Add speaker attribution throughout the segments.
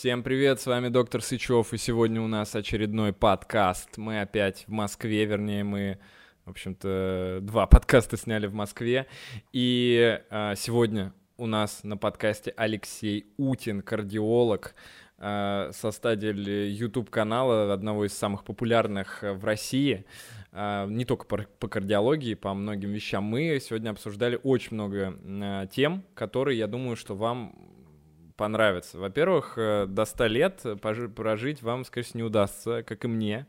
Speaker 1: Всем привет, с вами доктор Сычев, и сегодня у нас очередной подкаст. Мы опять в Москве, вернее, мы, в общем-то, два подкаста сняли в Москве. И а, сегодня у нас на подкасте Алексей Утин, кардиолог, а, создатель YouTube-канала, одного из самых популярных в России а, не только по, по кардиологии, по многим вещам. Мы сегодня обсуждали очень много а, тем, которые, я думаю, что вам понравится. Во-первых, э, до 100 лет прожить вам, скорее всего, не удастся, как и мне.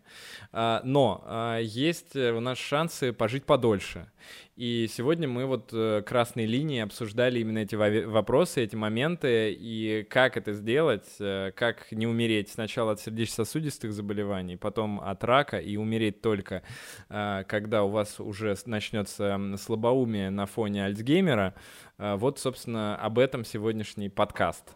Speaker 1: А, но а, есть у нас шансы пожить подольше. И сегодня мы вот э, красной линии обсуждали именно эти вопросы, эти моменты, и как это сделать, э, как не умереть сначала от сердечно-сосудистых заболеваний, потом от рака, и умереть только, когда у вас уже начнется слабоумие на фоне Альцгеймера, а, вот, собственно, об этом сегодняшний подкаст.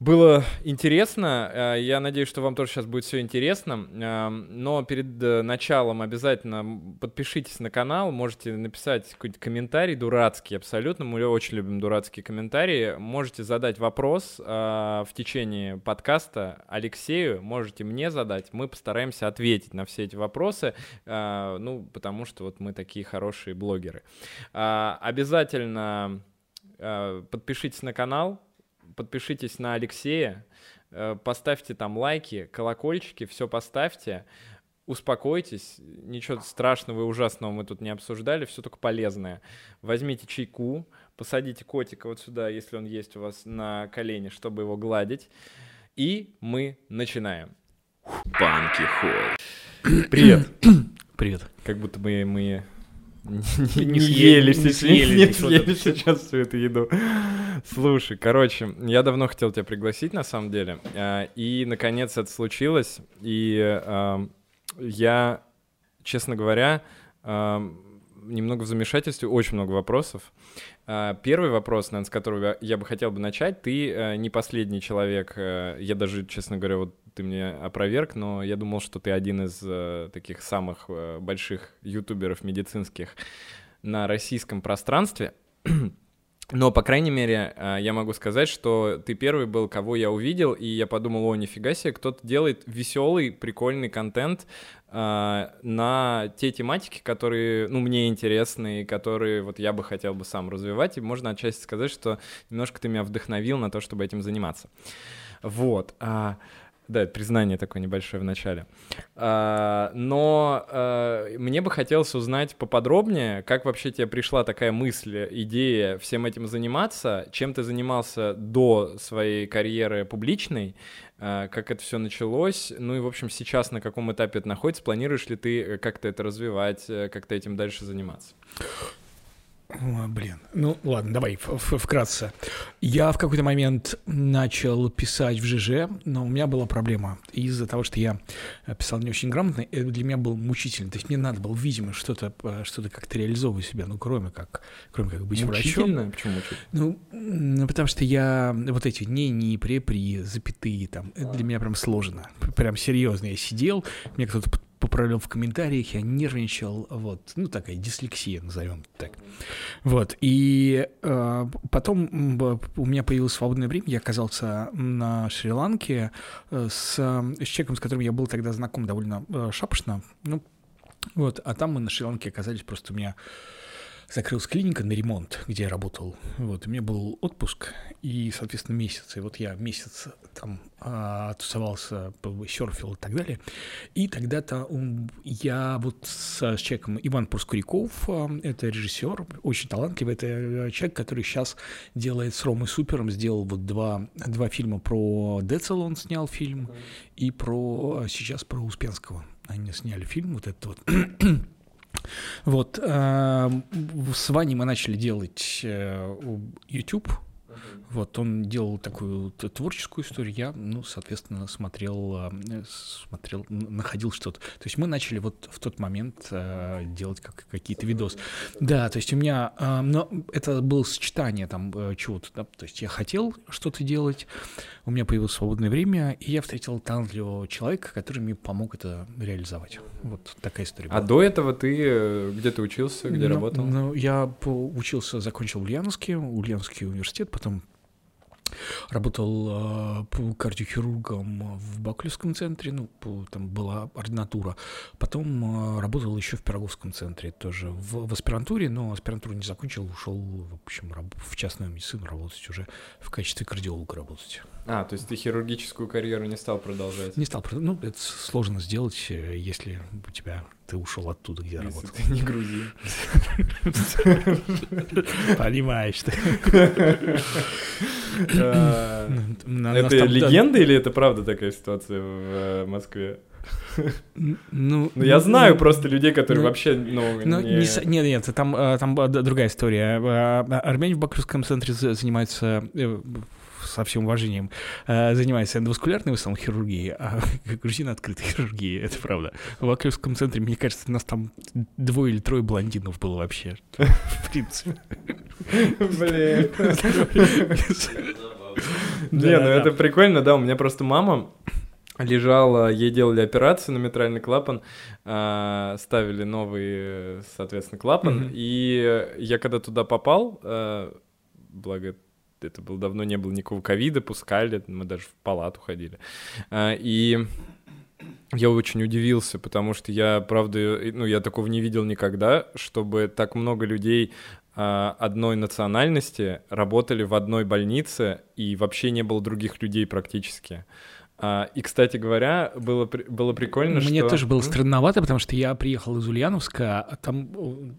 Speaker 1: Было интересно. А, я надеюсь, что вам тоже сейчас будет все интересно. А, но перед э, началом обязательно подпишитесь на канал. Можете написать какой-то комментарий дурацкий абсолютно. Мы очень любим дурацкие комментарии. Можете задать вопрос в течение подкаста Алексею. Можете мне задать. Мы постараемся ответить на все эти вопросы. Ну, потому что вот мы такие хорошие блогеры. Обязательно подпишитесь на канал подпишитесь на Алексея, э, поставьте там лайки, колокольчики, все поставьте, успокойтесь, ничего страшного и ужасного мы тут не обсуждали, все только полезное. Возьмите чайку, посадите котика вот сюда, если он есть у вас на колени, чтобы его гладить, и мы начинаем. Банки. Привет.
Speaker 2: Привет.
Speaker 1: Как будто бы мы не, не съели, не съели, не съели сейчас всю эту еду. Слушай, короче, я давно хотел тебя пригласить, на самом деле, а, и, наконец, это случилось, и я, честно говоря, немного в замешательстве, очень много вопросов. А, первый вопрос, наверное, с которого я бы хотел бы начать. Ты э, не последний человек, э, я даже, честно говоря, вот ты мне опроверг, но я думал, что ты один из э, таких самых больших ютуберов медицинских на российском пространстве. Но, по крайней мере, э, я могу сказать, что ты первый был, кого я увидел, и я подумал, о, нифига себе, кто-то делает веселый, прикольный контент э, на те тематики, которые, ну, мне интересны, и которые вот я бы хотел бы сам развивать, и можно отчасти сказать, что немножко ты меня вдохновил на то, чтобы этим заниматься. Вот. А, да, признание такое небольшое в начале. А, но а, мне бы хотелось узнать поподробнее, как вообще тебе пришла такая мысль, идея всем этим заниматься, чем ты занимался до своей карьеры публичной, а, как это все началось, ну и, в общем, сейчас на каком этапе это находится, планируешь ли ты как-то это развивать, э, как-то этим дальше заниматься?
Speaker 2: Блин. Ну, ладно, давай вкратце. Я в какой-то момент начал писать в ЖЖ, но у меня была проблема. Из-за того, что я писал не очень грамотно, это для меня было мучительно. То есть мне надо было, видимо, что-то что как-то реализовывать себя, ну, кроме как, кроме как быть
Speaker 1: мучительно?
Speaker 2: врачом. Почему мучительно? Ну, потому что я вот эти не, не, пре, при, запятые, там, это для меня прям сложно. Прям серьезно. Я сидел, мне кто-то поправлял в комментариях, я нервничал, вот, ну, такая дислексия, назовем так. Вот, и э, потом у меня появилось свободное время, я оказался на Шри-Ланке э, с, с человеком, с которым я был тогда знаком довольно э, шапошно, ну, вот, а там мы на Шри-Ланке оказались, просто у меня закрылась клиника на ремонт, где я работал. Вот, у меня был отпуск, и, соответственно, месяц. И вот я месяц там а, тусовался, серфил и так далее. И тогда-то я вот с, с человеком Иван Проскуряков, а, это режиссер, очень талантливый, это э, человек, который сейчас делает с Ромой Супером, сделал вот два, два фильма про Децл, он снял фильм, и про сейчас про Успенского. Они сняли фильм, вот этот вот вот, э, с Ваней мы начали делать э, YouTube, вот, он делал такую творческую историю, я, ну, соответственно, смотрел, э, смотрел, находил что-то. То есть мы начали вот в тот момент э, делать как, какие-то видосы. Да, то есть у меня, э, но это было сочетание там чего-то, да, то есть я хотел что-то делать, у меня появилось свободное время, и я встретил талантливого человека, который мне помог это реализовать. Вот такая история.
Speaker 1: А была. до этого ты где ты учился, где ну, работал?
Speaker 2: Ну, я учился, закончил Ульяновский, Ульяновский университет, потом Работал э, кардиохирургом в Баклевском центре, ну, по, там была ординатура. Потом э, работал еще в Пироговском центре тоже в, в аспирантуре, но аспирантуру не закончил, ушел, в общем, раб, в частную медицину работать уже в качестве кардиолога работать.
Speaker 1: А, то есть ты хирургическую карьеру не стал продолжать?
Speaker 2: Не стал продолжать. Ну, это сложно сделать, э, если у тебя ты ушел оттуда, где
Speaker 1: Если
Speaker 2: работал.
Speaker 1: ты не грузин.
Speaker 2: Понимаешь ты.
Speaker 1: А, Это легенда или это правда такая ситуация в э, Москве?
Speaker 2: Ну,
Speaker 1: Ну, я знаю
Speaker 2: ну,
Speaker 1: просто людей, которые
Speaker 2: ну,
Speaker 1: вообще, ну,
Speaker 2: Ну,
Speaker 1: не-
Speaker 2: не с- нет, нет, там, э, там э, другая история. Э, Армяне в Бакревском центре за- занимаются э, со всем уважением, э, занимаются эндоваскулярной в основном хирургией, а грузины открытой хирургией, это правда. В Бакревском центре, мне кажется, у нас там двое или трое блондинов было вообще. В принципе.
Speaker 1: Блин. Не, ну это прикольно, да, у меня просто мама лежала, ей делали операцию на митральный клапан, а, ставили новый, соответственно, клапан, и я когда туда попал, э, благо это было давно, не было никакого ковида, пускали, мы даже в палату ходили, А, и я очень удивился, потому что я, правда, ну, я такого не видел никогда, чтобы так много людей а, одной национальности работали в одной больнице, и вообще не было других людей практически. А, и, кстати говоря, было, при- было прикольно,
Speaker 2: Мне
Speaker 1: что...
Speaker 2: тоже было странновато, потому что я приехал из Ульяновска, а там,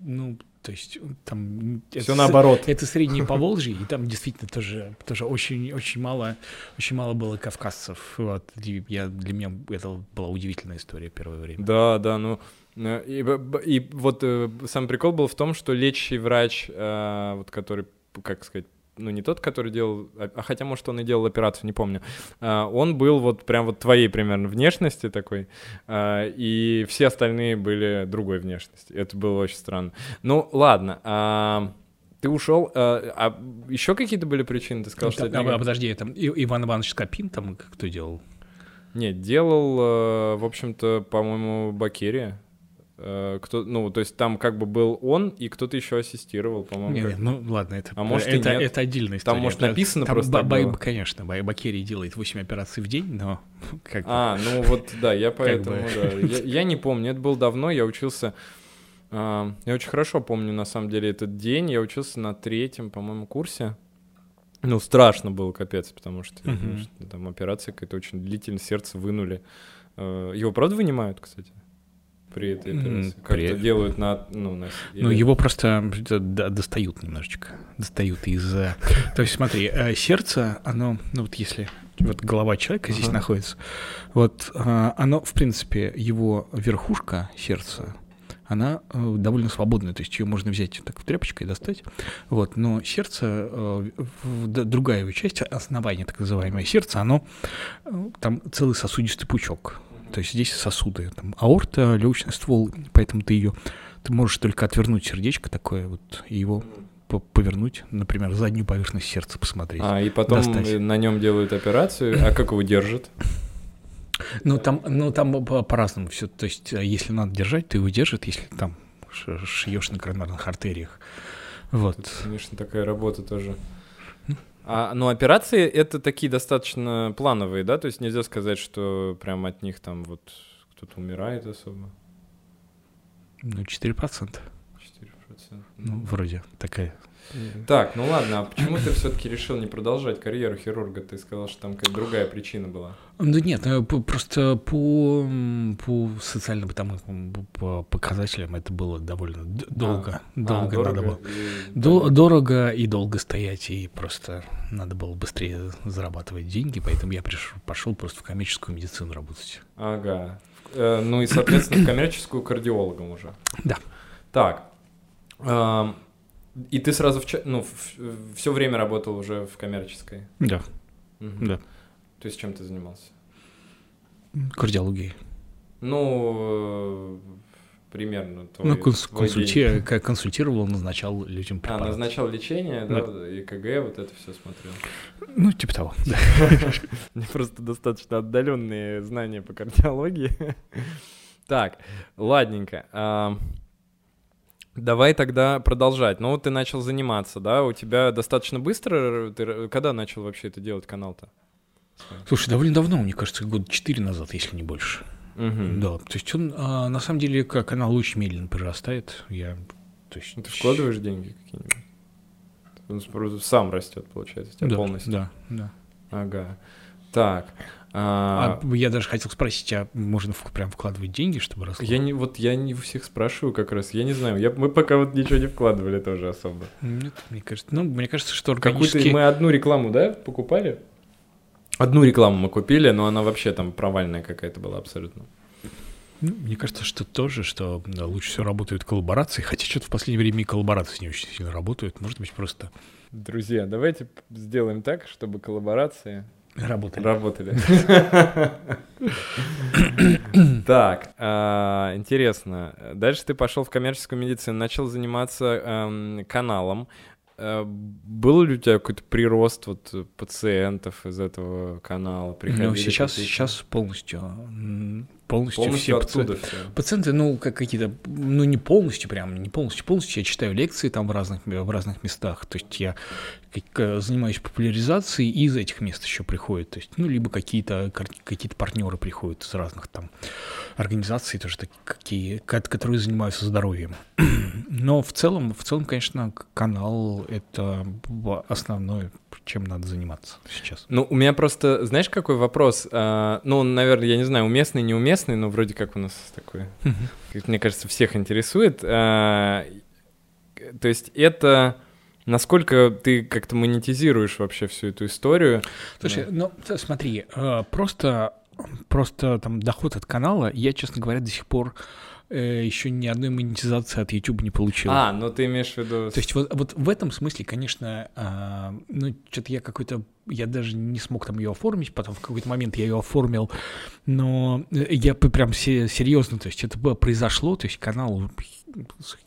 Speaker 2: ну, то есть там...
Speaker 1: Все
Speaker 2: это
Speaker 1: наоборот.
Speaker 2: Это среднее Поволжье, и там действительно тоже, тоже очень, очень мало, очень мало было кавказцев. Вот. И я, для меня это была удивительная история первое время.
Speaker 1: Да, да, ну... э, И, и вот э, сам прикол был в том, что лечащий врач, э, вот который, как сказать, ну не тот, который делал, а а хотя, может, он и делал операцию, не помню, а, он был вот прям вот твоей примерно внешности такой, а, и все остальные были другой внешности. Это было очень странно. Ну, ладно, а, ты ушел, а, а еще какие-то были причины? Ты сказал, что... это
Speaker 2: А, подожди, там Иван Иванович Скопин там кто делал?
Speaker 1: Нет, делал, в общем-то, по-моему, Бакерия. Э, Кто, ну, то есть там как бы был он, и кто-то еще ассистировал, по-моему.
Speaker 2: Не, не, ну ладно, это,
Speaker 1: А может,
Speaker 2: это,
Speaker 1: нет.
Speaker 2: это отдельная история.
Speaker 1: Там, может, написано
Speaker 2: там
Speaker 1: просто
Speaker 2: Ба-
Speaker 1: так
Speaker 2: Ба-
Speaker 1: было.
Speaker 2: Конечно, Ба- Бакерий делает 8 операций в день, но как бы-
Speaker 1: А, ну вот, да, я поэтому,
Speaker 2: бы.
Speaker 1: да. Я, я не помню, это было давно, я учился... а, я очень хорошо помню, на самом деле, этот день. Я учился на третьем, по-моему, курсе. Ну, страшно было, капец, потому что,
Speaker 2: Мгм.
Speaker 1: знаешь, там операция какая-то очень длительная, сердце вынули. Э, Его, правда, вынимают, кстати? При этой операции?
Speaker 2: при-
Speaker 1: Как-то делают на... Ну, на...
Speaker 2: Ну, его просто достают немножечко. Достают из... э, То есть, смотри, э, сердце, оно, ну вот если вот голова человека здесь
Speaker 1: Ага.
Speaker 2: находится, вот э, оно, в принципе, его верхушка сердца, она довольно свободная, то есть ее можно взять так в тряпочкой достать, вот, но сердце, другая его часть, основание так называемое сердце, оно, там целый сосудистый пучок, то есть здесь сосуды, там аорта, легочный ствол, поэтому ты ее, ты можешь только отвернуть сердечко такое вот и его по- повернуть, например, заднюю поверхность сердца посмотреть.
Speaker 1: А, и потом
Speaker 2: достать.
Speaker 1: на нем делают операцию. А как его держат?
Speaker 2: Ну там, ну там по- по-разному все. То есть, э, если надо держать, то его держит, если там шьешь на коронарных артериях. Вот.
Speaker 1: Это, конечно, такая работа тоже. А, ну, операции это такие достаточно плановые, да? То есть нельзя сказать, что прям от них там вот кто-то умирает особо.
Speaker 2: Ну, 4%.
Speaker 1: 4%.
Speaker 2: Ну, вроде такая.
Speaker 1: Так, ну ладно, а почему ты все-таки решил не продолжать карьеру хирурга? Ты сказал, что там какая-то другая причина была.
Speaker 2: Ну нет, э, просто по, по социально-бытовым по показателям это было довольно д- долго.
Speaker 1: А,
Speaker 2: долго надо
Speaker 1: дорого
Speaker 2: было.
Speaker 1: и-
Speaker 2: До- дорого и долго стоять, и просто надо было быстрее зарабатывать деньги, поэтому я пришел, пошел просто в коммерческую медицину работать.
Speaker 1: Ага. Э, Ну и, соответственно, в коммерческую кардиологом уже.
Speaker 2: Да.
Speaker 1: Так. И ты сразу в ну, все время работал уже в коммерческой?
Speaker 2: Да,
Speaker 1: Мгм.
Speaker 2: да.
Speaker 1: То есть чем ты занимался?
Speaker 2: Кардиологией.
Speaker 1: Ну, примерно твой,
Speaker 2: Ну, конс-
Speaker 1: твой
Speaker 2: консульти-
Speaker 1: день.
Speaker 2: как консультировал, назначал людям
Speaker 1: А,
Speaker 2: препараты.
Speaker 1: назначал лечение, да, ЕКГ, вот это все смотрел.
Speaker 2: Ну, типа того. да.
Speaker 1: Мне просто достаточно отдаленные знания по кардиологии. Так, ладненько. Давай тогда продолжать. Ну, вот ты начал заниматься, да? У тебя достаточно быстро... Ты когда начал вообще это делать, канал-то?
Speaker 2: Слушай, довольно давно, мне кажется, год четыре назад, если не больше.
Speaker 1: Угу.
Speaker 2: Да, то есть он, а, на самом деле, как канал очень медленно прирастает. Я, то есть...
Speaker 1: Ну, Ты вкладываешь деньги какие-нибудь? Он сам растет, получается, у тебя
Speaker 2: да,
Speaker 1: полностью.
Speaker 2: Да, да.
Speaker 1: Ага. Так. А,
Speaker 2: А я даже хотел спросить, а можно в- прям вкладывать деньги, чтобы росло?
Speaker 1: Я не, вот я не у всех спрашиваю как раз, я не знаю, я, мы пока вот ничего не вкладывали тоже особо.
Speaker 2: Нет, мне кажется, ну, мне кажется, что
Speaker 1: Какую-то
Speaker 2: органически...
Speaker 1: мы одну рекламу, да, покупали? Одну рекламу мы купили, но она вообще там провальная какая-то была абсолютно.
Speaker 2: Ну, Мне кажется, что тоже, что да, лучше всего работают коллаборации, хотя что-то в последнее время и коллаборации не очень сильно работают. Может быть, просто
Speaker 1: Друзья, давайте сделаем так, чтобы коллаборации
Speaker 2: работали.
Speaker 1: работали. Так, а, интересно. Дальше ты пошел в коммерческую медицину, начал заниматься эм, каналом. Э, Был ли у тебя какой-то прирост вот пациентов из этого канала?
Speaker 2: Ну, сейчас, сейчас полностью, полностью,
Speaker 1: полностью
Speaker 2: все паци-
Speaker 1: оттуда все.
Speaker 2: Пациенты, ну, как какие-то, ну, не полностью прям, не полностью, полностью я читаю лекции там в разных, в разных местах, то есть я как, э, занимаюсь популяризацией, и из этих мест еще приходят, то есть, ну, либо какие-то, какие-то партнеры приходят из разных там организаций, тоже такие, какие, ко- которые занимаются здоровьем. Но в целом, в целом, конечно, канал — это основное, чем надо заниматься сейчас.
Speaker 1: Ну, у меня просто, знаешь, какой вопрос? А, ну, он, наверное, я не знаю, уместный, неуместный, но вроде как у нас такой, как мне кажется, всех интересует. А, то есть это насколько ты как-то монетизируешь вообще всю эту историю?
Speaker 2: Слушай, ну смотри, э, просто, просто там доход от канала, я, честно говоря, до сих пор еще ни одной монетизации от YouTube не получил.
Speaker 1: А, ну ты имеешь в виду...
Speaker 2: То есть вот, вот в этом смысле, конечно, а, ну, что-то я какой-то, я даже не смог там ее оформить, потом в какой-то момент я ее оформил, но э, я прям се- серьезно, то есть это произошло, то есть канал,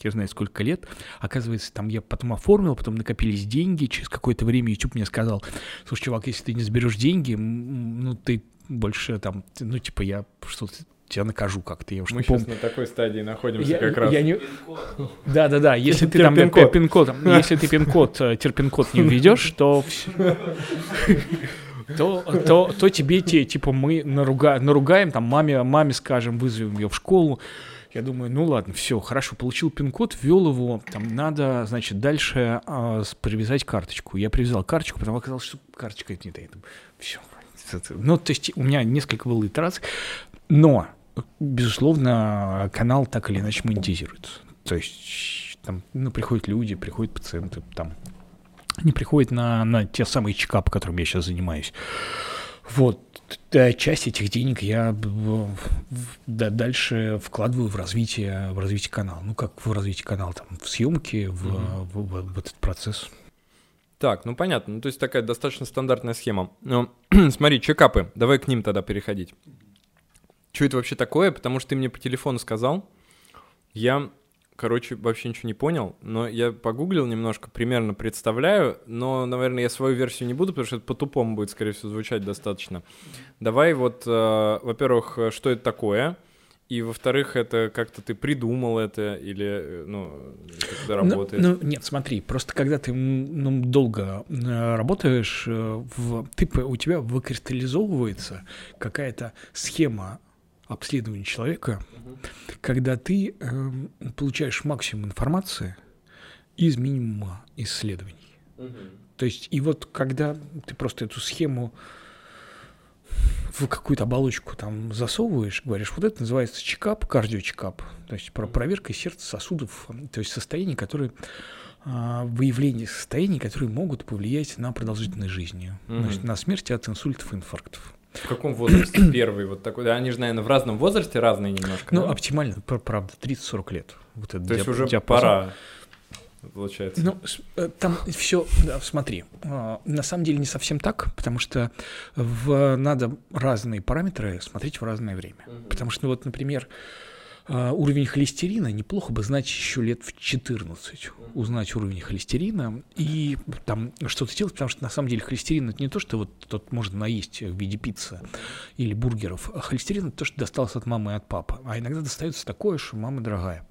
Speaker 2: я знаю сколько лет, оказывается, там я потом оформил, потом накопились деньги, через какое-то время YouTube мне сказал, слушай, чувак, если ты не заберешь деньги, ну, ты больше там, ну, типа, я что-то тебя накажу как-то, я уж
Speaker 1: Мы
Speaker 2: не
Speaker 1: сейчас
Speaker 2: помню.
Speaker 1: на такой стадии находимся
Speaker 2: Я-
Speaker 1: как раз.
Speaker 2: я не- Да, да, да. Если ты там пин-код, если ты пин-код, э, терпин-код не введешь, то то, то, то тебе те, типа мы наруга, наругаем, там маме, маме скажем, вызовем ее в школу. Я думаю, ну ладно, все, хорошо, получил пин-код, ввел его, там надо, значит, дальше с- привязать карточку. Я привязал карточку, потом оказалось, что карточка это не та. Все. Ну, то есть у меня несколько было итераций, но, безусловно, канал так или иначе монетизируется. То есть там, ну, приходят люди, приходят пациенты, там, они приходят на, на те самые чекапы, которыми я сейчас занимаюсь. Вот, э, часть этих денег я в- да, дальше вкладываю в развитие, в развитие канала. Ну, как в развитие канала, там, в съемки, в,
Speaker 1: Мгм.
Speaker 2: в- в- в этот процесс.
Speaker 1: Так, ну понятно. Ну, то есть такая достаточно стандартная схема. Ну, смотри, чекапы. Давай к ним тогда переходить. Что это вообще такое? Потому что ты мне по телефону сказал. Я, короче, вообще ничего не понял, но я погуглил немножко, примерно представляю, но, наверное, я свою версию не буду, потому что это по-тупому будет, скорее всего, звучать достаточно. Давай вот, э, во-первых, э, что это такое? И, во-вторых, это как-то ты придумал это или, э, ну, это
Speaker 2: Ну,
Speaker 1: работает?
Speaker 2: Ну, нет, смотри, просто когда ты ну, долго э, работаешь, в, ты, у тебя выкристаллизовывается какая-то схема обследования человека, когда ты эм, получаешь максимум информации из минимума исследований. То есть, и вот когда ты просто эту схему в какую-то оболочку там засовываешь, говоришь, вот это называется чекап, кардиочекап, то есть про проверка сердца, сосудов, то есть состояний, которые а, выявление состояний, которые могут повлиять на продолжительность жизни,
Speaker 1: Мгм.
Speaker 2: значит, на смерть от инсультов, инфарктов.
Speaker 1: В каком возрасте первый вот такой? Да, они же, наверное, в разном возрасте разные немножко.
Speaker 2: Ну,
Speaker 1: да?
Speaker 2: оптимально, пр- правда, 30-40 лет. Вот этот
Speaker 1: То есть
Speaker 2: диап-
Speaker 1: уже
Speaker 2: диапазон.
Speaker 1: пора, получается.
Speaker 2: Ну, э, там все, смотри, а, на самом деле не совсем так, потому что в, надо разные параметры смотреть в разное время.
Speaker 1: Мгм.
Speaker 2: Потому что, ну, вот, например, уровень холестерина неплохо бы знать еще лет в 14, узнать уровень холестерина и там что-то делать, потому что на самом деле холестерин это не то, что вот тот можно наесть в виде пиццы или бургеров, а холестерин это то, что досталось от мамы и от папы, а иногда достается такое, что мама дорогая.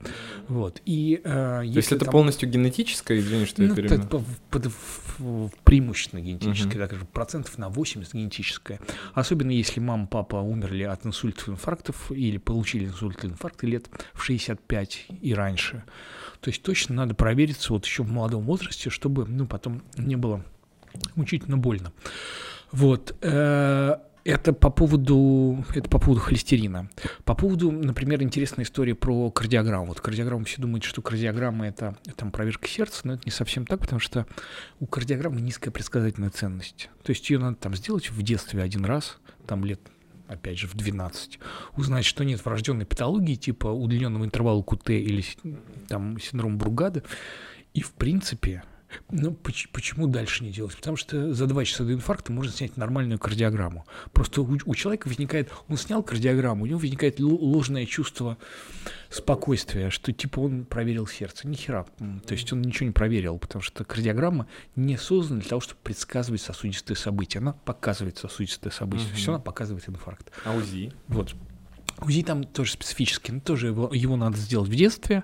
Speaker 2: Вот. И,
Speaker 1: э, если есть это там... полностью генетическое, извини, что ну, я перебил?
Speaker 2: преимущественно генетическое, uh-huh. так скажем, процентов на 80 генетическое. Особенно если мама, папа умерли от инсультов, инфарктов или получили инсульт, инфаркт, ты лет в 65 и раньше. То есть точно надо провериться вот еще в молодом возрасте, чтобы ну, потом не было мучительно больно. Вот. Э, это по поводу, это по поводу холестерина. По поводу, например, интересная история про кардиограмму. Вот кардиограмму все думают, что кардиограмма это там проверка сердца, но это не совсем так, потому что у кардиограммы низкая предсказательная ценность. То есть ее надо там сделать в детстве один раз, там лет опять же, в 12, узнать, что нет врожденной патологии типа удлиненного интервала КУТ или там синдром Бругада, и, в принципе, ну, почему дальше не делать? Потому что за два часа до инфаркта можно снять нормальную кардиограмму. Просто у, у человека возникает, он снял кардиограмму, у него возникает ложное чувство спокойствия, что типа он проверил сердце. Ни хера. То есть он ничего не проверил, потому что кардиограмма не создана для того, чтобы предсказывать сосудистые события. Она показывает сосудистые события. Угу. Все она показывает инфаркт.
Speaker 1: А УЗИ?
Speaker 2: Вот. УЗИ там тоже специфический, но тоже его, его надо сделать в детстве.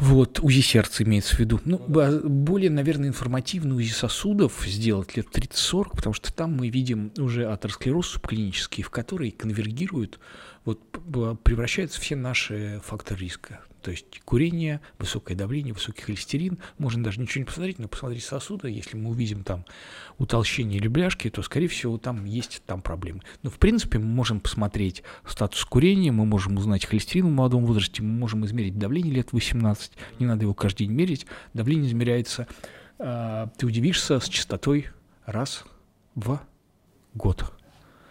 Speaker 2: Вот, УЗИ сердца имеется в виду. Ну, более, наверное, информативный УЗИ сосудов сделать лет 30-40, потому что там мы видим уже атеросклероз субклинический, в который конвергируют, вот, превращаются все наши факторы риска. То есть курение, высокое давление, высокий холестерин. Можно даже ничего не посмотреть, но посмотреть сосуды. Если мы увидим там утолщение или то, скорее всего, там есть там проблемы. Но, в принципе, мы можем посмотреть статус курения, мы можем узнать холестерин в молодом возрасте, мы можем измерить давление лет 18. Не надо его каждый день мерить. Давление измеряется, э, ты удивишься, с частотой раз в год.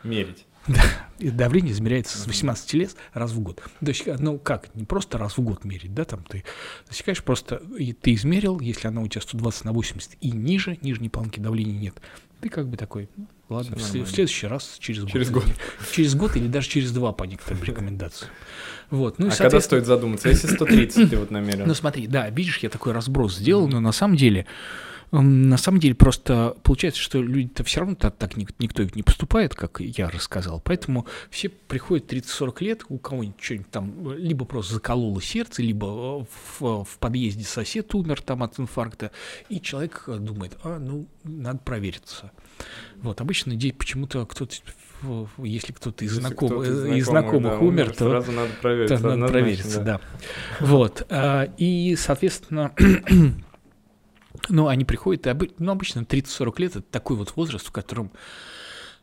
Speaker 1: Мерить.
Speaker 2: Да, давление измеряется с 18 лет раз в год. То есть, ну как, не просто раз в год мерить, да, там ты засекаешь просто, и ты измерил, если она у тебя 120 на 80 и ниже, нижней планки давления нет, ты как бы такой, ну, ладно, в, в следующий раз через год.
Speaker 1: Через год.
Speaker 2: Через год или даже через два по некоторым рекомендациям. Вот,
Speaker 1: ну, а когда стоит задуматься, если 130 ты вот намерен?
Speaker 2: Ну смотри, да, видишь, я такой разброс сделал, но на самом деле на самом деле просто получается, что люди-то все равно так, так никто не поступает, как я рассказал. Поэтому все приходят 30-40 лет, у кого-нибудь что-нибудь там либо просто закололо сердце, либо в, в подъезде сосед умер там от инфаркта, и человек думает, а, ну, надо провериться. Вот, обычно почему-то кто-то если кто-то из, знаком, кто из знакомых да, умер, то
Speaker 1: сразу надо провериться.
Speaker 2: То надо провериться, да. да. Вот. А, и, соответственно, ну, они приходят, и ну, обычно 30-40 лет – это такой вот возраст, в котором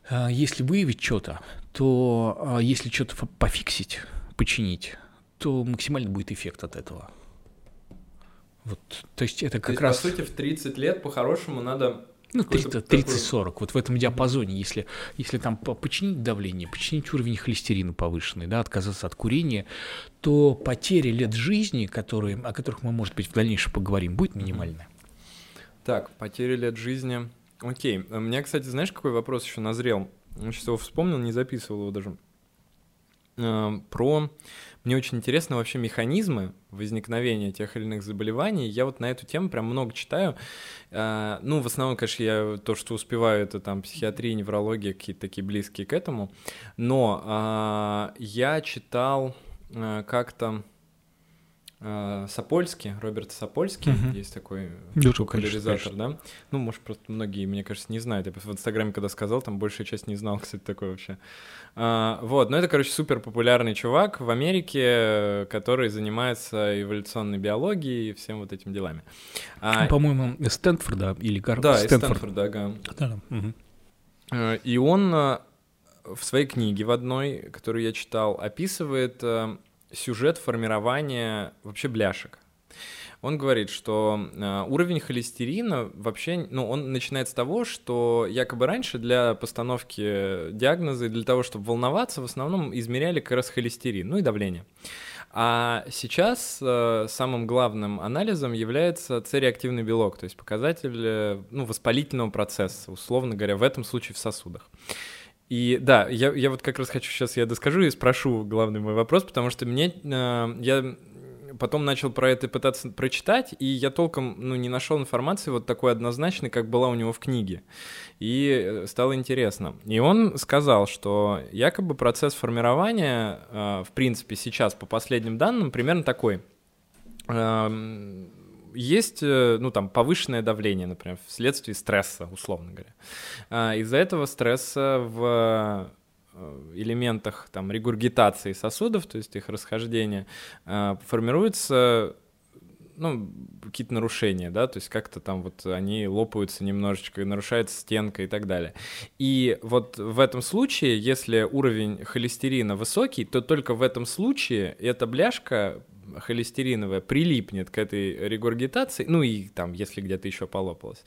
Speaker 2: э, если выявить что-то, то э, если что-то пофиксить, починить, то максимально будет эффект от этого. Вот, то есть это как
Speaker 1: то
Speaker 2: раз...
Speaker 1: По сути, в 30 лет по-хорошему надо
Speaker 2: ну, 30-40, вот в этом диапазоне, если, если там починить давление, починить уровень холестерина повышенный, да, отказаться от курения, то потери лет жизни, которые, о которых мы, может быть, в дальнейшем поговорим, будет минимальная.
Speaker 1: Так, потери лет жизни. Окей. У меня, кстати, знаешь, какой вопрос еще назрел? Я сейчас его вспомнил, не записывал его даже. А, про... Мне очень интересны вообще механизмы возникновения тех или иных заболеваний. Я вот на эту тему прям много читаю. А, ну, в основном, конечно, я то, что успеваю, это там психиатрия, неврология, какие-то такие близкие к этому. Но я читал как-то Э, Сапольский, Роберт Сапольский, угу. есть такой популяризатор, да? Ну, может, просто многие, мне кажется, не знают. Я в Инстаграме, когда сказал, там большая часть не знал, кстати, такой вообще. А, вот, но это, короче, супер популярный чувак в Америке, который занимается эволюционной биологией и всем вот этими делами.
Speaker 2: А, По-моему, из Стэнфорда или Гарварда.
Speaker 1: Да, Стэнфорд. из Стэнфорда, ага. Да, да. Угу. И он э, в своей книге в одной, которую я читал, описывает сюжет формирования вообще бляшек. Он говорит, что э, уровень холестерина вообще, ну, он начинает с того, что якобы раньше для постановки диагноза и для того, чтобы волноваться, в основном измеряли как раз холестерин, ну и давление. А сейчас э, самым главным анализом является С-реактивный белок, то есть показатель э, ну, воспалительного процесса, условно говоря, в этом случае в сосудах. И да, я, я вот как раз хочу сейчас я доскажу и спрошу главный мой вопрос, потому что мне э, я потом начал про это пытаться прочитать, и я толком ну, не нашел информации вот такой однозначной, как была у него в книге. И э, стало интересно. И он сказал, что якобы процесс формирования, э, в принципе, сейчас по последним данным, примерно такой. Э, есть, э, ну, там, повышенное давление, например, вследствие стресса, условно говоря. Э, из-за этого стресса в Э, элементах там регургитации сосудов, то есть их расхождения, э, формируются ну, какие-то нарушения, да, то есть как-то там вот они лопаются немножечко, нарушается стенка и так далее. И вот в этом случае, если уровень холестерина высокий, то только в этом случае эта бляшка холестериновая прилипнет к этой регургитации, ну и там, если где-то еще полопалось.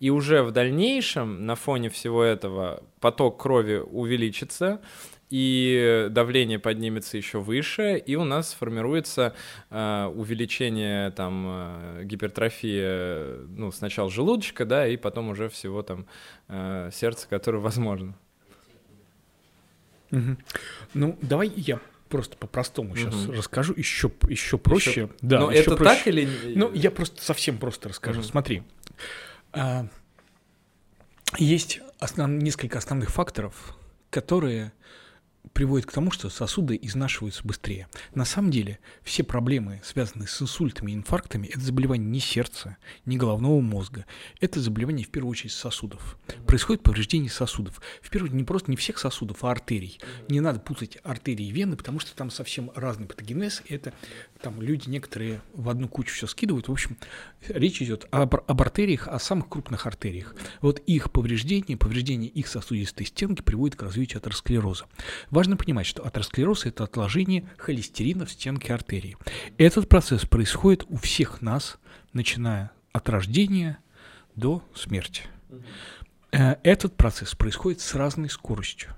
Speaker 1: И уже в дальнейшем на фоне всего этого поток крови увеличится, и давление поднимется еще выше, и у нас формируется э, увеличение там э, гипертрофия, ну сначала желудочка, да, и потом уже всего там э, сердца, которое возможно.
Speaker 2: Угу. Ну, давай я просто по-простому сейчас угу. расскажу, еще, еще проще. Еще...
Speaker 1: Да, Но еще это проще. так или...
Speaker 2: Ну, я просто совсем просто расскажу. Угу. Смотри, а, есть основ... несколько основных факторов, которые приводит к тому, что сосуды изнашиваются быстрее. На самом деле, все проблемы, связанные с инсультами и инфарктами, это заболевание не сердца, не головного мозга. Это заболевание, в первую очередь, сосудов. Происходит повреждение сосудов. В первую очередь, не просто не всех сосудов, а артерий. Не надо путать артерии и вены, потому что там совсем разный патогенез. Это там люди некоторые в одну кучу все скидывают. В общем, речь идет об, об артериях, о самых крупных артериях. Вот их повреждение, повреждение их сосудистой стенки приводит к развитию атеросклероза. Важно понимать, что атеросклероз – это отложение холестерина в стенке артерии. Этот процесс происходит у всех нас, начиная от рождения до смерти. Э, этот процесс происходит с разной скоростью.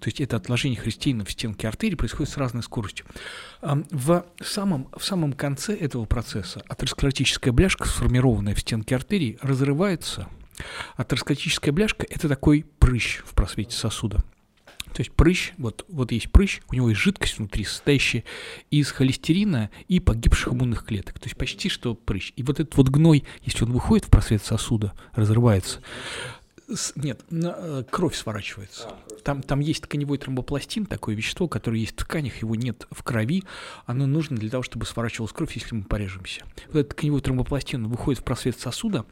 Speaker 2: То есть это отложение холестерина в стенке артерии происходит с разной скоростью. В самом, в самом конце этого процесса атеросклеротическая бляшка, сформированная в стенке артерии, разрывается. Атеросклеротическая бляшка – это такой прыщ в просвете сосуда. То есть прыщ, вот, вот есть прыщ, у него есть жидкость внутри, состоящая из холестерина и погибших иммунных клеток. То есть почти что прыщ. И вот этот вот гной, если он выходит в просвет сосуда, разрывается, нет, э, кровь сворачивается. Там, там есть тканевой тромбопластин, такое вещество, которое есть в тканях, его нет в крови. Оно нужно для того, чтобы сворачивалась кровь, если мы порежемся. Вот этот тканевой тромбопластин выходит в просвет сосуда,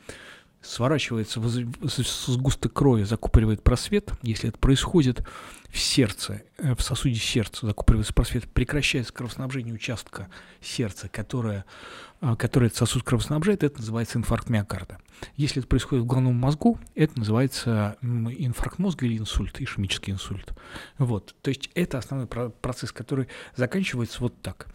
Speaker 2: сворачивается в сгусток крови, закупоривает просвет. Если это происходит в сердце, э, в сосуде сердца закупоривается просвет, прекращается кровоснабжение участка сердца, которое, э, который этот сосуд кровоснабжает, это называется инфаркт миокарда. Если это происходит в головном мозгу, это называется инфаркт мозга или инсульт, ишемический инсульт. Вот. То есть это основной процесс, который заканчивается вот так.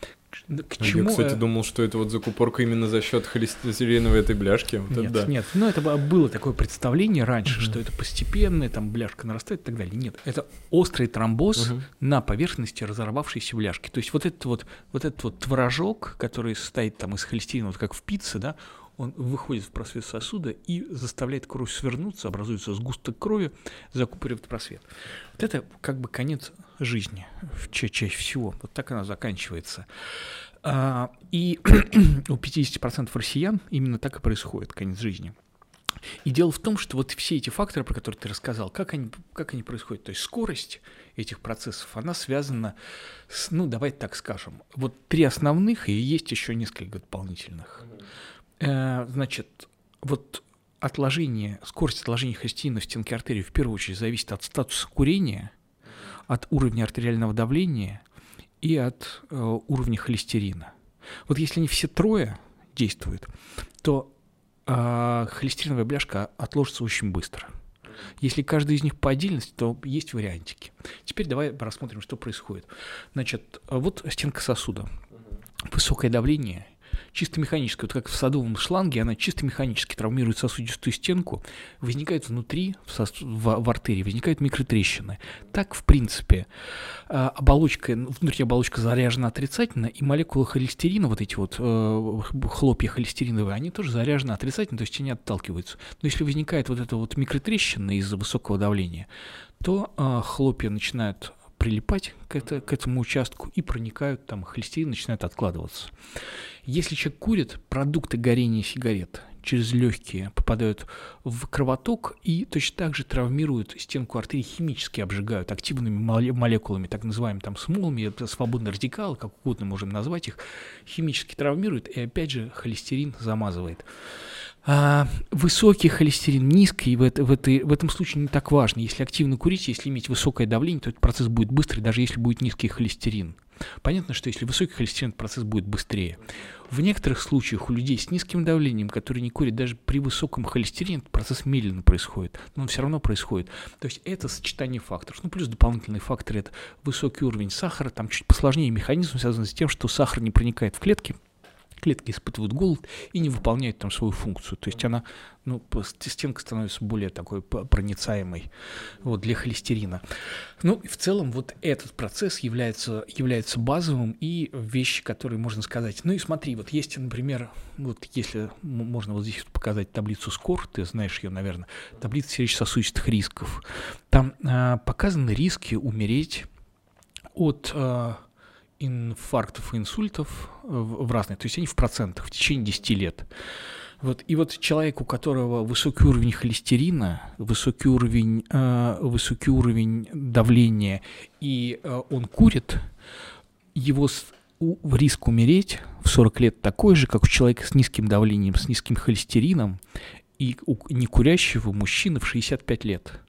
Speaker 1: К чему? Я, кстати, э, думал, что это вот закупорка именно за счет холестериновой этой бляшки. Вот
Speaker 2: нет,
Speaker 1: да.
Speaker 2: нет, ну это было такое представление раньше, что это постепенно, там бляшка нарастает и так далее. Нет, это острый тромбоз на поверхности разорвавшейся бляшки. То есть вот этот вот, вот этот вот творожок, который состоит там из холестерина, вот как в пицце, да, он выходит в просвет сосуда и заставляет кровь свернуться, образуется сгусток крови, закупоривает просвет. Вот это как бы конец жизни ча чаще всего. Вот так она заканчивается. А, и у 50% россиян именно так и происходит конец жизни. И дело в том, что вот все эти факторы, про которые ты рассказал, как они, как они происходят, то есть скорость этих процессов, она связана с, ну, давайте так скажем, вот три основных, и есть еще несколько дополнительных. Э, значит, вот отложение, скорость отложения холестерина в стенке артерии в первую очередь зависит от статуса курения, от уровня артериального давления и от э, уровня холестерина. Вот если они все трое действуют, то э, холестериновая бляшка отложится очень быстро. Если каждый из них по отдельности, то есть вариантики. Теперь давай рассмотрим, что происходит. Значит, вот стенка сосуда. Высокое давление чисто механически, вот как в садовом шланге, она чисто механически травмирует сосудистую стенку, возникает внутри, в, сос... в, в артерии, возникают микротрещины. Так, в принципе, а, оболочка, внутренняя оболочка заряжена отрицательно, и молекулы холестерина, вот эти вот э, хлопья холестериновые, они тоже заряжены отрицательно, то есть они отталкиваются. Но если возникает вот эта вот микротрещина из-за высокого давления, то э, хлопья начинают прилипать к, это, к этому участку и проникают, там холестерин начинает откладываться. Если человек курит, продукты горения сигарет через легкие попадают в кровоток и точно так же травмируют стенку артерии, химически обжигают активными молекулами, так называемыми там смолами, свободные радикалы, как угодно можем назвать их, химически травмируют и опять же холестерин замазывает. А, высокий холестерин, низкий в, это, в, этой, в этом случае не так важно. Если активно курить, если иметь высокое давление, то этот процесс будет быстрый, даже если будет низкий холестерин. Понятно, что если высокий холестерин, процесс будет быстрее. В некоторых случаях у людей с низким давлением, которые не курят, даже при высоком холестерине, процесс медленно происходит, но он все равно происходит. То есть это сочетание факторов. Ну, плюс дополнительный фактор – это высокий уровень сахара, там чуть посложнее механизм, связан с тем, что сахар не проникает в клетки, клетки испытывают голод и не выполняют там свою функцию. То есть она, ну, стенка становится более такой проницаемой вот, для холестерина. Ну, и в целом вот этот процесс является, является базовым и вещи, которые можно сказать. Ну и смотри, вот есть, например, вот если можно вот здесь показать таблицу СКОР, ты знаешь ее, наверное, таблица сердечно-сосудистых рисков. Там а, показаны риски умереть от а, инфарктов и инсультов э, в разные, то есть они в процентах в течение 10 лет. Вот, и вот человек, у которого высокий уровень холестерина, высокий уровень, э, высокий уровень давления, и э, он курит, его с, у, риск умереть в 40 лет такой же, как у человека с низким давлением, с низким холестерином, и у некурящего мужчины в 65 лет.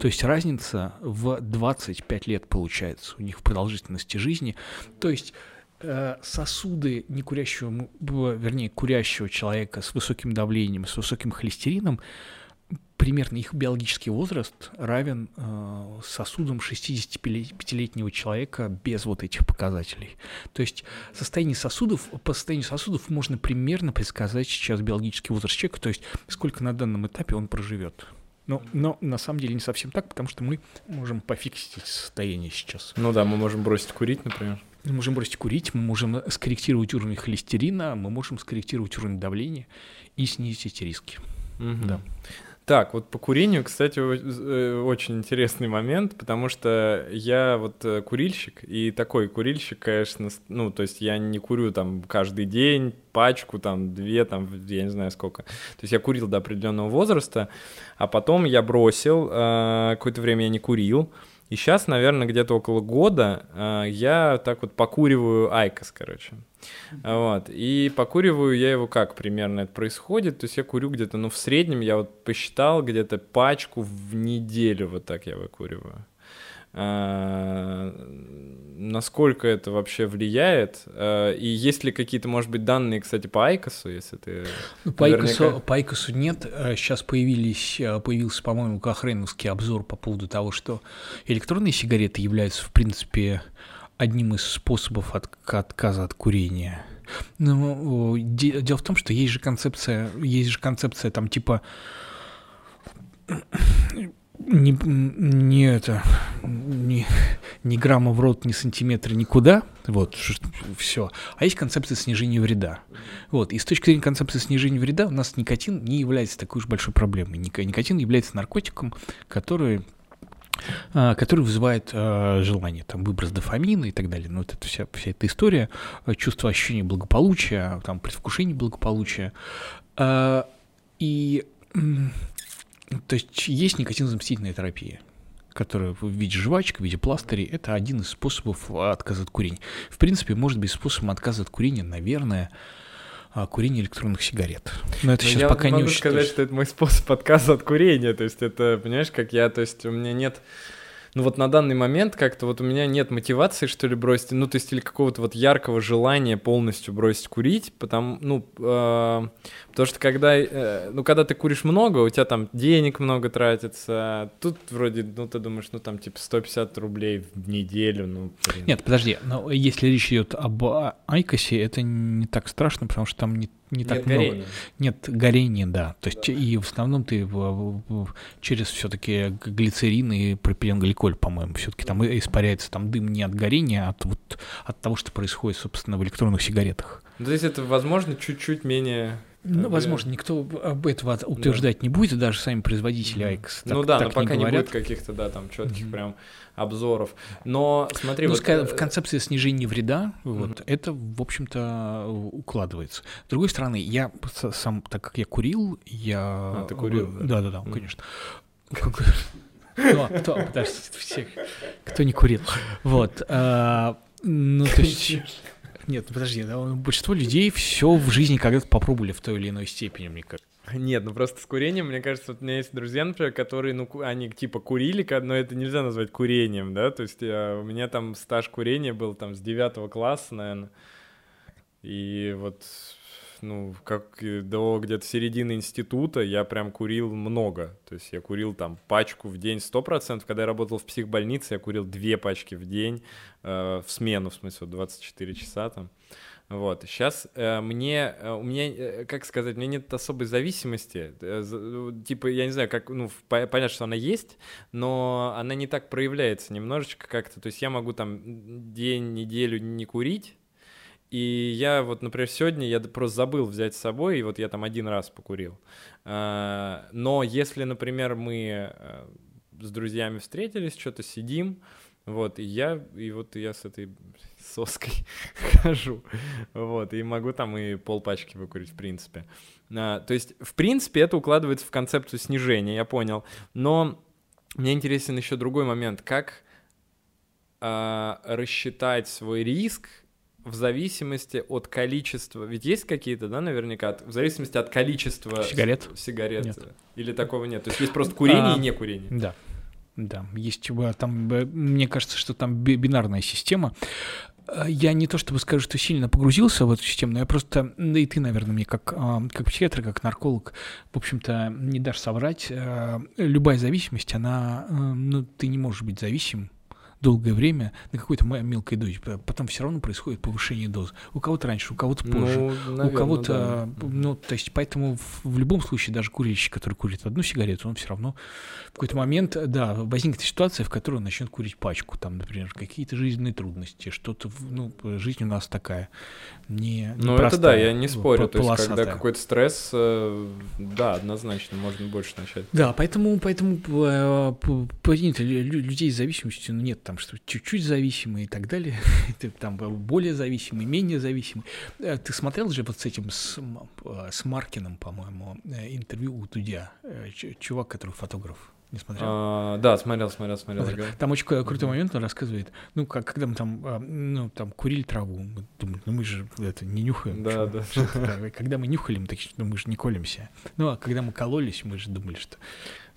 Speaker 2: То есть разница в 25 лет получается у них в продолжительности жизни. То есть э, сосуды некурящего, вернее, курящего человека с высоким давлением, с высоким холестерином, примерно их биологический возраст равен э, сосудам 65-летнего человека без вот этих показателей. То есть состояние сосудов, по состоянию сосудов можно примерно предсказать сейчас биологический возраст человека, то есть сколько на данном этапе он проживет. Но, но на самом деле не совсем так, потому что мы можем пофиксить эти состояния сейчас.
Speaker 1: Ну да, мы можем бросить курить, например.
Speaker 2: Мы можем бросить курить, мы можем скорректировать уровень холестерина, мы можем скорректировать уровень давления и снизить эти риски.
Speaker 1: Угу. Да. Так, вот по курению, кстати, э, очень интересный момент, потому что я вот э, курильщик, и такой курильщик, конечно, ну, то есть я не курю там каждый день, пачку, там, две, там, я не знаю сколько. То есть я курил до определенного возраста, а потом я бросил, э, какое-то время я не курил, и сейчас, наверное, где-то около года э, я так вот покуриваю IQOS, короче. Вот. И покуриваю я его как примерно это происходит. То есть я курю где-то, ну, в среднем я вот посчитал где-то пачку в неделю вот так я выкуриваю. А, насколько это вообще влияет? А, и есть ли какие-то, может быть, данные, кстати, по IQOS -у, если ты...
Speaker 2: Ну, по, наверняка... Айкосу, по Айкосу нет. Сейчас появились, появился, по-моему, Кохреновский обзор по поводу того, что электронные сигареты являются, в принципе, одним из способов от, отказа от курения. Но де, дело в том, что есть же концепция, есть же концепция там типа не, не это, не, ни грамма в рот, ни сантиметра никуда, вот, все. А есть концепция снижения вреда. Вот, и с точки зрения концепции снижения вреда у нас никотин не является такой уж большой проблемой. Никотин является наркотиком, который а, который вызывает э, желание, там, выброс дофамина и так далее. Ну, вот это вся, вся эта история, чувство ощущения благополучия, там, предвкушение благополучия. Э, и, то есть, есть никотинозаместительная терапия которая в виде жвачек, в виде пластырей, это один из способов отказа от курения. В принципе, может быть способом отказа от курения, наверное, а, курение электронных сигарет.
Speaker 1: Но это Но сейчас я пока могу не сказать, что это мой способ отказа от курения. То есть это, понимаешь, как я, то есть у меня нет ну вот на данный момент как-то вот у меня нет мотивации, что ли, бросить, ну, то есть или какого-то вот яркого желания полностью бросить курить, потому, ну, э, потому что когда, э, ну, когда ты куришь много, у тебя там денег много тратится, тут вроде, ну, ты думаешь, ну, там, типа, 150 рублей в неделю, ну,
Speaker 2: блин. Нет, подожди, но если речь идет об IQOS -е, это не так страшно, потому что там не не так Нет много. Горения. Нет горения, да. То есть да. и в основном ты через все-таки глицерин и пропиленгликоль, по-моему, все-таки там испаряется там дым не от горения, а от вот от того, что происходит, собственно, в электронных сигаретах.
Speaker 1: Ну, то есть это, возможно, чуть-чуть менее
Speaker 2: ну, возможно, никто об этого утверждать да. не будет, даже сами производители IQOS.
Speaker 1: Ну да, так но пока не, не будет каких-то, да, там четких mm-hmm. прям обзоров. Но смотри, ну,
Speaker 2: вот... в э, концепции снижения вреда, mm-hmm. вот, это, в общем-то, укладывается. С другой стороны, я сам, так как я курил, я...
Speaker 1: А, ты курил,
Speaker 2: да? Да-да-да, mm-hmm. конечно. А кто, подождите, всех, кто не курил. Вот. А, ну, то есть... Нет, подожди, да, большинство людей все в жизни когда-то попробовали в той или иной степени, мне кажется.
Speaker 1: Нет, ну просто с курением, мне кажется, вот у меня есть друзья, например, которые, ну, они типа курили, но это нельзя назвать курением, да, то есть я, у меня там стаж курения был там с девятого класса, наверное, и вот, ну, как до где-то середины института я прям курил много, то есть я курил там пачку в день сто процентов, когда я работал в психбольнице, я курил две пачки в день, э, в смену, в смысле, 24 часа там, вот, сейчас э, мне, э, у меня, э, как сказать, у меня нет особой зависимости, э, э типа, я не знаю, как, ну, по понятно, что она есть, но она не так проявляется немножечко как-то, то есть я могу там день, неделю не курить, и я вот, например, сегодня я просто забыл взять с собой, и вот я там один раз покурил. Э, но если, например, мы э, с друзьями встретились, что-то сидим, вот, и я, и вот я с этой соской хожу, вот, и могу там и полпачки выкурить, в принципе. А, то есть, в принципе, это укладывается в концепцию снижения, я понял, но мне интересен еще другой момент, как а, рассчитать свой риск в зависимости от количества, ведь есть какие-то, да, наверняка, в зависимости от количества
Speaker 2: сигарет,
Speaker 1: сигарет нет. или такого нет, то есть есть просто курение а, и не курение.
Speaker 2: Да, да, есть там, мне кажется, что там бинарная система. Э, я не то чтобы скажу, что сильно погрузился в эту систему, но я просто, да и ты, наверное, мне как, а, как психиатр, как нарколог, в общем-то, не дашь соврать. Э, любая зависимость, она, э, ну, ты не можешь быть зависим долгое время на какой-то мелкой дозе, потом все равно происходит повышение дозы. У кого-то раньше, у кого-то ну, позже, ну, наверное, у кого-то, да. ну, то есть, поэтому в, в любом случае даже курильщик, который курит одну сигарету, он все равно в какой-то момент, да, возникнет ситуация, в которой он начнет курить пачку, там, например, какие-то жизненные трудности, что-то, ну, жизнь у нас такая не, не
Speaker 1: Ну, это да, я не спорю, то есть, когда какой-то стресс, э, да, однозначно, можно больше начать.
Speaker 2: Да, поэтому, поэтому понятно, людей с зависимостью ну, нет там что чуть-чуть зависимый и так далее, там более зависимый, менее зависимый. Э, ты смотрел же вот с этим, с, э, с Маркиным, по-моему, э, интервью у Дудя, чувак, который фотограф? Не смотрел?
Speaker 1: А, да, смотрел, смотрел, смотрел. Вот.
Speaker 2: Там очень крутой момент, он рассказывает, ну, как, когда мы там, ну, там курили траву, мы думали, ну, мы же это не нюхаем.
Speaker 1: Да, да.
Speaker 2: Когда мы нюхали, мы такие, ну, мы же не колемся. Ну, а когда мы кололись, мы же думали, что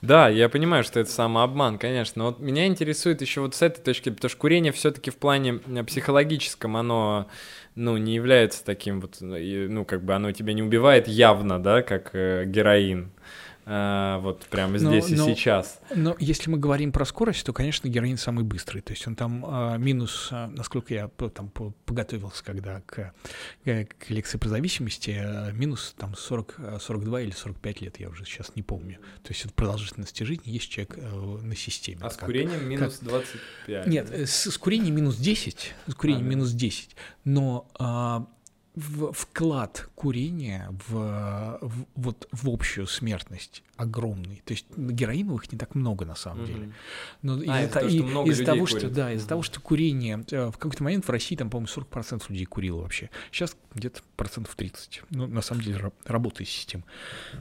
Speaker 1: да, я понимаю, что это самообман, конечно. Но вот меня интересует еще вот с этой точки, потому что курение все-таки в плане психологическом, оно ну, не является таким вот, ну, как бы оно тебя не убивает явно, да, как э, героин. А, вот прямо здесь но, и но, сейчас.
Speaker 2: Но если мы говорим про скорость, то, конечно, героин самый быстрый. То есть он там а, минус, а, насколько я там поготовился, когда к, э, к лекции по зависимости, а, минус там 40, 42 или 45 лет, я уже сейчас не помню. То есть это продолжительность жизни есть человек а, на системе.
Speaker 1: А с как, курением минус как... 25?
Speaker 2: Нет, с, с курением минус 10, с курением а, минус 10, но... А, в, вклад курения в, в, вот, в общую смертность огромный. То есть героиновых не так много на самом mm-hmm. деле. Но а, из-за, из, из того, что да, из-за mm-hmm. того, что курение э, в какой-то момент в России там, по-моему, 40% людей курило вообще. Сейчас где-то процентов 30. Ну, на самом деле работает система.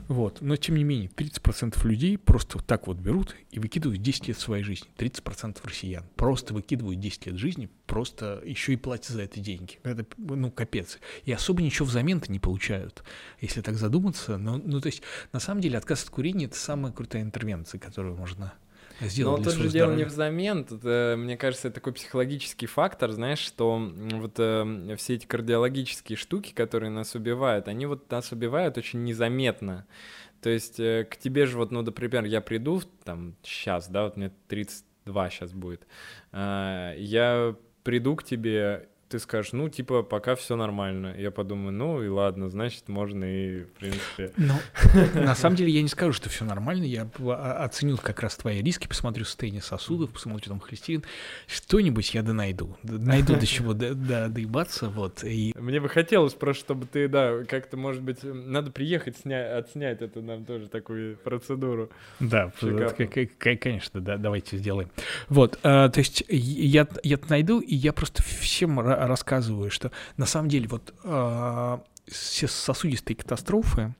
Speaker 2: Вот. Но тем не менее, 30% людей просто вот так вот берут и выкидывают 10 лет своей жизни. 30% россиян просто выкидывают 10 лет жизни, просто еще и платят за это деньги. Это, ну, капец. И особо ничего взамен-то не получают, если так задуматься. Ну, ну, то есть, на самом деле, отказ от курения — это самая крутая интервенция, которую можно сделал
Speaker 1: Но
Speaker 2: для
Speaker 1: тут же дело не
Speaker 2: здоровья.
Speaker 1: взамен, тут, э, мне кажется, это такой психологический фактор, знаешь, что вот э, все эти кардиологические штуки, которые нас убивают, они вот нас убивают очень незаметно. То есть э, к тебе же вот, ну, например, я приду там сейчас, да, вот мне 32 сейчас будет, а, я приду к тебе, ты скажешь, ну, типа, пока все нормально. Я подумаю, ну и ладно, значит, можно и, в принципе...
Speaker 2: Ну, на самом деле я не скажу, что все нормально. Я о- оценю как раз твои риски, посмотрю состояние сосудов, посмотрю там холестерин. Что-нибудь я да найду. Найду до чего до- до- доебаться, вот. И
Speaker 1: Мне бы хотелось просто, чтобы ты, да, как-то, может быть, надо приехать, сня... отснять эту нам тоже такую процедуру.
Speaker 2: Да, конечно, да, давайте сделаем. Вот, а, то есть я, я найду, и я просто всем рассказываю, что на самом деле вот все сосудистые катастрофы,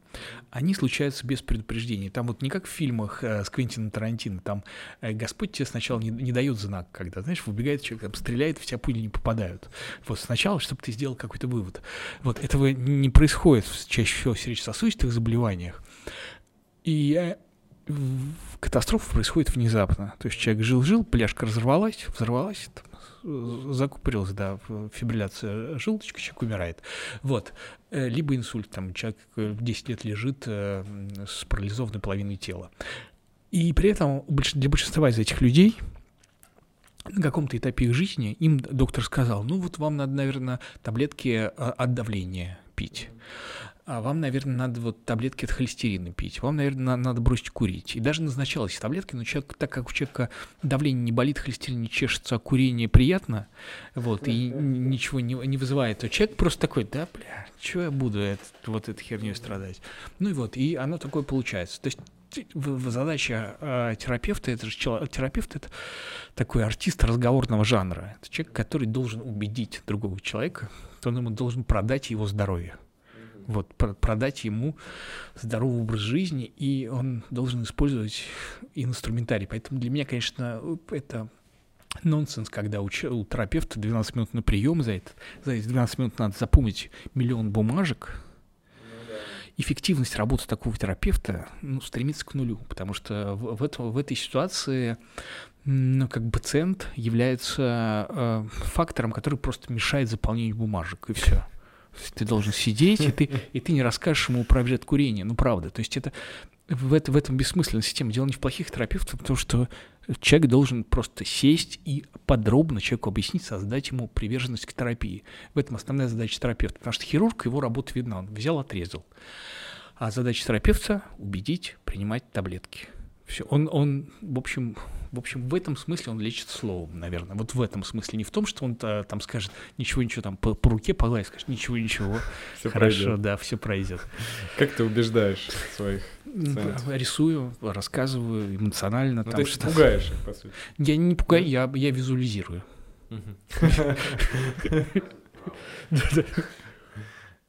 Speaker 2: они случаются без предупреждения. Там вот не как в фильмах э, с Квентином Тарантино, там э, Господь тебе сначала не, не дает знак, когда, знаешь, выбегает человек, там, стреляет, в тебя пули не попадают. Вот сначала, чтобы ты сделал какой-то вывод. Вот этого не происходит чаще всего в сердечно-сосудистых заболеваниях. И э, в- катастрофа происходит внезапно. То есть человек жил-жил, пляжка разорвалась, взорвалась, закупорилась, да, в- фибрилляция желудочка, человек умирает. Вот. Э, Либо инсульт, там человек э, 10 лет лежит э, с парализованной половиной тела. И при этом для большинства из этих людей на каком-то этапе их жизни им доктор сказал, ну вот вам надо, наверное, таблетки от давления пить. А вам, наверное, надо вот таблетки от холестерина пить. Вам, наверное, на- надо бросить курить. И даже назначалось таблетки, но человек, так как у человека давление не болит, холестерин не чешется, а курение приятно, вот, и ничего не, не вызывает, то человек просто такой, да, бля, что я буду это, вот этой херней страдать? Ну и вот, и оно такое получается. То есть задача э, терапевта, это же чело- терапевт, это такой артист разговорного жанра. Это человек, который должен убедить другого человека, что он ему должен продать его здоровье. Вот, про- продать ему здоровый образ жизни, и он должен использовать инструментарий. Поэтому для меня, конечно, это нонсенс, когда у, у терапевта 12 минут на прием, за, это, за эти 12 минут надо запомнить миллион бумажек. Эффективность работы такого терапевта ну, стремится к нулю, потому что в, в, этом, в этой ситуации ну, как бы пациент является э, фактором, который просто мешает заполнению бумажек, и все. Ты должен сидеть, и ты, и ты не расскажешь ему про вред курения. Ну, правда. То есть это в, это, в этом бессмысленная система. Дело не в плохих терапевтах, потому что человек должен просто сесть и подробно человеку объяснить, создать ему приверженность к терапии. В этом основная задача терапевта. Потому что хирург, его работа видна. Он взял, отрезал. А задача терапевта — убедить принимать таблетки. Все. Он, он, в общем, в общем, в этом смысле он лечит словом, наверное. Вот в этом смысле. Не в том, что он а, там скажет ничего, ничего, там по, по руке погладит, скажет ничего, ничего.
Speaker 1: Всё
Speaker 2: Хорошо,
Speaker 1: пройдёт.
Speaker 2: да, все пройдет.
Speaker 1: Как ты убеждаешь своих? Пациентов.
Speaker 2: Рисую, рассказываю эмоционально.
Speaker 1: Ну,
Speaker 2: там
Speaker 1: ты
Speaker 2: что
Speaker 1: пугаешь их, по сути.
Speaker 2: Я не пугаю, я, я визуализирую.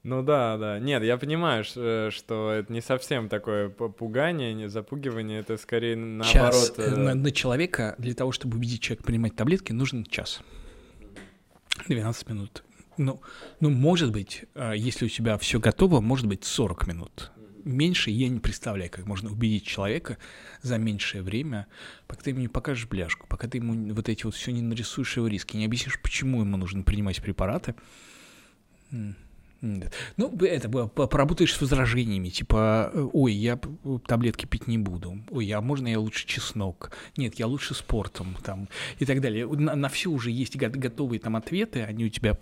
Speaker 1: Ну да, да. Нет, я понимаю, ш- что это не совсем такое пугание, не запугивание, это скорее
Speaker 2: час
Speaker 1: наоборот.
Speaker 2: э,
Speaker 1: э,
Speaker 2: на, на человека, для того, чтобы убедить человека принимать таблетки, нужен час. 12 минут. Ну, ну, может быть, э, если у тебя все готово, может быть 40 минут. Меньше я не представляю, как можно убедить человека за меньшее время, пока ты ему не покажешь бляшку, пока ты ему вот эти вот все не нарисуешь его риски, не объяснишь, почему ему нужно принимать препараты. Ну, это б- по- поработаешь с возражениями, типа, э, ой, я п- таблетки пить не буду, ой, а можно я лучше чеснок? Нет, я лучше спортом, там, и так далее. На, на все уже есть го- готовые там ответы, они у тебя,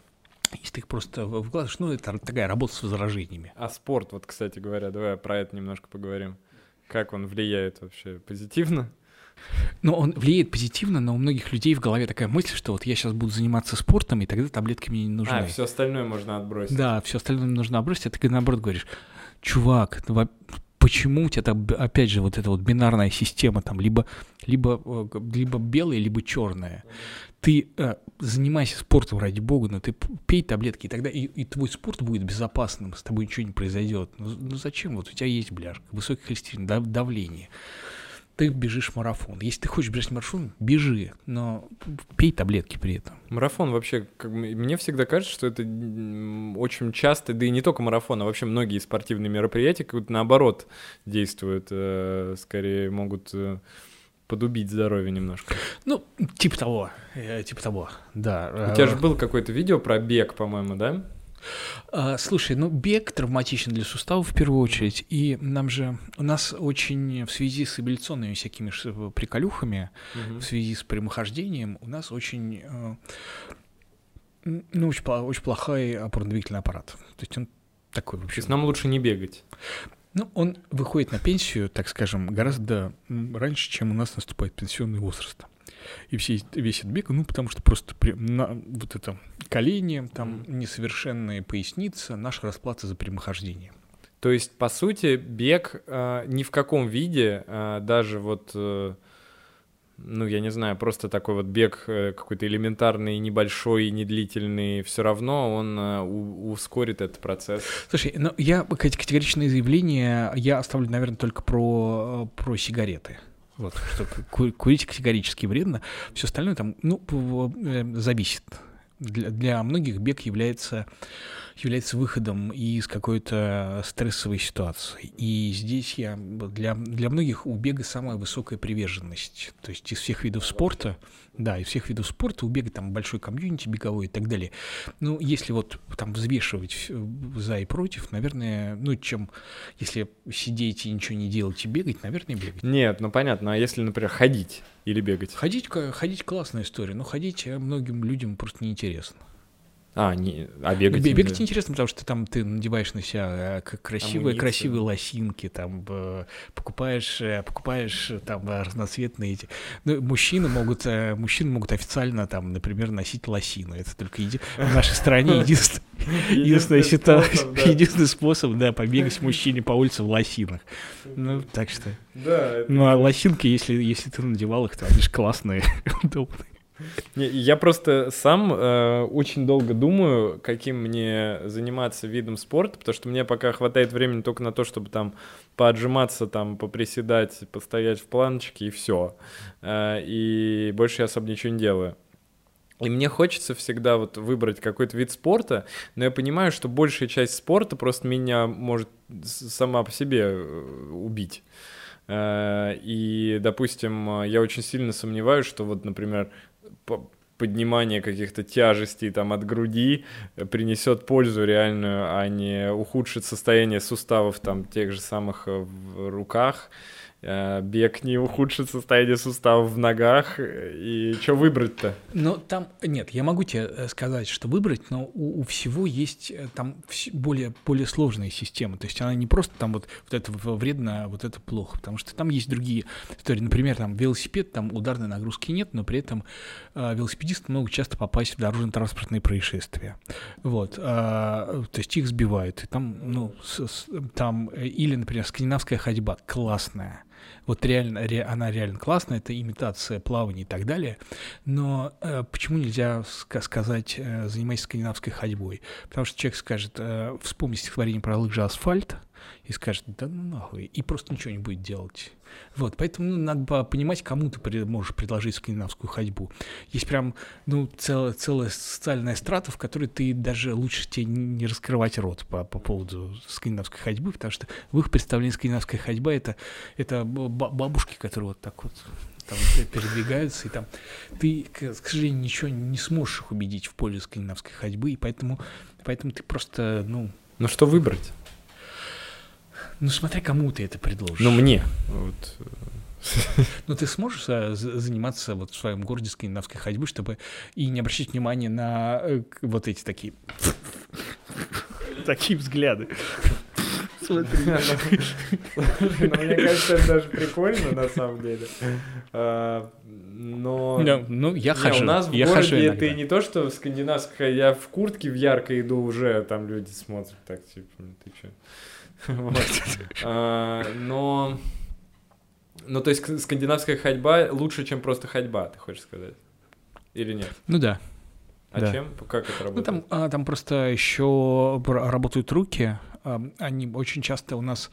Speaker 2: если ты их просто вкладываешь, ну, это такая работа с возражениями.
Speaker 1: А спорт, вот, кстати говоря, давай про это немножко поговорим. Как он влияет вообще позитивно?
Speaker 2: Но он влияет позитивно, но у многих людей в голове такая мысль, что вот я сейчас буду заниматься спортом, и тогда таблетки мне не нужны.
Speaker 1: А, все остальное можно отбросить.
Speaker 2: Да, все остальное нужно отбросить, а ты наоборот говоришь, чувак, ну, почему у тебя там, опять же, вот эта вот бинарная система там, либо, либо, э, либо белая, либо черная. Ты э, занимайся спортом ради бога, но ты п- пей таблетки, и тогда и, и твой спорт будет безопасным, с тобой ничего не произойдет. Ну, ну зачем? Вот у тебя есть бляшка, высокий холестерин, дав- давление. Ты бежишь марафон. Если ты хочешь бежать марафон, бежи, но пей таблетки при этом.
Speaker 1: Марафон вообще, как, мне всегда кажется, что это очень часто, да и не только марафон, а вообще многие спортивные мероприятия как будто наоборот действуют, э, скорее могут э, подубить здоровье немножко.
Speaker 2: Ну, типа того, э, типа того, да.
Speaker 1: У тебя же было какое-то видео про бег, по-моему, да?
Speaker 2: А, слушай, ну бег травматичен для суставов в первую очередь, и нам же у нас очень в связи с абилляционными всякими приколюхами, угу. в связи с прямохождением, у нас очень э, ну, очень, очень плохой опорно-двигательный аппарат. То есть он такой вообще. То есть
Speaker 1: нам лучше не бегать.
Speaker 2: Ну, он выходит на пенсию, так скажем, гораздо раньше, чем у нас наступает пенсионный возраст. И все, весь этот бег, ну, потому что просто при, на, вот это колени, там несовершенная поясница, наша расплата за прямохождение.
Speaker 1: То есть, по сути, бег э, ни в каком виде, э, даже вот... Э ну, я не знаю, просто такой вот бег э, какой-то элементарный, небольшой, недлительный, все равно он э, ускорит этот процесс.
Speaker 2: Слушай, ну, я категоричное заявление я оставлю, наверное, только про, э, про сигареты. Вот, что курить категорически вредно. Все остальное там, ну, зависит. Для, для многих бег является является выходом из какой-то стрессовой ситуации. И здесь я для, для многих у бега самая высокая приверженность. То есть из всех видов спорта, да, из всех видов спорта у бега там большой комьюнити беговой и так далее. Ну, если вот там взвешивать за и против, наверное, ну, чем если сидеть и ничего не делать и бегать, наверное, бегать.
Speaker 1: Нет, ну понятно, а если, например, ходить или бегать?
Speaker 2: Ходить, ходить классная история, но ходить многим людям просто неинтересно.
Speaker 1: А, не, а бегать?
Speaker 2: Бегать да. интересно, потому что там ты надеваешь на себя э, красивые, красивые лосинки, там покупаешь, э, покупаешь э, там разноцветные эти. Ну, мужчины могут, мужчины могут официально там, например, носить лосину. Это только еди... в нашей стране единственный, единственный, способ, да. единственный способ, да, побегать мужчине по улице в лосинах. Ну, так что.
Speaker 1: Да.
Speaker 2: Ну, а лосинки, если, если ты надевал их, то они же классные, удобные.
Speaker 1: Я просто сам э, очень долго думаю, каким мне заниматься видом спорта, потому что мне пока хватает времени только на то, чтобы там поотжиматься, там, поприседать, постоять в планочке и все. Э, и больше я особо ничего не делаю. И мне хочется всегда вот выбрать какой-то вид спорта, но я понимаю, что большая часть спорта просто меня может сама по себе э, убить. И, допустим, я очень сильно сомневаюсь, что вот, например, поднимание каких-то тяжестей там от груди принесет пользу реальную, а не ухудшит состояние суставов там тех же самых э, в руках. Э, бег не ухудшит состояние суставов в ногах, и что выбрать-то?
Speaker 2: Ну, там, нет, я могу тебе э, сказать, что выбрать, но у, у всего есть э, там более, более сложная система, то есть она не просто там вот, вот это вредно, а вот это плохо, потому что там есть другие истории, например, там велосипед, там ударной нагрузки нет, но при этом э, велосипедисты могут часто попасть в дорожно-транспортные происшествия, вот, э, то есть их сбивают, и там, ну, с, с, там, или, например, скандинавская ходьба классная, вот реально, ре, она реально классная, это имитация плавания и так далее, но э, почему нельзя сказать э, занимайся скандинавской ходьбой? Потому что человек скажет, э, вспомни стихотворение про лыжи асфальт, и скажет, да ну нахуй, и просто ничего не будет делать. Вот, поэтому ну, надо понимать, кому ты при, можешь предложить скандинавскую ходьбу. Есть прям, ну, целая, целая социальная страта, в которой ты даже лучше тебе не раскрывать рот по, по поводу скандинавской ходьбы, потому что в их представлении скандинавская ходьба это, это бабушки, которые вот так вот там передвигаются, и там ты, к сожалению, ничего не сможешь их убедить в пользу скандинавской ходьбы, и поэтому, поэтому ты просто, ну...
Speaker 1: Ну что выбрать?
Speaker 2: Ну, смотри, кому ты это предложишь.
Speaker 1: Ну, мне. Вот.
Speaker 2: Ну, ты сможешь а, заниматься вот в своем городе скандинавской ходьбой, чтобы и не обращать внимания на э, вот эти такие... Такие взгляды.
Speaker 1: Смотри. Ну, мне кажется, это даже прикольно, на самом деле. А, но...
Speaker 2: Ну, я хожу.
Speaker 1: У нас в городе ты не то, что в скандинавской, я в куртке в яркой иду уже, там люди смотрят так, типа, «Ну, ты что? А, но... Ну, то есть скандинавская ходьба лучше, чем просто ходьба, ты хочешь сказать? Или нет?
Speaker 2: Ну да.
Speaker 1: А
Speaker 2: да.
Speaker 1: чем? Как это работает?
Speaker 2: Ну, там, а, там просто еще работают руки. А, они очень часто у нас...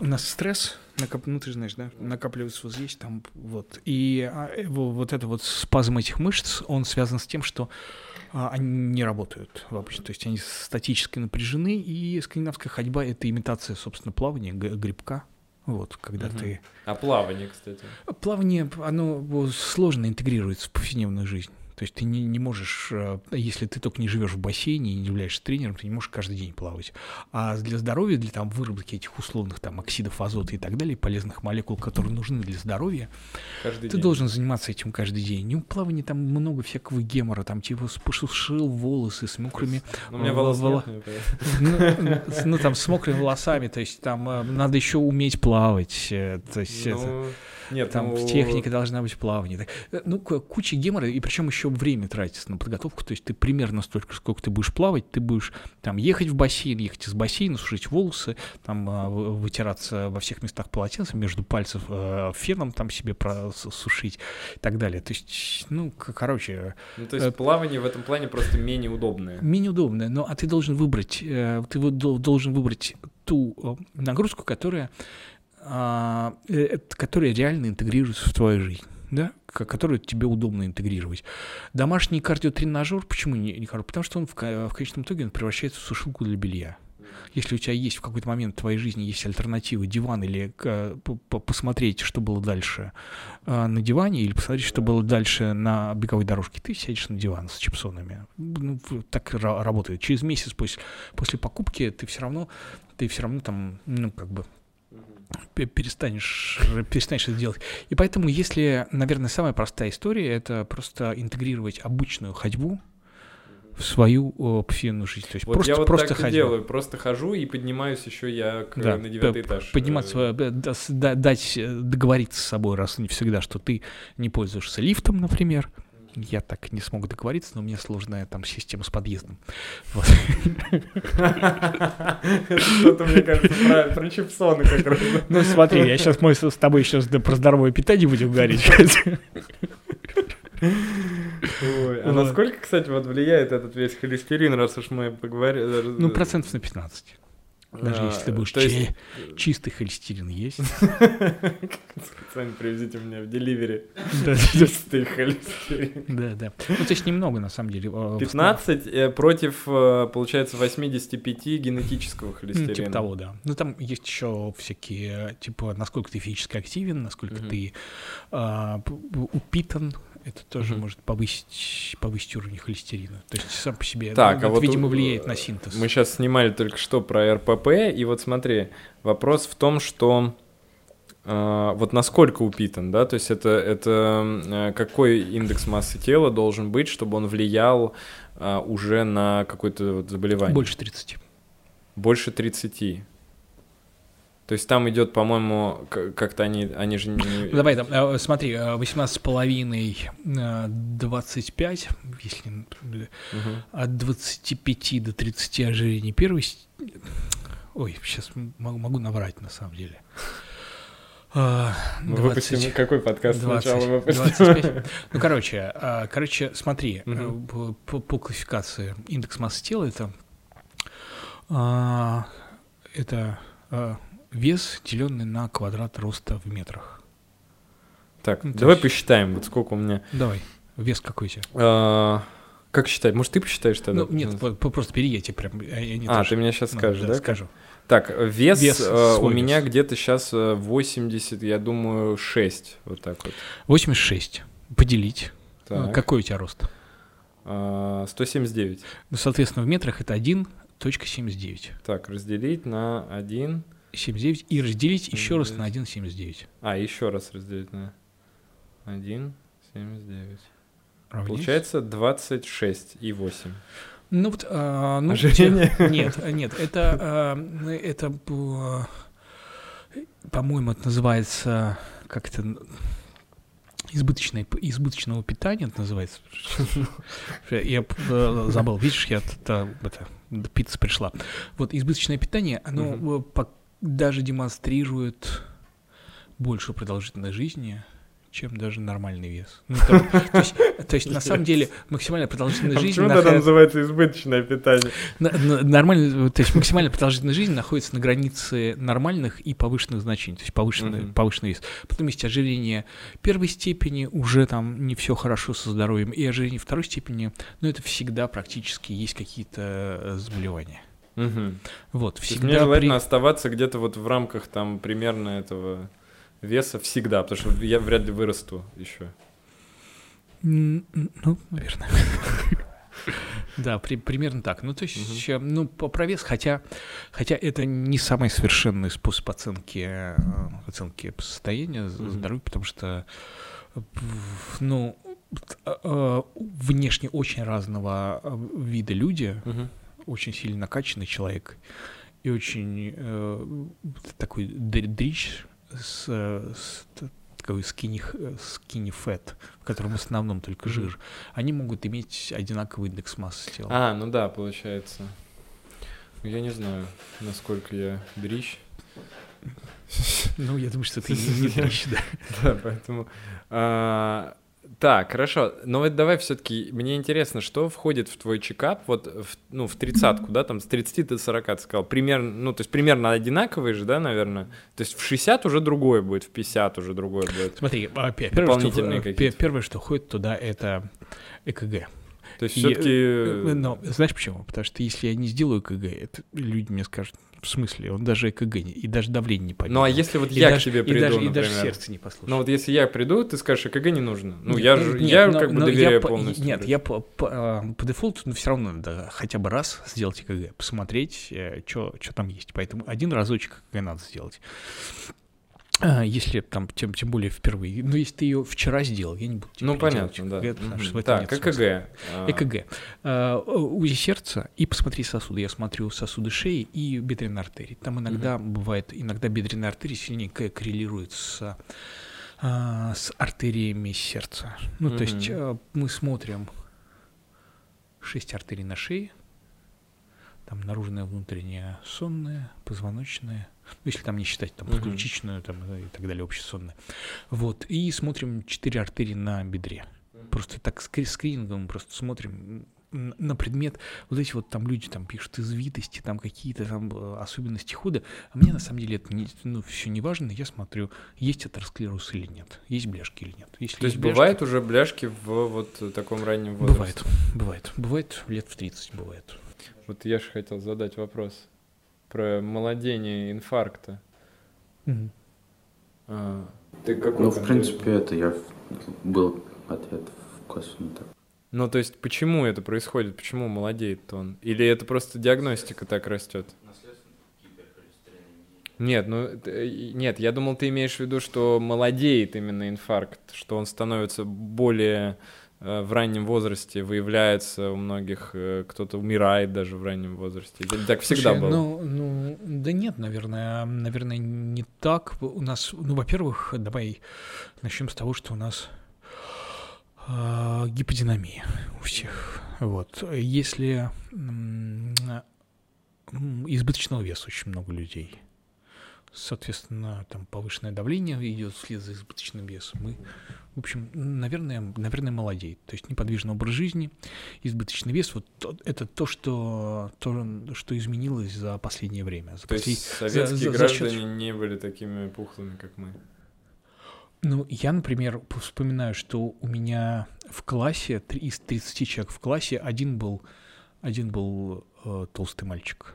Speaker 2: У нас стресс, накоп... ну ты же знаешь, да, накапливается вот здесь, там, вот. И а, вот это вот спазм этих мышц, он связан с тем, что они не работают вообще, то есть они статически напряжены, и скандинавская ходьба — это имитация, собственно, плавания, грибка, Вот, когда
Speaker 1: Мгм.
Speaker 2: ты...
Speaker 1: А плавание, кстати.
Speaker 2: Плавание, оно сложно интегрируется в повседневную жизнь. То есть ты не, не можешь, э, если ты только не живешь в бассейне и не являешься тренером, ты не можешь каждый день плавать. А для здоровья, для там, выработки этих условных там, оксидов азота и так далее, полезных молекул, которые нужны для здоровья,
Speaker 1: Каждый
Speaker 2: ты
Speaker 1: день.
Speaker 2: должен заниматься этим каждый день. Не у плавания там много всякого гемора, там типа спушил волосы с мокрыми,
Speaker 1: Ну, у меня
Speaker 2: Во-
Speaker 1: волос
Speaker 2: вола-
Speaker 1: нет, ну, это-
Speaker 2: ну, ну, там с мокрыми волосами, то есть там э, надо еще уметь плавать, э, то есть это-
Speaker 1: Ну, Нет,
Speaker 2: там
Speaker 1: ну,
Speaker 2: техника должна быть плавание. Э, Ну, ку- куча гемора, и причем еще время тратится на подготовку. То есть ты примерно столько, сколько ты будешь плавать, ты будешь там ехать в бассейн, ехать из бассейна, сушить волосы, там а, вы- вытираться во всех местах полотенцем, между пальцев э, феном там себе просушить и так далее. То есть, ну, короче,
Speaker 1: Ну, то есть
Speaker 2: э,
Speaker 1: плавание в этом плане просто менее удобное.
Speaker 2: менее удобно, но а ты должен выбрать, э, ты должен выбрать ту нагрузку, которая, а, которая реально интегрируется в твою жизнь, да, которую тебе удобно интегрировать. Домашний кардиотренажер, почему не, не хороший? Потому что он в, в конечном итоге он превращается в сушилку для белья. Если у тебя есть в какой-то момент в твоей жизни есть альтернатива, диван или э, посмотреть, что было дальше э, на диване, или посмотреть, что было дальше на беговой дорожке, ты сядешь на диван с чипсонами. Ну, так ра- работает. Через месяц после, после покупки ты все равно, ты все равно там, ну, как бы перестанешь, перестанешь это делать. И поэтому, если, наверное, самая простая история, это просто интегрировать обычную ходьбу в свою повседневную жизнь. То есть
Speaker 1: Вот
Speaker 2: просто,
Speaker 1: я вот
Speaker 2: просто
Speaker 1: так
Speaker 2: ходьба.
Speaker 1: делаю, просто хожу и поднимаюсь еще я к-
Speaker 2: Да,
Speaker 1: на девятый этаж.
Speaker 2: Подниматься,
Speaker 1: Э,
Speaker 2: э, дать, э, договориться с собой раз и не всегда, что ты не пользуешься лифтом, например. Я так не смог договориться, но у меня сложная там система с подъездом. Вот.
Speaker 1: Что-то, мне кажется, про, чипсоны как раз.
Speaker 2: Ну смотри, я сейчас мы с тобой сейчас про здоровое питание будем говорить.
Speaker 1: Ой, а насколько, кстати, вот влияет этот весь холестерин, раз уж мы поговорили?
Speaker 2: Ну, процентов на 15. Даже если ты будешь
Speaker 1: А, то есть,
Speaker 2: чи- чистый холестерин есть.
Speaker 1: Сами привезите мне в деливере чистый холестерин.
Speaker 2: да, да. Ну, то есть немного, на самом деле. э, в
Speaker 1: 15 э, против, э, получается, 85 генетического
Speaker 2: основном,
Speaker 1: холестерина.
Speaker 2: ну, Типа того, да. Ну, там есть еще всякие, типа, насколько ты физически активен, насколько ты а, упитан. Это тоже
Speaker 1: Мгм.
Speaker 2: может повысить, повысить уровень холестерина. То есть сам по себе,
Speaker 1: Так,
Speaker 2: ну,
Speaker 1: а вот
Speaker 2: видимо,
Speaker 1: у-
Speaker 2: влияет на синтез.
Speaker 1: Мы сейчас снимали только что про РПП, и вот смотри, вопрос в том, что э, вот насколько упитан, да, то есть это, это э, какой индекс массы тела должен быть, чтобы он влиял э, уже на какое-то вот заболевание?
Speaker 2: Больше 30.
Speaker 1: Больше 30. То есть там идет, по-моему, как-то они, они же не...
Speaker 2: Ну, давай, там, э, смотри, э, 18,5, э, 25, если э,
Speaker 1: Мгм.
Speaker 2: от 25 до 30 ожирений первый... с- Ой, сейчас могу, могу наврать, на самом деле. А,
Speaker 1: Мы
Speaker 2: 20,
Speaker 1: выпустим какой подкаст
Speaker 2: 20,
Speaker 1: сначала выпустим?
Speaker 2: 25. Ну, короче, а, короче, смотри,
Speaker 1: Мгм.
Speaker 2: по, по- классификации индекс массы тела это, а, это а, вес, деленный на квадрат роста в метрах.
Speaker 1: Так,
Speaker 2: Ну,
Speaker 1: давай
Speaker 2: есть-
Speaker 1: посчитаем, вот сколько у меня...
Speaker 2: Давай, вес какой у тебя?
Speaker 1: А, Как считать? Может, ты посчитаешь тогда?
Speaker 2: Ну, нет, просто тебе прям... я- не
Speaker 1: А,
Speaker 2: тоже-
Speaker 1: ты мне сейчас
Speaker 2: ну,
Speaker 1: скажешь, да?
Speaker 2: Скажу.
Speaker 1: Так, вес,
Speaker 2: Вес,
Speaker 1: э, у
Speaker 2: свой
Speaker 1: меня
Speaker 2: вес.
Speaker 1: где-то сейчас 80, я думаю, 6. Вот так вот.
Speaker 2: 86. Поделить. А,
Speaker 1: Так.
Speaker 2: Какой у тебя рост?
Speaker 1: А, 179.
Speaker 2: Ну, соответственно, в метрах это 1.79.
Speaker 1: Так, разделить на 1.
Speaker 2: 79 и разделить еще раз на
Speaker 1: 79.
Speaker 2: 1,79.
Speaker 1: А, еще раз разделить на 1,79.
Speaker 2: Равняется?
Speaker 1: Получается 26 и 8.
Speaker 2: Ну вот, а, ну,
Speaker 1: Ожирение?
Speaker 2: те- нет, нет, это, а, это, а, по-моему, это называется как это н- избыточное, избыточного питания, это называется. Я э, забыл, видишь, я это пицца пришла. Вот избыточное питание, оно э, пок- даже демонстрирует большую продолжительность жизни, чем даже нормальный вес. Ну, то, то есть, то есть, на самом деле, максимальная продолжительность
Speaker 1: А
Speaker 2: жизни
Speaker 1: почему тогда
Speaker 2: нахо-
Speaker 1: называется избыточное питание?
Speaker 2: на- на- нормально, то есть максимальная продолжительность жизни находится на границе нормальных и повышенных значений, то есть повышенный,
Speaker 1: Мгм.
Speaker 2: повышенный вес. Потом есть ожирение первой степени, уже там не все хорошо со здоровьем, и ожирение второй степени, но это всегда практически есть какие-то э, заболевания.
Speaker 1: Угу.
Speaker 2: Вот, всегда
Speaker 1: мне желательно
Speaker 2: при-
Speaker 1: оставаться где-то вот в рамках там примерно этого веса всегда, потому что я вряд ли вырасту еще.
Speaker 2: Ну, наверное. Да, при- примерно так. Ну, то есть, э, ну, по про вес, хотя, хотя это не самый совершенный способ оценки, э, оценки состояния
Speaker 1: Мгм.
Speaker 2: здоровья, потому что, ну, э, э, внешне очень разного э, вида люди, очень сильно накачанный человек и очень э, такой др- дрищ с, с такой skinny, skinny fat, в котором в основном только жир, они могут иметь одинаковый индекс массы тела.
Speaker 1: А, ну да, получается. Я не знаю, насколько я дрищ.
Speaker 2: Ну, я думаю, что ты не, не дрищ, да.
Speaker 1: Да, поэтому... Так, хорошо. Но вот давай все таки мне интересно, что входит в твой чекап, вот, в, ну, в тридцатку, да, там, с 30 до 40, ты сказал, примерно, ну, то есть примерно одинаковые же, да, наверное? То есть в 60 уже другое будет, в 50 уже другое будет.
Speaker 2: Смотри, а, пе- первое, что, первое, что ходит туда, это ЭКГ.
Speaker 1: То есть
Speaker 2: И,
Speaker 1: все таки
Speaker 2: э, Но знаешь почему? Потому что если я не сделаю ЭКГ, это люди мне скажут, в смысле, он даже ЭКГ не, и даже давление не поднимет.
Speaker 1: Ну, а если вот
Speaker 2: И
Speaker 1: я
Speaker 2: даже-
Speaker 1: к тебе
Speaker 2: и
Speaker 1: приду,
Speaker 2: даже, и
Speaker 1: например?
Speaker 2: даже сердце не послушает.
Speaker 1: Ну, вот если я приду, ты скажешь, ЭКГ не нужно. Ну,
Speaker 2: Нет,
Speaker 1: я
Speaker 2: ну,
Speaker 1: же,
Speaker 2: нет,
Speaker 1: я
Speaker 2: но-
Speaker 1: как бы
Speaker 2: но
Speaker 1: доверяю
Speaker 2: по-
Speaker 1: полностью.
Speaker 2: Нет, я по, по, а, по дефолту, ну, все равно надо хотя бы раз сделать ЭКГ, посмотреть, что там есть. Поэтому один разочек ЭКГ надо сделать. А, Если там, тем, тем более впервые. Ну, если ты ее вчера сделал, я не буду тебе
Speaker 1: Ну, понятно, да.
Speaker 2: ЭКГ, потому что
Speaker 1: Так. ЭКГ. а,
Speaker 2: ЭКГ. А, УЗИ сердца и посмотри сосуды. Я смотрю сосуды шеи и бедренной артерии. Там иногда бывает, иногда бедренная артерия сильнее коррелирует с, а, с артериями сердца. Ну, то есть а, мы смотрим шесть артерий на шее, там наружная, внутренняя, сонная, позвоночная, если там не считать там подключичную там, и так далее, общесонная. Вот, и смотрим четыре артерии на бедре. Просто так скри- скринингом просто смотрим на предмет, вот эти вот там люди там пишут извитости, там какие-то там э, особенности хода, а мне на самом деле это не, ну, все не важно, я смотрю, есть атеросклероз или нет, есть бляшки или нет. Если
Speaker 1: То есть
Speaker 2: бляшки-
Speaker 1: бывает уже бляшки в вот таком раннем возрасте?
Speaker 2: Бывает, бывает, бывает лет в 30 бывает.
Speaker 1: Вот я же хотел задать вопрос про молодение инфаркта. А, ты какой
Speaker 3: Ну, в принципе, это я был ответ в косвенно так.
Speaker 1: Ну, то есть, почему это происходит? Почему молодеет он? Или это просто диагностика так растет? Нет, ну э, нет, я думал, ты имеешь в виду, что молодеет именно инфаркт, что он становится более в раннем возрасте, выявляется у многих, э, кто-то умирает даже в раннем возрасте. Так всегда
Speaker 2: Слушай,
Speaker 1: было?
Speaker 2: Ну, ну, да нет, наверное, наверное, не так. У нас, ну, во-первых, давай начнем с того, что у нас а, гиподинамия у всех. Вот. Если м, избыточного веса очень много людей, соответственно, там повышенное давление идет вслед за избыточным весом. И, в общем, наверное, наверное, молодеет. То есть неподвижный образ жизни, избыточный вес, вот то- это то, что, то, что изменилось за последнее время. За
Speaker 1: То есть
Speaker 2: послед- за-
Speaker 1: советские
Speaker 2: за- за счет-
Speaker 1: граждане не были такими пухлыми, как мы.
Speaker 2: Ну, я, например, вспоминаю, что у меня в классе, из 30 человек в классе, один был, один был э, толстый мальчик.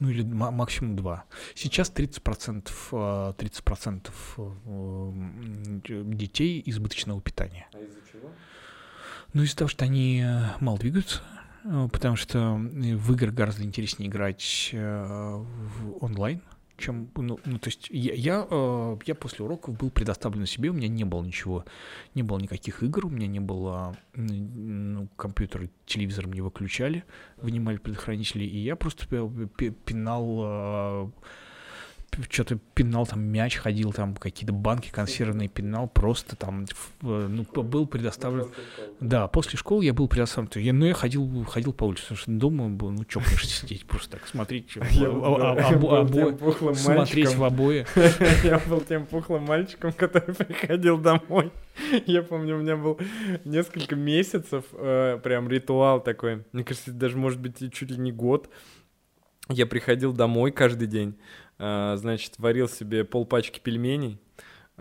Speaker 2: Ну, или ма- максимум два. Сейчас 30%, э, 30% э, м, детей избыточного питания.
Speaker 1: А из-за чего?
Speaker 2: Ну, из-за того, что они э, мало двигаются, э, потому что в игры гораздо интереснее играть э, в онлайн, чем, ну, ну, то есть я, я, э, я после уроков был предоставлен себе, у меня не было ничего, не было никаких игр, у меня не было, ну, компьютер, и телевизор мне выключали, вынимали предохранители, и я просто пи- пи- пинал что-то пинал там мяч, ходил там какие-то банки консервные пинал, просто там ну, был предоставлен. Да, после школы я был предоставлен. Я, ну, я ходил, ходил по улице, потому что дома был, ну, чокнешь сидеть, просто так смотреть, смотреть в обои.
Speaker 1: Я был тем пухлым мальчиком, который приходил домой. Я помню, у меня был несколько месяцев э, прям ритуал такой. Мне кажется, даже, может быть, чуть ли не год. Я приходил домой каждый день, значит, варил себе полпачки пельменей,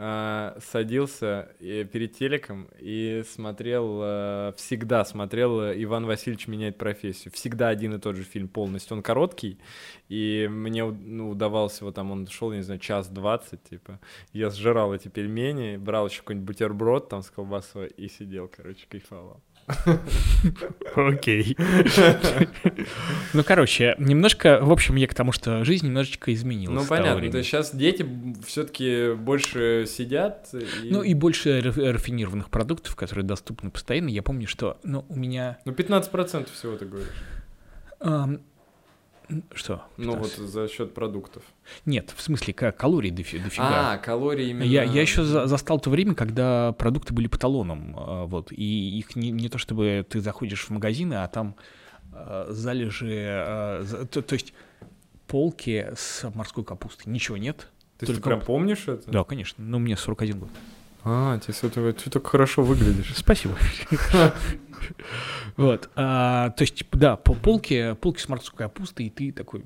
Speaker 1: а, садился э, перед телеком и смотрел, э, всегда смотрел э, «Иван Васильевич меняет профессию». Всегда один и тот же фильм полностью. Он короткий, и мне ну, удавалось его там, он шел, не знаю, час двадцать, типа. Я сжирал эти пельмени, брал еще какой-нибудь бутерброд там с колбасой и сидел, короче, кайфовал.
Speaker 2: Окей. Ну, короче, немножко, в общем, я к тому, что жизнь немножечко изменилась.
Speaker 1: Ну, понятно, то есть сейчас дети все-таки больше сидят.
Speaker 2: Ну, и больше рафинированных продуктов, которые доступны постоянно. Я помню, что, ну, у меня...
Speaker 1: Ну, 15% всего ты говоришь.
Speaker 2: Что?
Speaker 1: Ну вот за счет продуктов.
Speaker 2: Нет, в смысле, как калорий дофи дофига.
Speaker 1: А, калории именно.
Speaker 2: Я, я еще за, застал то время, когда продукты были по талонам, а, вот, и их не, не то чтобы ты заходишь в магазины, а там э, залежи, э, то, то есть полки с морской капустой, ничего нет.
Speaker 1: Ты, только... ты прям помнишь это?
Speaker 2: Да, конечно, но мне 41 год.
Speaker 1: А, тебе ты, так хорошо выглядишь.
Speaker 2: Спасибо. Вот. А, то есть, да, по полке, полки с морской капустой, и ты такой...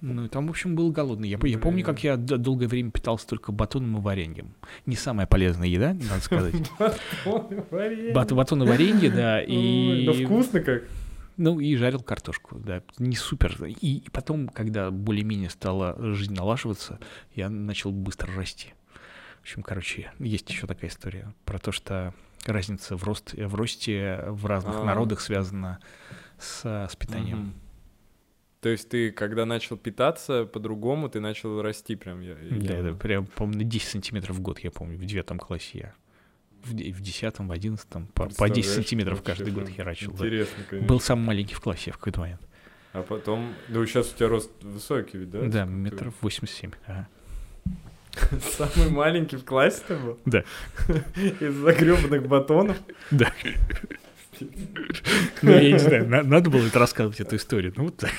Speaker 2: Ну, там, в общем, был голодный. Я, я помню, как я долгое время питался только батоном и вареньем. Не самая полезная еда, надо сказать. Батон и варенье. И да. И...
Speaker 1: Да вкусно как.
Speaker 2: Ну, и жарил картошку, да, не супер. И, и потом, когда более-менее стала жизнь налаживаться, я начал быстро расти. В общем, короче, есть еще такая история про то, что разница в, рост, в росте в разных А-а-а. народах связана с, с питанием. Угу.
Speaker 1: То есть ты, когда начал питаться по-другому, ты начал расти прям? Я,
Speaker 2: да, я... да, прям, по-моему, на 10 сантиметров в год, я помню, в девятом классе я. В, в десятом, в одиннадцатом, по, по 10 сантиметров каждый год херачил.
Speaker 1: Интересно, да. конечно.
Speaker 2: Был самый маленький в классе в какой-то момент.
Speaker 1: А потом, ну сейчас у тебя рост высокий, да?
Speaker 2: Да, метров 87, ага.
Speaker 1: Самый маленький в классе ты был?
Speaker 2: Да.
Speaker 1: Из-за гребаных батонов?
Speaker 2: Да. Ну, я не знаю, надо было это рассказывать, эту историю. Ну, вот так.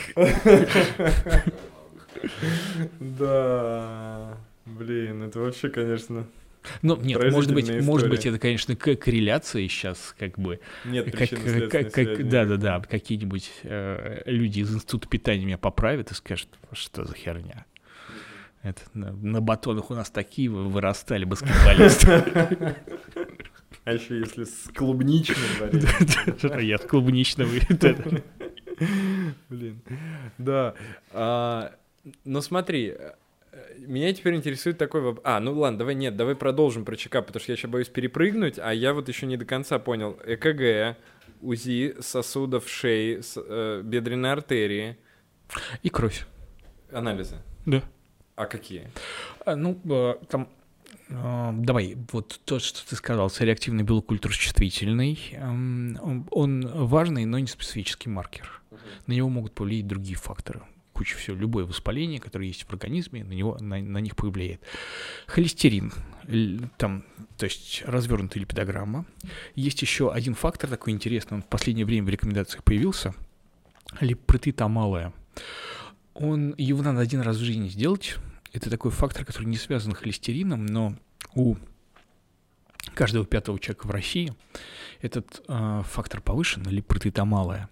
Speaker 1: Да. Блин, это вообще, конечно...
Speaker 2: Ну, нет, может быть, история. может быть, это, конечно, корреляция сейчас, как бы.
Speaker 1: Нет, как, как, как,
Speaker 2: Да, да, да. Какие-нибудь э, люди из института питания меня поправят и скажут, что за херня. Это, на, на батонах у нас такие вырастали баскетболисты.
Speaker 1: А еще если с клубничным вареньем.
Speaker 2: Я с клубничным.
Speaker 1: Блин. Да. А, но смотри, меня теперь интересует такой вопрос. А, ну ладно, давай нет, давай продолжим про чекап, потому что я сейчас боюсь перепрыгнуть, а я вот еще не до конца понял. ЭКГ, УЗИ сосудов шеи, э, бедренной артерии.
Speaker 2: И кровь.
Speaker 1: Анализы.
Speaker 2: Да.
Speaker 1: А какие?
Speaker 2: А, ну, э, там э, Давай, вот то, что ты сказал, реактивный белокультур чувствительный, эм, он важный, но не специфический маркер. На него могут повлиять другие факторы. Куча всего, любое воспаление, которое есть в организме, на, него, на, на них повлияет. Холестерин, там, то есть развернутая липидограмма. Есть еще один фактор такой интересный, он в последнее время в рекомендациях появился, липпротеида малая. Он, его надо один раз в жизни сделать, это такой фактор, который не связан с холестерином, но у каждого пятого человека в России этот э, фактор повышен, или протеида малая.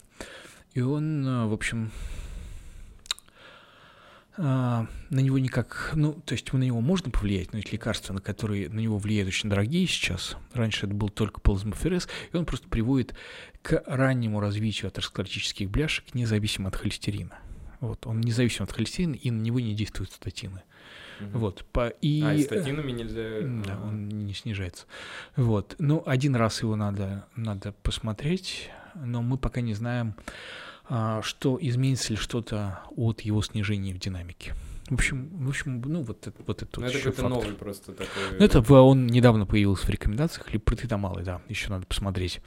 Speaker 2: И он, э, в общем, э, на него никак, ну, то есть на него можно повлиять, но есть лекарства, на которые на него влияют очень дорогие сейчас. Раньше это был только плазмоферез, и он просто приводит к раннему развитию атеросклеротических бляшек, независимо от холестерина. Вот, он независим от холестерина, и на него не действуют статины. Угу. Вот, по, и,
Speaker 1: а, и статинами нельзя...
Speaker 2: Да, он не снижается. Вот, ну, один раз его надо, надо посмотреть, но мы пока не знаем, а, что изменится ли что-то от его снижения в динамике. В общем, в общем, ну вот это вот это.
Speaker 1: Ну, это какой-то новый просто такой.
Speaker 2: Ну, это он недавно появился в рекомендациях, или протеидомалый, да, еще надо посмотреть.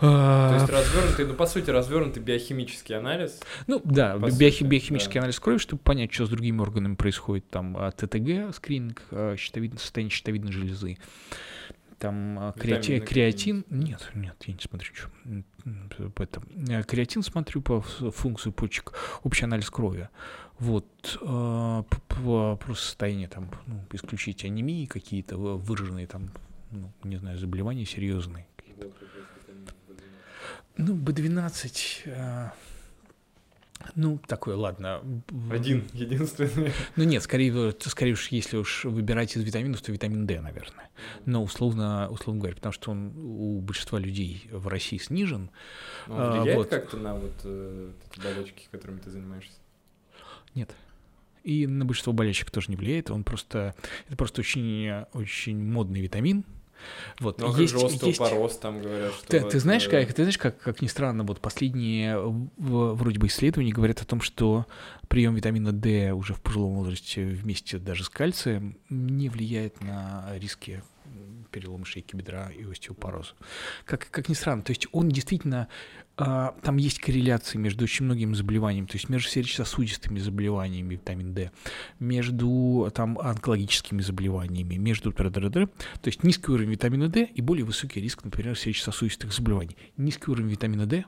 Speaker 1: То есть развернутый, ну по сути развернутый биохимический анализ.
Speaker 2: Ну да, биохи- биохимический да. анализ крови, чтобы понять, что с другими органами происходит. Там а, ТТГ, скрининг, а, щитовидное состояние щитовидной железы. Там а, креати, креатин. Нет, нет, я не смотрю, что. Это. Креатин смотрю по функции почек, общий анализ крови. Вот, просто состояние там, ну, исключить анемии какие-то выраженные там, ну, не знаю, заболевания серьезные. Ну, B12, э, Ну, такой, ладно.
Speaker 1: Один, единственный.
Speaker 2: Ну нет, скорее, скорее уж, если уж выбирать из витаминов, то витамин D, наверное. Но условно, условно говоря, потому что он у большинства людей в России снижен.
Speaker 1: Он а, влияет вот. как-то на вот э, эти болячки, которыми ты занимаешься?
Speaker 2: Нет. И на большинство болячек тоже не влияет. Он просто это просто очень очень модный витамин,
Speaker 1: вот. Но есть, как же остеопороз есть... там говорят, что...
Speaker 2: Ты, вот, ты знаешь, как, ты знаешь как, как ни странно, вот последние вроде бы исследования говорят о том, что прием витамина D уже в пожилом возрасте вместе даже с кальцием не влияет на риски перелома шейки бедра и остеопороза. Как, как ни странно, то есть он действительно а, там есть корреляции между очень многими заболеваниями, то есть между сердечно-сосудистыми заболеваниями витамин D, между там онкологическими заболеваниями, между то есть низкий уровень витамина D и более высокий риск, например, сердечно-сосудистых заболеваний, низкий уровень витамина D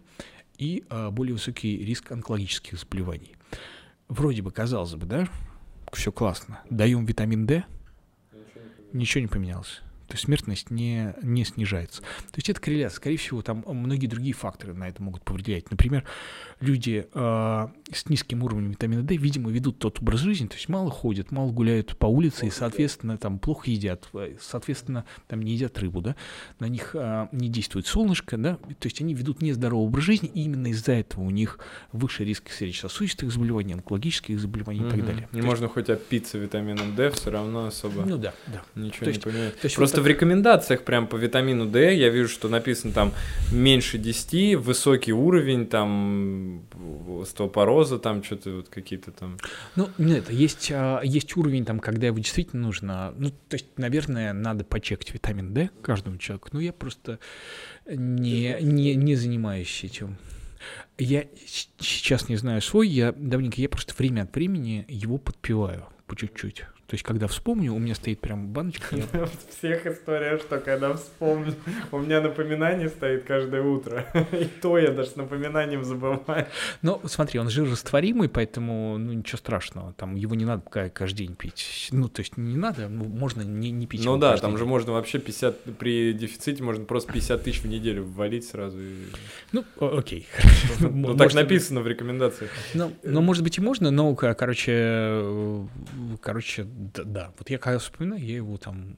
Speaker 2: и а, более высокий риск онкологических заболеваний. Вроде бы казалось бы, да, все классно. Даем витамин D, ничего не поменялось то есть смертность не, не снижается. То есть это корреляция. Скорее всего, там многие другие факторы на это могут повлиять. Например, люди э, с низким уровнем витамина D, видимо, ведут тот образ жизни, то есть мало ходят, мало гуляют по улице и, соответственно, там плохо едят, э, соответственно, там не едят рыбу, да, на них э, не действует солнышко, да, то есть они ведут нездоровый образ жизни, и именно из-за этого у них выше риск сердечно-сосудистых заболеваний, онкологических заболеваний mm-hmm. и так далее.
Speaker 1: Не можно есть... хоть опиться витамином D, все равно особо
Speaker 2: ну, да, да.
Speaker 1: ничего то есть, не поменяет. Просто в рекомендациях прям по витамину D я вижу, что написано там меньше 10, высокий уровень, там остеопороза, там что-то вот какие-то там.
Speaker 2: Ну, нет, есть, а, есть уровень там, когда его действительно нужно, ну, то есть, наверное, надо почекать витамин D каждому человеку, но я просто не, не, не занимаюсь этим. Я сейчас не знаю свой, я давненько, я просто время от времени его подпиваю по чуть-чуть. То есть, когда вспомню, у меня стоит прям баночка. Я...
Speaker 1: Всех история, что когда вспомню, у меня напоминание стоит каждое утро. И то я даже с напоминанием забываю.
Speaker 2: Ну, смотри, он жирорастворимый, поэтому ну, ничего страшного. Там его не надо каждый день пить. Ну, то есть не надо, ну, можно не, не пить.
Speaker 1: Ну да, там день. же можно вообще 50, при дефиците можно просто 50 тысяч в неделю ввалить сразу. И...
Speaker 2: Ну, окей.
Speaker 1: Ну, так написано в рекомендациях.
Speaker 2: Ну, ну, может быть и можно, но, короче, э, короче, да, да, вот я когда вспоминаю, я его там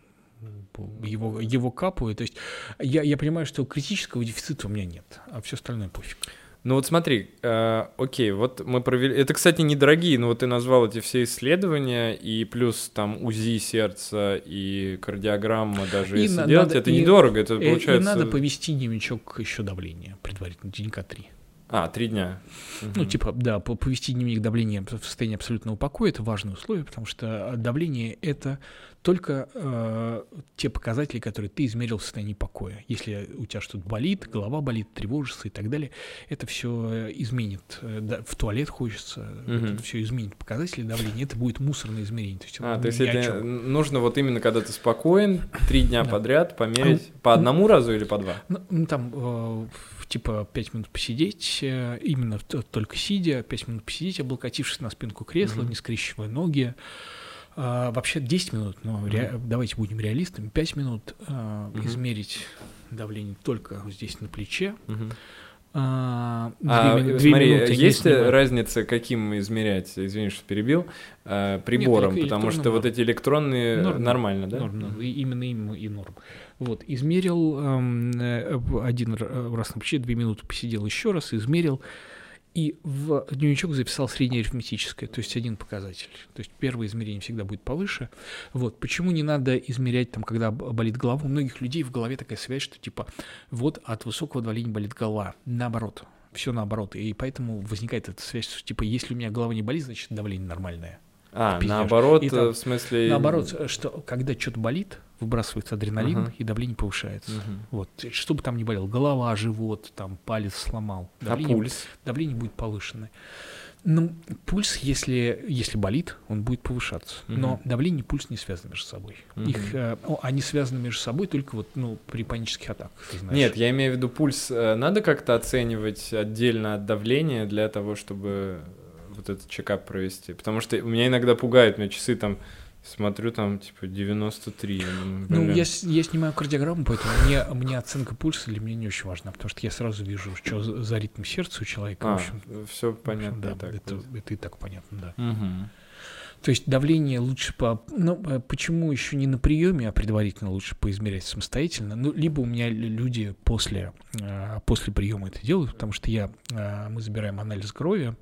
Speaker 2: его, его капаю. То есть я, я понимаю, что критического дефицита у меня нет, а все остальное пофиг.
Speaker 1: Ну вот смотри, э, окей, вот мы провели... Это, кстати, недорогие, но вот ты назвал эти все исследования, и плюс там УЗИ сердца и кардиограмма даже, и если на, делать, надо, это и, недорого, это и, получается... И
Speaker 2: надо повести дневничок еще давления предварительно, денька три.
Speaker 1: А, три дня.
Speaker 2: Ну, типа, да, повести дневник давления в состоянии абсолютного покоя это важное условие, потому что давление это только э, те показатели, которые ты измерил в состоянии покоя. Если у тебя что-то болит, голова болит, тревожится и так далее, это все изменит. Э, да, в туалет хочется, угу. это все изменит показатели давления. Это будет мусорное измерение. То есть,
Speaker 1: а, то есть это нужно вот именно, когда ты спокоен, три дня да. подряд померить ну, по одному разу или по два?
Speaker 2: Ну, ну там э, типа 5 минут посидеть, э, именно только сидя, 5 минут посидеть, облокотившись на спинку кресла, mm-hmm. не скрещивая ноги. А, вообще 10 минут, но mm-hmm. давайте будем реалистами, 5 минут а, mm-hmm. измерить давление только здесь на плече. Mm-hmm.
Speaker 1: А, а две, смотри, минуты есть разница, каким измерять, извини, что перебил, а, прибором, Нет, потому что вот эти электронные норм, нормально, да?
Speaker 2: Норм, и именно им и норм. Вот, измерил эм, э, один раз на плече, две минуты посидел еще раз, измерил, и в дневничок записал среднеарифметическое, то есть один показатель. То есть первое измерение всегда будет повыше. Вот. Почему не надо измерять, там, когда болит голова? У многих людей в голове такая связь, что типа вот от высокого давления болит голова. Наоборот, все наоборот. И поэтому возникает эта связь, что типа если у меня голова не болит, значит давление нормальное.
Speaker 1: А, Пиздешь. наоборот, и, там, в смысле...
Speaker 2: Наоборот, что когда что-то болит, выбрасывается адреналин, uh-huh. и давление повышается. Uh-huh. Вот. Что бы там ни болел, голова, живот, там, палец сломал.
Speaker 1: А давление, а пульс?
Speaker 2: Давление будет повышенное. Ну, пульс, если, если болит, он будет повышаться. Uh-huh. Но давление и пульс не связаны между собой. Uh-huh. Их, э, они связаны между собой только вот, ну, при панических атаках.
Speaker 1: Нет, я имею в виду пульс. Э, надо как-то оценивать отдельно от давления для того, чтобы вот этот чекап провести. Потому что меня иногда пугает, у меня часы там Смотрю, там, типа, 93. я думаю,
Speaker 2: Ну,
Speaker 1: блин.
Speaker 2: я, с- я снимаю кардиограмму, поэтому мне, мне оценка пульса для меня не очень важна, потому что я сразу вижу, что за, за ритм сердца у человека. в
Speaker 1: А,
Speaker 2: общем,
Speaker 1: все
Speaker 2: в общем,
Speaker 1: понятно.
Speaker 2: да,
Speaker 1: так
Speaker 2: это,
Speaker 1: будет.
Speaker 2: это и так понятно, да.
Speaker 1: Мгм.
Speaker 2: То есть давление лучше по... Ну, э, почему еще не на приеме, а предварительно лучше поизмерять самостоятельно? Ну, либо у меня лю- люди после, э, после приема это делают, потому что я, э, мы забираем анализ крови,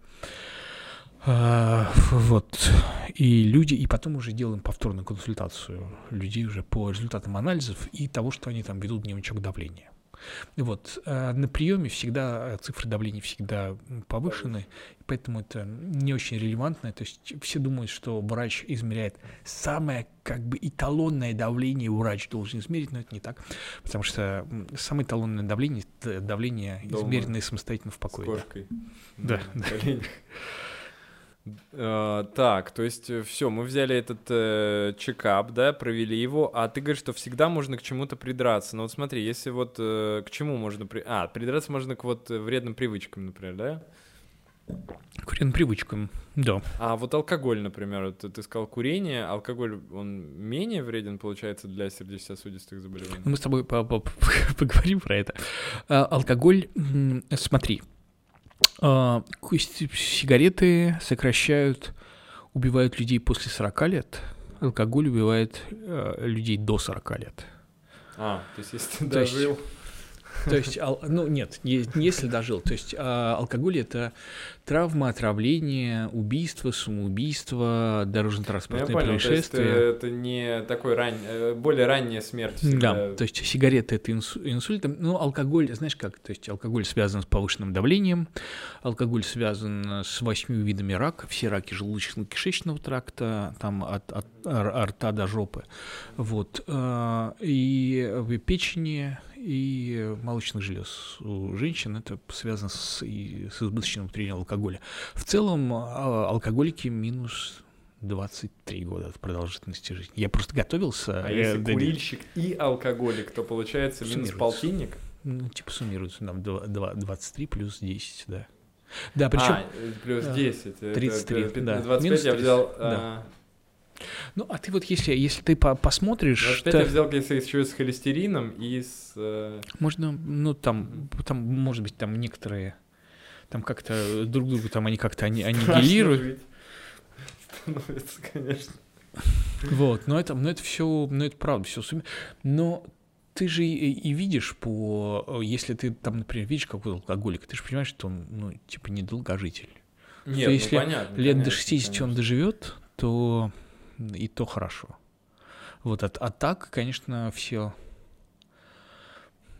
Speaker 2: вот, и люди, и потом уже делаем повторную консультацию людей уже по результатам анализов и того, что они там ведут дневничок давления. Вот, э, на приеме всегда э, цифры давления всегда повышены, поэтому это не очень релевантно. То есть все думают, что врач измеряет самое как бы эталонное давление врач должен измерить, но это не так, потому что самое эталонное давление — это давление,
Speaker 1: Дома.
Speaker 2: измеренное самостоятельно в
Speaker 1: С
Speaker 2: покое. да.
Speaker 1: кошкой.
Speaker 2: Да,
Speaker 1: коленях. Э, Так, то есть все, мы взяли этот э, чекап, да, провели его, а ты говоришь, что всегда можно к чему-то придраться. Но вот смотри, если вот э, к чему можно... При... А, придраться можно к вот э, вредным привычкам, например, да?
Speaker 2: К вредным привычкам, да.
Speaker 1: А вот алкоголь, например, вот ты сказал курение, алкоголь, он менее вреден, получается, для сердечно-сосудистых заболеваний?
Speaker 2: Ну, Мы с тобой по- по- поговорим про это. А, Алкоголь, смотри, сигареты сокращают, убивают людей после 40 лет, алкоголь убивает э, людей до 40 лет.
Speaker 1: А, то есть если ты дожил...
Speaker 2: То есть, ал- ну нет, не, не если дожил. То есть а, алкоголь это травма, отравление, убийство, самоубийство,
Speaker 1: Ну, я
Speaker 2: дорожно-транспортные
Speaker 1: понял, то есть э, это не такой ран... э, более ранняя смерть всегда.
Speaker 2: Да, то есть сигареты это инсу- инсульт, ну алкоголь, знаешь как, то есть алкоголь связан с повышенным давлением, алкоголь связан с восьмью видами рака, все раки желудочно-кишечного тракта, там от, от р- рта до жопы, вот, э, и в печени, и молочных желез у женщин это связано с, и с избыточным употреблением алкоголя. В целом а, алкоголики минус 23 года от продолжительности жизни. Я просто готовился.
Speaker 1: А
Speaker 2: я-
Speaker 1: если
Speaker 2: да,
Speaker 1: курильщик и алкоголик, то получается минус полтинник?
Speaker 2: Ну, типа суммируется нам два- два- 23 плюс 10, да. Да, причем,
Speaker 1: А, э, плюс
Speaker 2: э,
Speaker 1: 10. это
Speaker 2: 33,
Speaker 1: пи-
Speaker 2: да.
Speaker 1: 25
Speaker 2: Минус
Speaker 1: я
Speaker 2: 30,
Speaker 1: взял...
Speaker 2: да.
Speaker 1: а,
Speaker 2: ну, а ты вот если, если ты по- посмотришь,
Speaker 1: 25
Speaker 2: то
Speaker 1: я взял, если еще с холестерином и с... э,
Speaker 2: можно, ну, там, там, может быть, там некоторые, там как-то друг другу там они как-то они, аннигилируют.
Speaker 1: Становится, конечно.
Speaker 2: вот, но это, но это все, ну, это правда, все но ты же и, и видишь по, э, если ты там, например, видишь какого-то алкоголика, ты же понимаешь, что он, ну, типа, недолгожитель.
Speaker 1: Нет, ну,
Speaker 2: если
Speaker 1: понятно,
Speaker 2: лет до
Speaker 1: конечно,
Speaker 2: 60 он
Speaker 1: конечно.
Speaker 2: доживет, то и то хорошо. Вот, а, а так, конечно, все.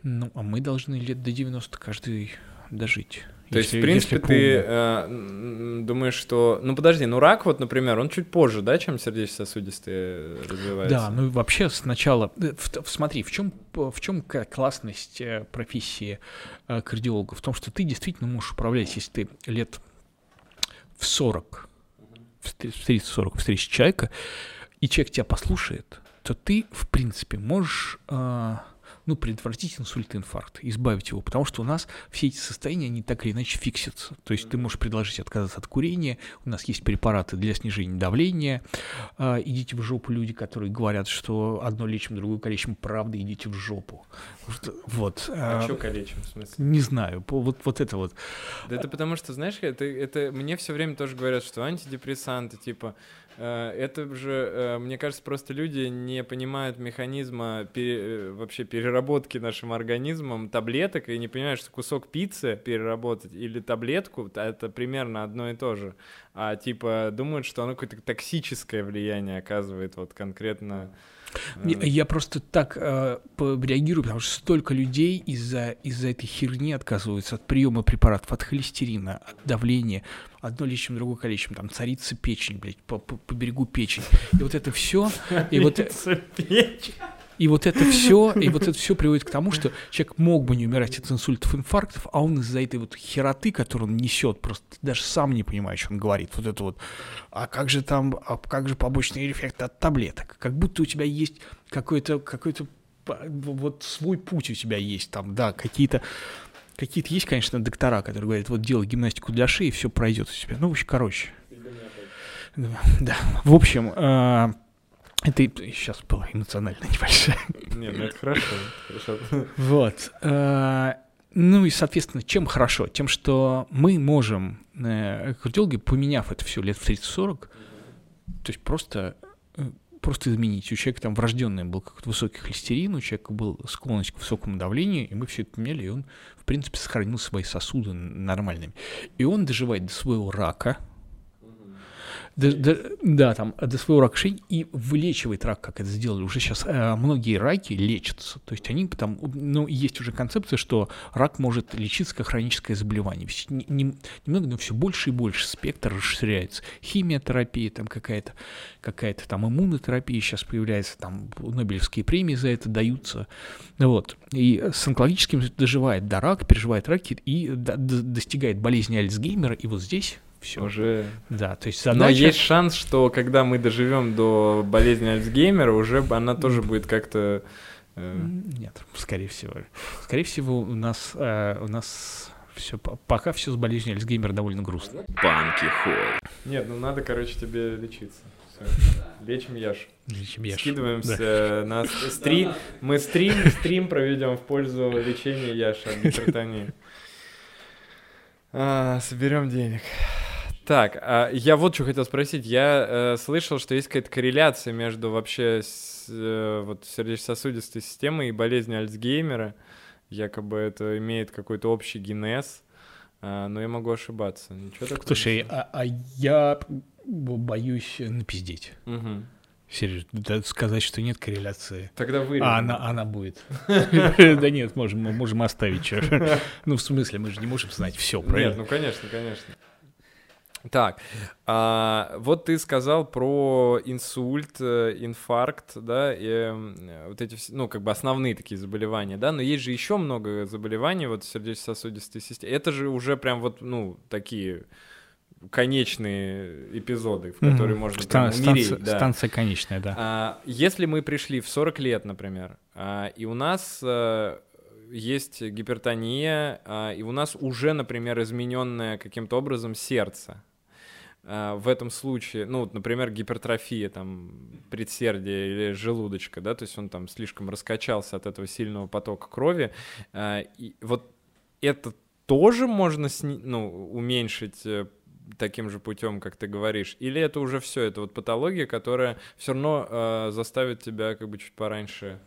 Speaker 2: Ну, а мы должны лет до 90 каждый дожить.
Speaker 1: То есть,
Speaker 2: если-
Speaker 1: в принципе, ты э, думаешь, что... Ну, подожди, ну рак вот, например, он чуть позже, да, чем сердечно-сосудистые развивается?
Speaker 2: Да, ну вообще сначала, э, в- в- смотри, в чем в чем классность э, профессии э, кардиолога? В том, что ты действительно можешь управлять, если ты лет в 40, в 30-40 встретишь человека, и человек тебя послушает, то ты, в принципе, можешь э, ну, предотвратить инсульт и инфаркт, избавить его, потому что у нас все эти состояния, они так или иначе фиксятся. То есть ты можешь предложить отказаться от курения, у нас есть препараты для снижения давления, а, идите в жопу люди, которые говорят, что одно лечим, другое калечим, правда, идите в жопу. Вот.
Speaker 1: А
Speaker 2: а,
Speaker 1: что калечим, в смысле?
Speaker 2: не знаю, вот, вот это вот.
Speaker 1: Да это потому что, знаешь, это, это мне все время тоже говорят, что антидепрессанты, типа, э, это же, э, мне кажется, просто люди не понимают механизма пере- э, вообще переработки нашим организмом таблеток и не понимают, что кусок пиццы переработать или таблетку, это примерно одно и то же. А типа думают, что оно какое-то токсическое влияние оказывает вот конкретно. э,
Speaker 2: Я, я просто так э, реагирую, потому что столько людей из-за из этой херни отказываются от приема препаратов, от холестерина, от давления. Одно лечим, другое калечим. Там царица печень, блядь, по, по, по берегу печень. И вот это все, и вот,
Speaker 1: печень.
Speaker 2: И вот это все, и вот это все приводит к тому, что человек мог бы не умирать от инсультов, инфарктов, а он из-за этой вот хероты, которую он несет, просто даже сам не понимает, что он говорит. Вот это вот, а как же там, а как же побочный эффект от таблеток? Как будто у тебя есть какой-то, какой-то вот свой путь у тебя есть там, да, какие-то Какие-то есть, конечно, доктора, которые говорят, вот делай гимнастику для шеи, все пройдет у тебя. Ну, в общем, короче. Да, в общем, а, Это сейчас была эмоционально небольшая.
Speaker 1: Нет, ну это хорошо. хорошо.
Speaker 2: Вот. э, Ну и, соответственно, чем хорошо? Тем, что мы можем, э, кардиологи, поменяв это все лет в 30-40, то есть просто, э, просто изменить. У человека там врожденный был какой-то высокий холестерин, у человека был склонность к высокому давлению, и мы все это поменяли, и он, в принципе, сохранил свои сосуды нормальными. И он доживает до своего рака, до- до- да, там, шеи и вылечивает рак, как это сделали. Уже сейчас многие раки лечатся. То есть они там, ну, есть уже концепция, что рак может лечиться как хроническое заболевание. Не- не- немного, но все больше и больше спектр расширяется. Химиотерапия там какая-то, какая-то там иммунотерапия сейчас появляется, там Нобелевские премии за это даются. Вот. И с онкологическим доживает до рака, переживает раки и до- до- достигает болезни Альцгеймера. И вот здесь все.
Speaker 1: Уже.
Speaker 2: Да, то есть
Speaker 1: Но
Speaker 2: задача...
Speaker 1: есть шанс, что когда мы доживем до болезни Альцгеймера, уже она тоже будет как-то. э,
Speaker 2: Нет, скорее всего. Скорее всего, у нас, э, у нас все, пока все с болезнью Альцгеймера довольно грустно.
Speaker 3: Панки хой.
Speaker 1: Нет, ну надо, короче, тебе лечиться. Всё. Лечим Яш.
Speaker 2: Лечим Яшу.
Speaker 1: Скидываемся на с- стрим. Мы стрим, стрим проведем в пользу лечения Яши от гипертонии. А, соберем денег. Так, а я вот что хотел спросить. Я э, слышал, что есть какая-то корреляция между вообще с, э, вот сердечно-сосудистой системой и болезнью Альцгеймера. Якобы это имеет какой-то общий генез. А, но я могу ошибаться. Ничего такого.
Speaker 2: Слушай, а, а я боюсь напиздеть.
Speaker 1: Мгм.
Speaker 2: Серьезно, да, сказать, что нет корреляции.
Speaker 1: Тогда вырежем.
Speaker 2: А она, она будет. Да нет, можем, можем оставить. Ну, в смысле, мы же не можем знать все,
Speaker 1: Нет,
Speaker 2: правильно?
Speaker 1: ну конечно, конечно. Так, а, вот ты сказал про инсульт, э, инфаркт, да, и, э, вот эти, ну, как бы основные такие заболевания, да, но есть же еще много заболеваний вот в сердечно-сосудистой системе. Это же уже прям вот, ну, такие конечные эпизоды, в которые
Speaker 2: Мгм.
Speaker 1: можно
Speaker 2: Стан-
Speaker 1: прям умереть,
Speaker 2: станция-
Speaker 1: да.
Speaker 2: Станция конечная, да.
Speaker 1: А, если мы пришли в 40 лет, например, а, и у нас а, есть гипертония, а, и у нас уже, например, измененное каким-то образом сердце, в этом случае, ну, вот, например, гипертрофия там предсердия или желудочка, да, то есть он там слишком раскачался от этого сильного потока крови, а, и вот это тоже можно сни- ну, уменьшить э, таким же путем, как ты говоришь, или это уже все, это вот патология, которая все равно э, заставит тебя как бы чуть пораньше.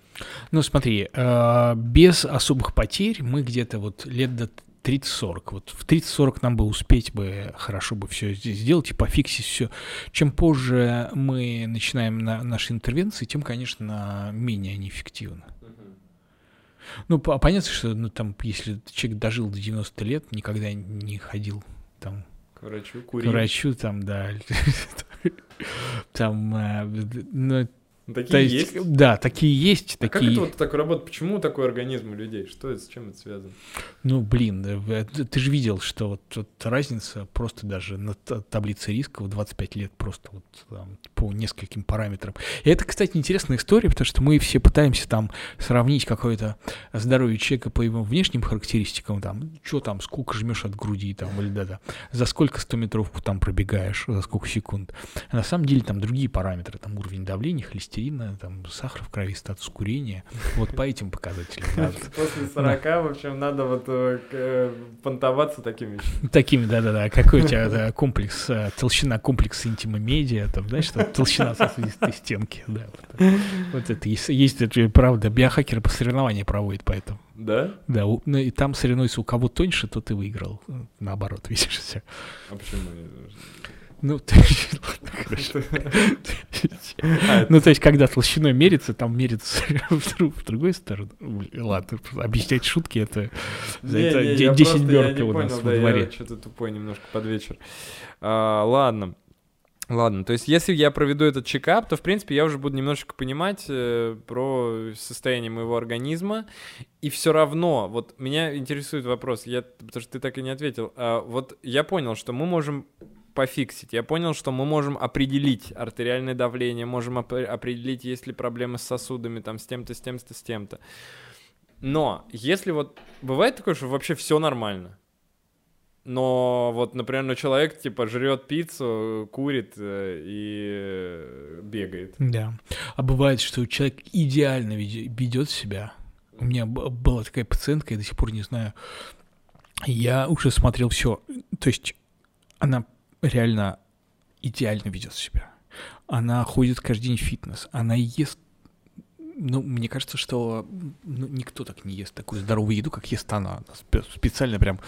Speaker 2: Ну, смотри, э, без особых потерь мы где-то вот лет до 30-40. Вот в 30-40 нам бы успеть бы хорошо бы все здесь сделать и пофиксить все. Чем позже мы начинаем на наши интервенции, тем, конечно, менее они эффективны. Ну, по- понятно, что ну, там, если человек дожил до 90 лет, никогда не ходил там
Speaker 1: К врачу,
Speaker 2: к
Speaker 1: курить.
Speaker 2: врачу, там, да, там, ну,
Speaker 1: Такие
Speaker 2: то есть,
Speaker 1: есть.
Speaker 2: да, такие есть,
Speaker 1: А как
Speaker 2: такие.
Speaker 1: это вот так работает? Почему такой организм у людей? Что это, с чем это связано?
Speaker 2: Ну, блин, э, в- ты же видел, что вот, вот разница просто даже на та- таблице рисков 25 лет просто вот там, по нескольким параметрам. И это, кстати, интересная история, потому что мы все пытаемся там сравнить какое-то здоровье человека по его внешним характеристикам, там, что там, сколько жмешь от груди, там, или да-да, за сколько 100 метровку там пробегаешь, за сколько секунд. А на самом деле там другие параметры, там уровень давления, холестерина, там сахар в крови, статус курения. Вот по этим показателям.
Speaker 1: После 40, в общем, надо вот э, э, понтоваться такими.
Speaker 2: Такими, да-да-да. Какой у тебя комплекс, э, толщина комплекса интима медиа, там, знаешь, что толщина сосудистой стенки, да. Вот, вот это есть, есть это, правда, биохакеры по соревнованию проводят, поэтому.
Speaker 1: Да?
Speaker 2: Да, у- ну, и там соревнуются, у кого тоньше, тот и выиграл. Наоборот, видишь, все.
Speaker 1: А почему?
Speaker 2: Ну, ты- ладно, хорошо. Ну, то есть, когда толщиной мерится, там мерится в друг- в другой сторону. Ладно, объяснять шутки, это за
Speaker 1: Не,
Speaker 2: это
Speaker 1: не,
Speaker 2: де-
Speaker 1: я
Speaker 2: 10
Speaker 1: просто- я
Speaker 2: мерка
Speaker 1: не
Speaker 2: у нас во дворе.
Speaker 1: Что-то тупой немножко под вечер. А, ладно. Ладно, то есть если я проведу этот чекап, то, в принципе, я уже буду немножечко понимать э, про состояние моего организма. И все равно, вот меня интересует вопрос, я, потому что ты так и не ответил. А, вот я понял, что мы можем пофиксить. Я понял, что мы можем определить артериальное давление, можем опре- определить, есть ли проблемы с сосудами, там, с тем-то, с тем-то, с тем-то. Но если вот бывает такое, что вообще все нормально, но вот, например, ну человек типа жрет пиццу, курит э, и бегает.
Speaker 2: Да. А бывает, что человек идеально ведет себя. У меня была такая пациентка, я до сих пор не знаю. Я уже смотрел все. То есть она реально идеально ведет себя. Она ходит каждый день в фитнес, она ест ну, мне кажется, что ну, никто так не ест такую здоровую еду, как ест она. Спе- Специально прям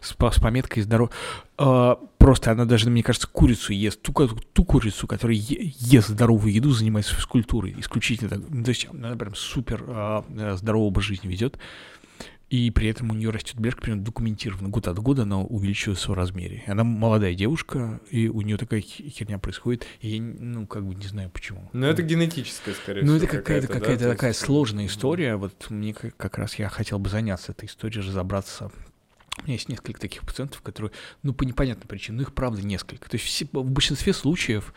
Speaker 2: с, с пометкой здоров. А, просто она даже, мне кажется, курицу ест. Ту, ту курицу, которая ест здоровую еду, занимается физкультурой. Исключительно так. Ну, То есть она прям супер а, а, здорового жизни ведет. И при этом у нее растет бляшка примерно документированно. Год от года она увеличивается в размере. Она молодая девушка, и у нее такая херня происходит. И я, ну, как бы не знаю почему.
Speaker 1: Ну, это генетическое, скорее
Speaker 2: Ну,
Speaker 1: всего.
Speaker 2: это какая-то
Speaker 1: да,
Speaker 2: какая-то
Speaker 1: то
Speaker 2: такая
Speaker 1: есть,
Speaker 2: сложная
Speaker 1: м,
Speaker 2: история. Вот мне как, как раз я хотел бы заняться этой историей, разобраться. У меня есть несколько таких пациентов, которые, ну, по непонятным причинам, ну, их правда несколько. То есть все- в большинстве случаев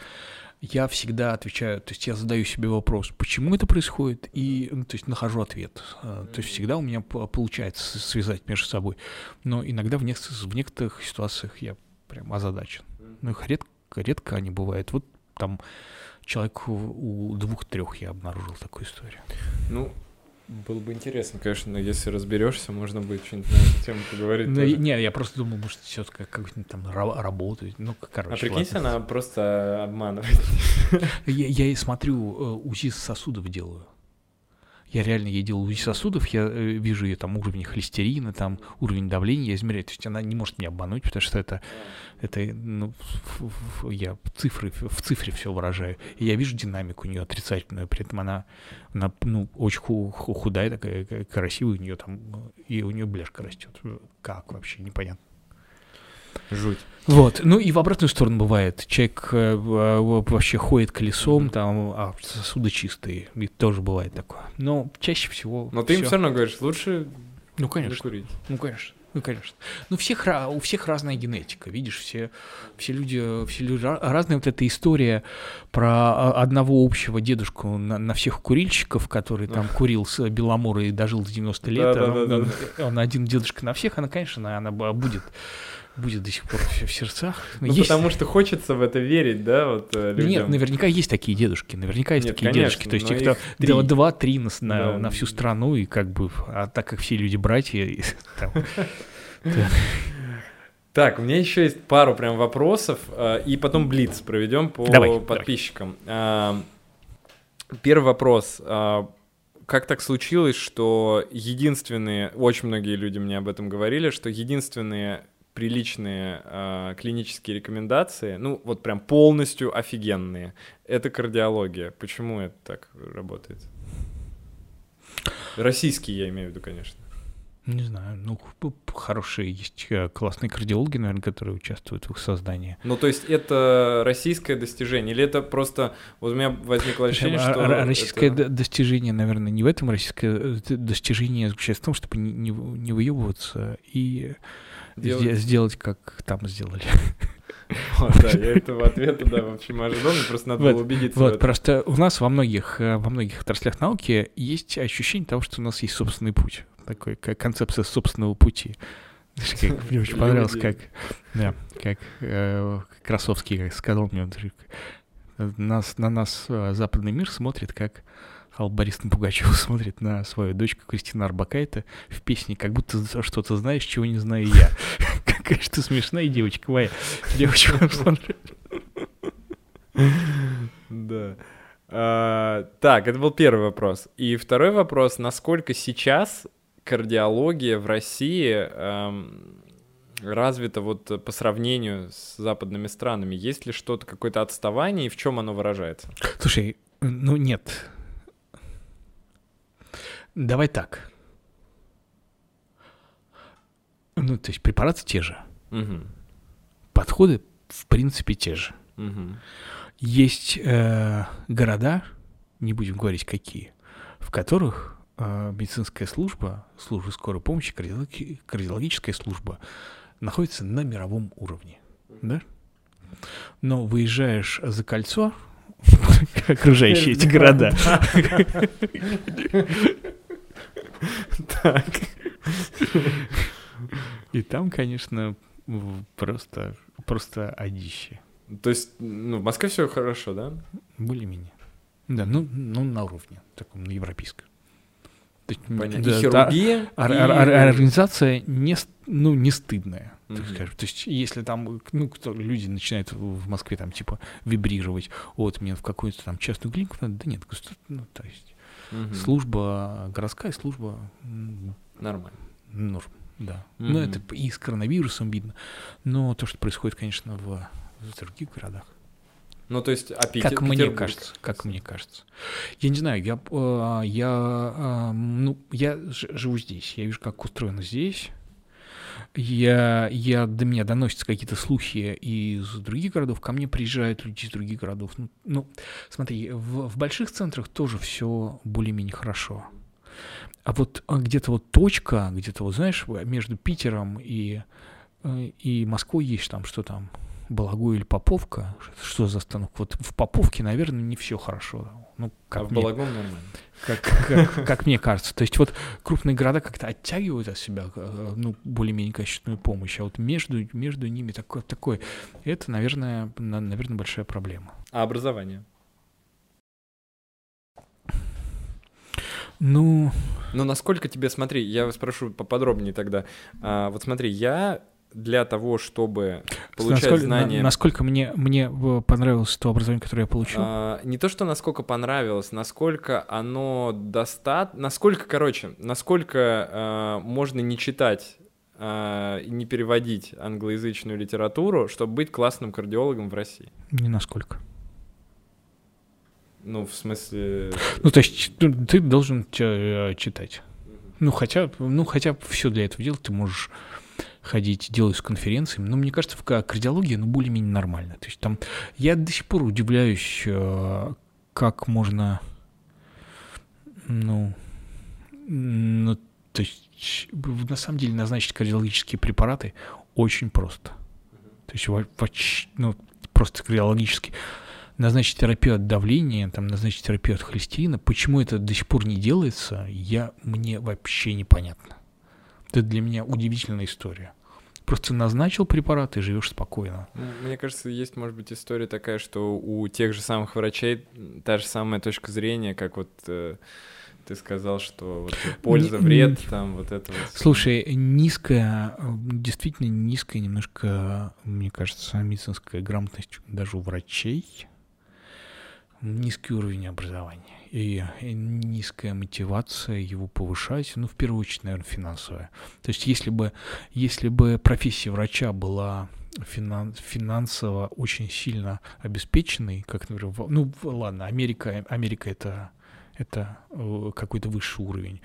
Speaker 2: я всегда отвечаю, то есть я задаю себе вопрос, почему это происходит, и, ну, то есть нахожу ответ. А, То есть всегда у меня по- получается связать между собой. Но иногда в, нек- в некоторых ситуациях я прям озадачен. Ну, их редко, редко они бывают. Вот там человек у двух-трех я обнаружил такую историю.
Speaker 1: Ну, было бы интересно, конечно, если разберешься, можно будет что-нибудь на эту тему поговорить.
Speaker 2: Ну, не, я просто думал, может, все как, как-нибудь там ра- работает. Ну, короче.
Speaker 1: а прикиньте, она просто обманывает.
Speaker 2: Я, я и смотрю, э, УЗИ сосудов делаю. Я реально ей делаю УЗИ сосудов, я э, вижу ее там уровень холестерина, там уровень давления, я измеряю. То есть она не может меня обмануть, потому что это, это ну, я цифры, в цифре все выражаю. И я вижу динамику у нее отрицательную, при этом она, она ну, очень ху- ху- худая такая, красивая, у нее там, и у нее бляшка растет. Как вообще, непонятно.
Speaker 1: Жуть.
Speaker 2: Вот, ну и в обратную сторону бывает. Человек э, в- вообще ходит колесом, там, а сосуды чистые, и тоже бывает такое. Но чаще всего...
Speaker 1: Но ты им все равно говоришь, лучше
Speaker 2: Ну,
Speaker 1: не
Speaker 2: конечно,
Speaker 1: курить.
Speaker 2: ну, конечно. Ну, конечно. Ну, всех, у всех разная генетика, видишь, все, все люди, все люди ра- разные. Вот эта история про а, одного общего дедушку на, на всех курильщиков, который там курил с Беломора и дожил до 90 лет,
Speaker 1: Да-да-да-да.
Speaker 2: он, он- он один дедушка на всех, она, конечно, она б- будет, будет до сих пор в, в сердцах.
Speaker 1: Ну,
Speaker 2: Есть-
Speaker 1: потому что хочется в это верить, да, вот э,
Speaker 2: Да Нет,
Speaker 1: людям.
Speaker 2: наверняка есть такие дедушки, наверняка есть
Speaker 1: Нет,
Speaker 2: такие
Speaker 1: конечно,
Speaker 2: дедушки. То есть те, кто
Speaker 1: их три.
Speaker 2: два- два-три на, на,
Speaker 1: Да.
Speaker 2: на всю страну, и как бы, а так как все люди братья, и там,
Speaker 1: Так, у меня еще есть пару прям вопросов, э, и потом блиц проведем по
Speaker 2: Давай,
Speaker 1: подписчикам. А, Первый вопрос. Как так случилось, что единственные, очень многие люди мне об этом говорили, что единственные приличные а, клинические рекомендации, ну вот прям полностью офигенные, это кардиология. Почему это так работает? Российские я имею в виду, конечно.
Speaker 2: не знаю, ну, хорошие есть э, классные кардиологи, наверное, которые участвуют в их создании.
Speaker 1: Ну, то есть это российское достижение, или это просто... Вот у меня возникло ощущение,
Speaker 2: А-
Speaker 1: что...
Speaker 2: а- российское
Speaker 1: это-
Speaker 2: достижение, наверное, не в этом. Российское э, достижение заключается в том, чтобы не, не, не выебываться и
Speaker 1: Делать-
Speaker 2: сде- сделать, как там сделали.
Speaker 1: Вот, да, я этого ответа, да, вообще ожидал, мне просто надо
Speaker 2: Вот,
Speaker 1: было убедиться
Speaker 2: Вот, просто у нас во многих, э, во многих отраслях науки есть ощущение того, что у нас есть собственный путь. Такой, как концепция собственного пути. Как- Мне очень понравилось, как, да, как э, Красовский сказал мне, говорит, нас, на нас э, западный мир смотрит, как Алла Борисовна Пугачева смотрит на свою дочку Кристина Арбакайте в песне «Как будто что-то знаешь, чего не знаю я». Какая же ты смешная девочка моя. Девочка,
Speaker 1: Да. А, так, это был первый вопрос. И второй вопрос, насколько сейчас кардиология в России эм, развита вот по сравнению с западными странами? Есть ли что-то, какое-то отставание, и в чем оно выражается?
Speaker 2: Слушай, ну нет. Давай так. Ну, то есть препараты те же.
Speaker 1: Мгм,
Speaker 2: Подходы, в принципе, те же.
Speaker 1: мгм.
Speaker 2: Есть э, города, не будем говорить какие, в которых э, медицинская служба, служба скорой помощи, кардиологи- кардиологическая служба находится на мировом уровне. Да? Но выезжаешь за кольцо, окружающие эти города,
Speaker 1: Так.
Speaker 2: И там, конечно, просто, просто одище.
Speaker 1: То есть, ну, в Москве все хорошо, да?
Speaker 2: Более-менее. Да, ну, ну на уровне, таком, на европейском. То есть, м,
Speaker 1: Понятно.
Speaker 2: да,
Speaker 1: и
Speaker 2: да,
Speaker 1: хирургия,
Speaker 2: ор-
Speaker 1: и-
Speaker 2: ор- ор- организация не, ну, не стыдная, так
Speaker 1: Мгм.
Speaker 2: скажем. То есть, если там, ну, кто, люди начинают в Москве там, типа, вибрировать, вот, мне в какую-то там частную клинику надо, да нет, ну, то есть,
Speaker 1: Мгм.
Speaker 2: служба, городская служба,
Speaker 1: Нормально.
Speaker 2: норм, да.
Speaker 1: Мгм.
Speaker 2: Ну, это и с коронавирусом видно, но то, что происходит, конечно, в, в других городах.
Speaker 1: Ну, то есть, а Питер,
Speaker 2: Как мне
Speaker 1: Петербург?
Speaker 2: кажется, как мне кажется. Я не знаю, я, э, я, а, ну, я живу здесь, я вижу, как устроено здесь. Я, я, до меня доносятся какие-то слухи из других городов, ко мне приезжают люди из других городов. Ну, ну, смотри, в, в больших центрах тоже все более-менее хорошо. А вот а, где-то вот точка, где-то вот, знаешь, между Питером и, э, и Москвой есть там, что там, Балагу или Поповка, что за станок? Вот в Поповке, наверное, не все хорошо. Ну,
Speaker 1: А
Speaker 2: как,
Speaker 1: в
Speaker 2: мне,
Speaker 1: Балагом нормально.
Speaker 2: как, как- как мне кажется. То есть вот крупные города как-то оттягивают от себя э, ну, более-менее качественную помощь, а вот между, между ними такое, такое, это, наверное, на- наверное, большая проблема.
Speaker 1: А образование?
Speaker 2: Ну,
Speaker 1: Ну, насколько тебе, смотри, я спрошу поподробнее тогда. А, вот смотри, я для того, чтобы получать
Speaker 2: насколько,
Speaker 1: знания...
Speaker 2: на- насколько мне, мне э, понравилось то образование, которое я получил.
Speaker 1: А, не то, что насколько понравилось, насколько оно достаточно, насколько, короче, насколько а, можно не читать а, и не переводить англоязычную литературу, чтобы быть классным кардиологом в России.
Speaker 2: Не насколько.
Speaker 1: Ну, в смысле...
Speaker 2: Ну, то есть ну, ты должен читать. Ну, хотя, ну, хотя все для этого делать, ты можешь ходить, делать с конференциями. Но мне кажется, в ка- кардиологии, ну, более-менее нормально. То есть там я до сих пор удивляюсь, э, как можно, ну, ну, то есть на самом деле назначить кардиологические препараты очень просто. То есть ну, просто кардиологически назначить терапию от давления, там, назначить терапию от холестерина. Почему это до сих пор не делается, я, мне вообще непонятно. Это для меня удивительная история. Просто назначил препарат и живешь спокойно.
Speaker 1: Мне кажется, есть, может быть, история такая, что у тех же самых врачей та же самая точка зрения, как вот э, ты сказал, что вот польза, вред, там вот это вот.
Speaker 2: Слушай, низкая, действительно низкая немножко, мне кажется, медицинская грамотность даже у врачей, низкий уровень образования и, низкая мотивация его повышать, ну, в первую очередь, наверное, финансовая. То есть, если бы, если бы профессия врача была финан- финансово очень сильно обеспеченной, как, например, в- ну, ладно, Америка, Америка это это э, какой-то высший уровень.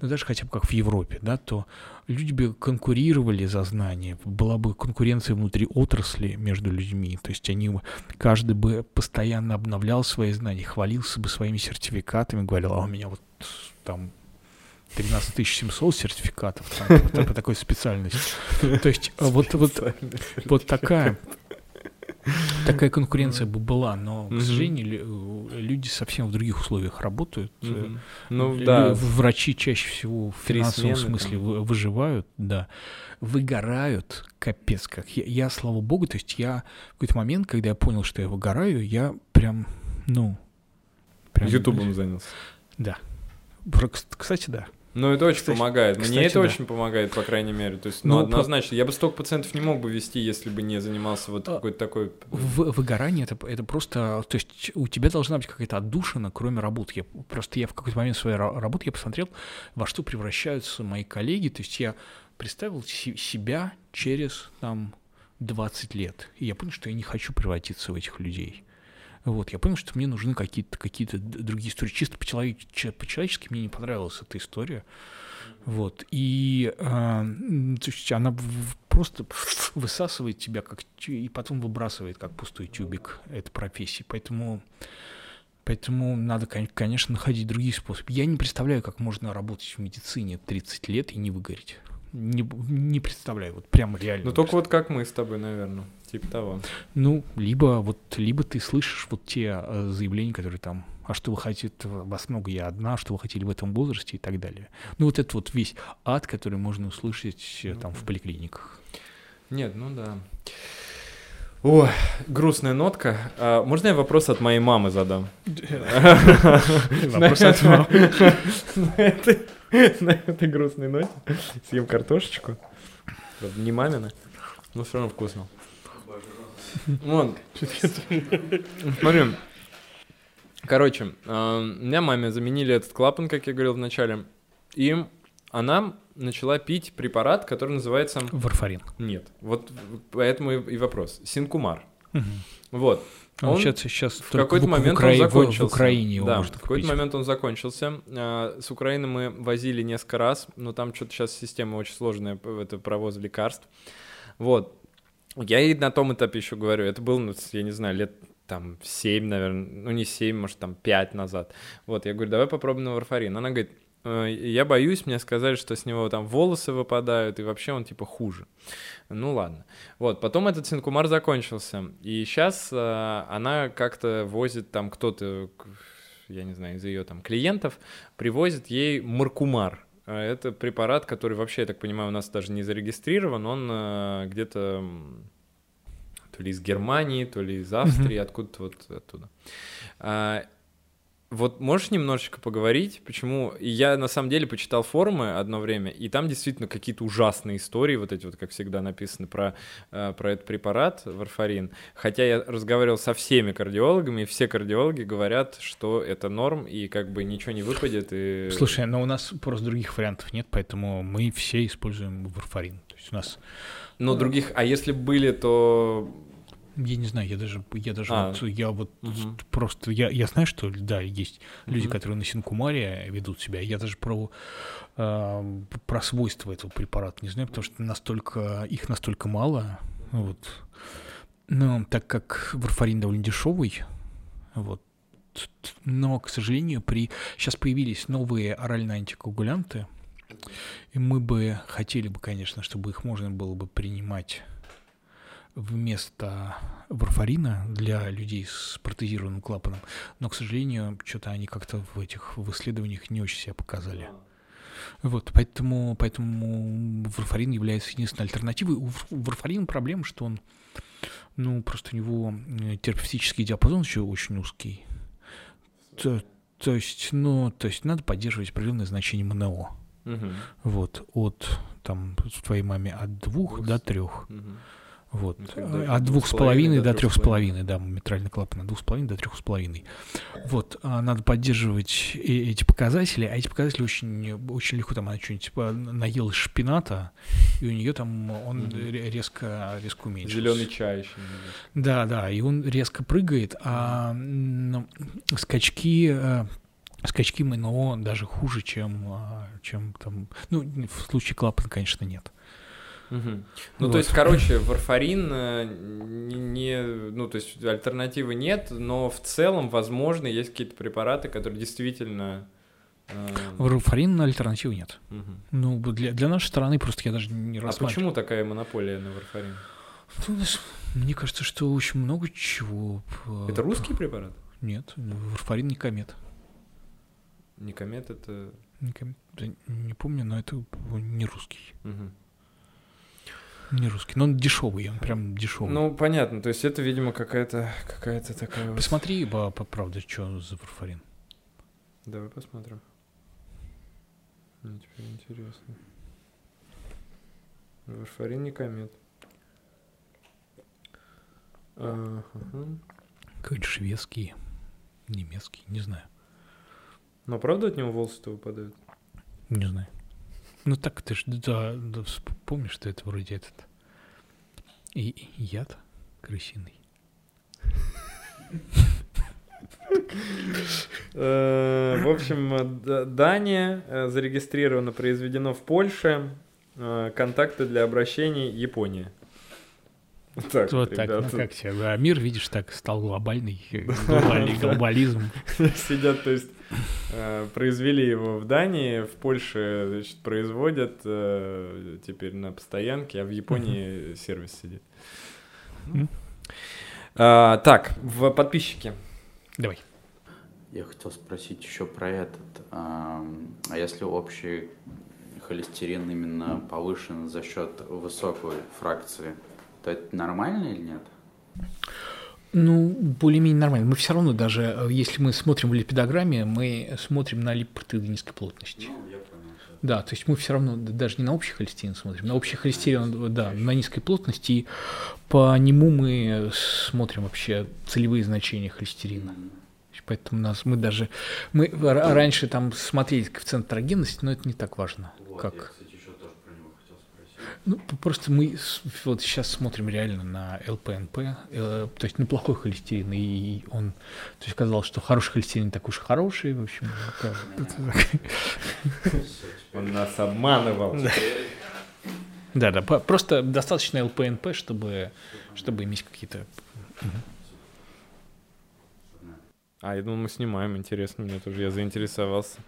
Speaker 2: Но даже хотя бы как в Европе, да, то люди бы конкурировали за знания, была бы конкуренция внутри отрасли между людьми, то есть они, бы- каждый бы постоянно обновлял свои знания, хвалился бы своими сертификатами, говорил, а у меня вот там 13 700 сертификатов там, по- по такой специальности. То есть вот, вот, вот такая, такая конкуренция бы была, но, к сожалению, лю- люди совсем в других условиях работают. э.
Speaker 1: Ну да,
Speaker 2: Врачи чаще всего в финансовом смысле выживают, да. Выгорают, капец как. Я, я, слава богу, то есть я в какой-то момент, когда я понял, что я выгораю, я прям, ну...
Speaker 1: Ютубом занялся.
Speaker 2: Да. Кстати, да.
Speaker 1: Ну, это очень
Speaker 2: Кстати-
Speaker 1: помогает. Мне
Speaker 2: кстати,
Speaker 1: это
Speaker 2: да.
Speaker 1: очень помогает, по крайней мере. То есть, ну,
Speaker 2: Ну,
Speaker 1: однозначно. Я бы столько процентов не мог бы вести, если бы не занимался вот
Speaker 2: А,
Speaker 1: какой-то такой...
Speaker 2: В- выгорание это, это просто, то есть у тебя должна быть какая-то отдушина, кроме работы. Я, просто я в какой-то момент своей ра- работы я посмотрел, во что превращаются мои коллеги. То есть я представил си- себя через там 20 лет. И я понял, что я не хочу превратиться в этих людей. Вот, я понял, что мне нужны какие-то какие другие истории. Чисто по-человечески мне не понравилась эта история. Вот, и м, то есть она просто высасывает тебя, как, и потом выбрасывает, как пустой тюбик, эта профессия. Поэтому, поэтому надо, кон- конечно, находить другие способы. Я не представляю, как можно работать в медицине 30 лет и не выгореть. Не, не представляю, вот прямо реально.
Speaker 1: Ну, только вот как мы с тобой, наверное. Типа того.
Speaker 2: Ну, либо вот, либо ты слышишь вот те э, заявления, которые там, а что вы хотите, вас много, я одна, что вы хотели в этом возрасте и так далее. Ну, вот это вот весь ад, который можно услышать э, там в поликлиниках.
Speaker 1: Нет, ну да. О, грустная нотка. А, можно я вопрос от моей мамы задам?
Speaker 2: Вопрос от мамы.
Speaker 1: На этой, грустной ноте съем картошечку. Правда, Не мамина, но все равно вкусно. Вон. Смотри. Короче, у меня маме заменили этот клапан, как я говорил в начале, и она начала пить препарат, который называется...
Speaker 2: Варфарин.
Speaker 1: Нет, вот поэтому и вопрос. Синкумар. Вот.
Speaker 2: Он,
Speaker 1: Он
Speaker 2: сейчас, сейчас
Speaker 1: В какой-то момент он закончился.
Speaker 2: В Украине его
Speaker 1: да,
Speaker 2: можно
Speaker 1: в какой-то момент он закончился. А, С Украины мы возили несколько раз, но там что-то сейчас система очень сложная, это провоз лекарств. Вот. Я ей на том этапе еще говорю, это было, ну, я не знаю, лет там 7, наверное, ну не 7, может там 5 назад. Вот, я говорю, давай попробуем на варфарин. Она говорит, «Э, я боюсь, мне сказали, что с него там волосы выпадают, и вообще он типа хуже. Ну ладно. Вот, потом этот синкумар закончился, и сейчас она как-то возит там кто-то, я не знаю, из ее там клиентов, привозит ей маркумар. А Это препарат, который вообще, я так понимаю, у нас даже не зарегистрирован, он э, где-то то ли из Германии, то ли из Австрии, откуда-то вот оттуда. Вот можешь немножечко поговорить, почему... Я на самом деле почитал форумы одно время, и там действительно какие-то ужасные истории, вот эти вот, как всегда, написаны про, э, про этот препарат, варфарин. Хотя я разговаривал со всеми кардиологами, и все кардиологи говорят, что это норм, и как бы ничего не выпадет, и...
Speaker 2: Слушай, но у нас просто других вариантов нет, поэтому мы все используем варфарин. То есть у нас,
Speaker 1: Но других... А если были, то...
Speaker 2: я не знаю, я даже, я даже
Speaker 1: А.
Speaker 2: вот, я вот
Speaker 1: Мгм.
Speaker 2: просто, я, я знаю, что, да, есть люди,
Speaker 1: Мгм.
Speaker 2: которые на синкумаре ведут себя. Я даже про, э, про свойства этого препарата не знаю, потому что настолько, их настолько мало, вот. Но так как варфарин довольно дешевый, вот, но, к сожалению, при... сейчас появились новые оральные антикоагулянты, и мы бы хотели бы, конечно, чтобы их можно было бы принимать вместо варфарина для людей с протезированным клапаном, но, к сожалению, что-то они как-то в этих в исследованиях не очень себя показали. Вот, поэтому, поэтому варфарин является единственной альтернативой. У вар- варфарина проблема, что он, ну, просто у него э, терапевтический диапазон еще очень узкий. То, то есть, ну, то есть надо поддерживать определенное значение МНО.
Speaker 1: Мгм.
Speaker 2: Вот, от там твоей маме от двух
Speaker 1: Двух
Speaker 2: до трех.
Speaker 1: Мгм.
Speaker 2: Вот.
Speaker 1: Ну, тогда
Speaker 2: От двух с половиной до трех с
Speaker 1: половиной.
Speaker 2: да, митральный клапан от двух с половиной до трех с половиной. Вот, а надо поддерживать эти показатели, а эти показатели очень, очень легко, там она что-нибудь типа наелась шпината, и у нее там он ре- резко, резко уменьшился.
Speaker 1: Зеленый чай еще.
Speaker 2: Да, да, и он резко прыгает, а скачки, э, скачки МНО даже хуже, чем, а, чем там, ну, в случае клапана, конечно, нет.
Speaker 1: Ну,
Speaker 2: Вот.
Speaker 1: то есть, короче, варфарин э, не, не- ну, то есть альтернативы нет, но в целом, возможно, есть какие-то препараты, которые действительно... э,
Speaker 2: Варфарин альтернативы нет. Ну, для, для нашей страны просто я даже не
Speaker 1: А
Speaker 2: рассматриваю.
Speaker 1: почему такая монополия на варфарин?
Speaker 2: Ну, мне кажется, что очень много чего. э,
Speaker 1: Это русский препарат?
Speaker 2: Нет, варфарин не комет.
Speaker 1: Никомет это...
Speaker 2: Не, комет, не помню, но это не русский.
Speaker 1: Мгм.
Speaker 2: Не русский. Но он дешевый, он прям дешевый.
Speaker 1: Ну, понятно, то есть это, видимо, какая-то какая-то такая... вот-
Speaker 2: Посмотри, по, по правде, что за варфарин.
Speaker 1: Давай посмотрим. Мне теперь интересно. Варфарин Никомет. Ага.
Speaker 2: Какой-то шведский, немецкий, не знаю.
Speaker 1: Но правда от него волосы-то выпадают?
Speaker 2: Не знаю. Ну так ты ж да, да, помнишь, что это вроде этот и, и яд крысиный.
Speaker 1: Э, В общем, э, Дания э, зарегистрировано, произведено в Польше. Контакты для обращений Япония. Так,
Speaker 2: вот так, ну
Speaker 1: ребята.
Speaker 2: как тебе? А мир, видишь, так стал глобальный, глобальный глобализм.
Speaker 1: Сидят, то есть произвели его в Дании, в Польше значит, производят э, теперь на постоянке, а в Японии сервис сидит. А, так, в подписчики.
Speaker 2: Давай.
Speaker 3: Я хотел спросить еще про этот. А если общий холестерин именно повышен за счет высокой фракции, то это нормально или нет?
Speaker 2: Ну, более-менее нормально. Мы все равно даже, э, если мы смотрим в липидограмме, мы смотрим на липопротеиды низкой плотности.
Speaker 3: Ну, я понял.
Speaker 2: Да, то есть мы все равно даже не на общий холестерин смотрим, на общий холестерин, да, на низкой плотности, и по нему мы смотрим вообще целевые значения холестерина. Поэтому нас, мы даже, мы раньше там смотрели коэффициент атерогенности, но это не так важно,
Speaker 3: Вот,
Speaker 2: как...
Speaker 3: я, кстати, еще тоже про него хотел спросить.
Speaker 2: Ну, просто мы вот сейчас смотрим реально на ЛПНП, э, то есть неплохой холестерин, и он, то есть казалось, что хороший холестерин не такой уж хороший, в общем. ну,
Speaker 1: Он нас обманывал.
Speaker 2: Да, да, просто достаточно ЛПНП, чтобы, чтобы иметь какие-то...
Speaker 1: А, я думал, мы снимаем, интересно, мне тоже, я заинтересовался.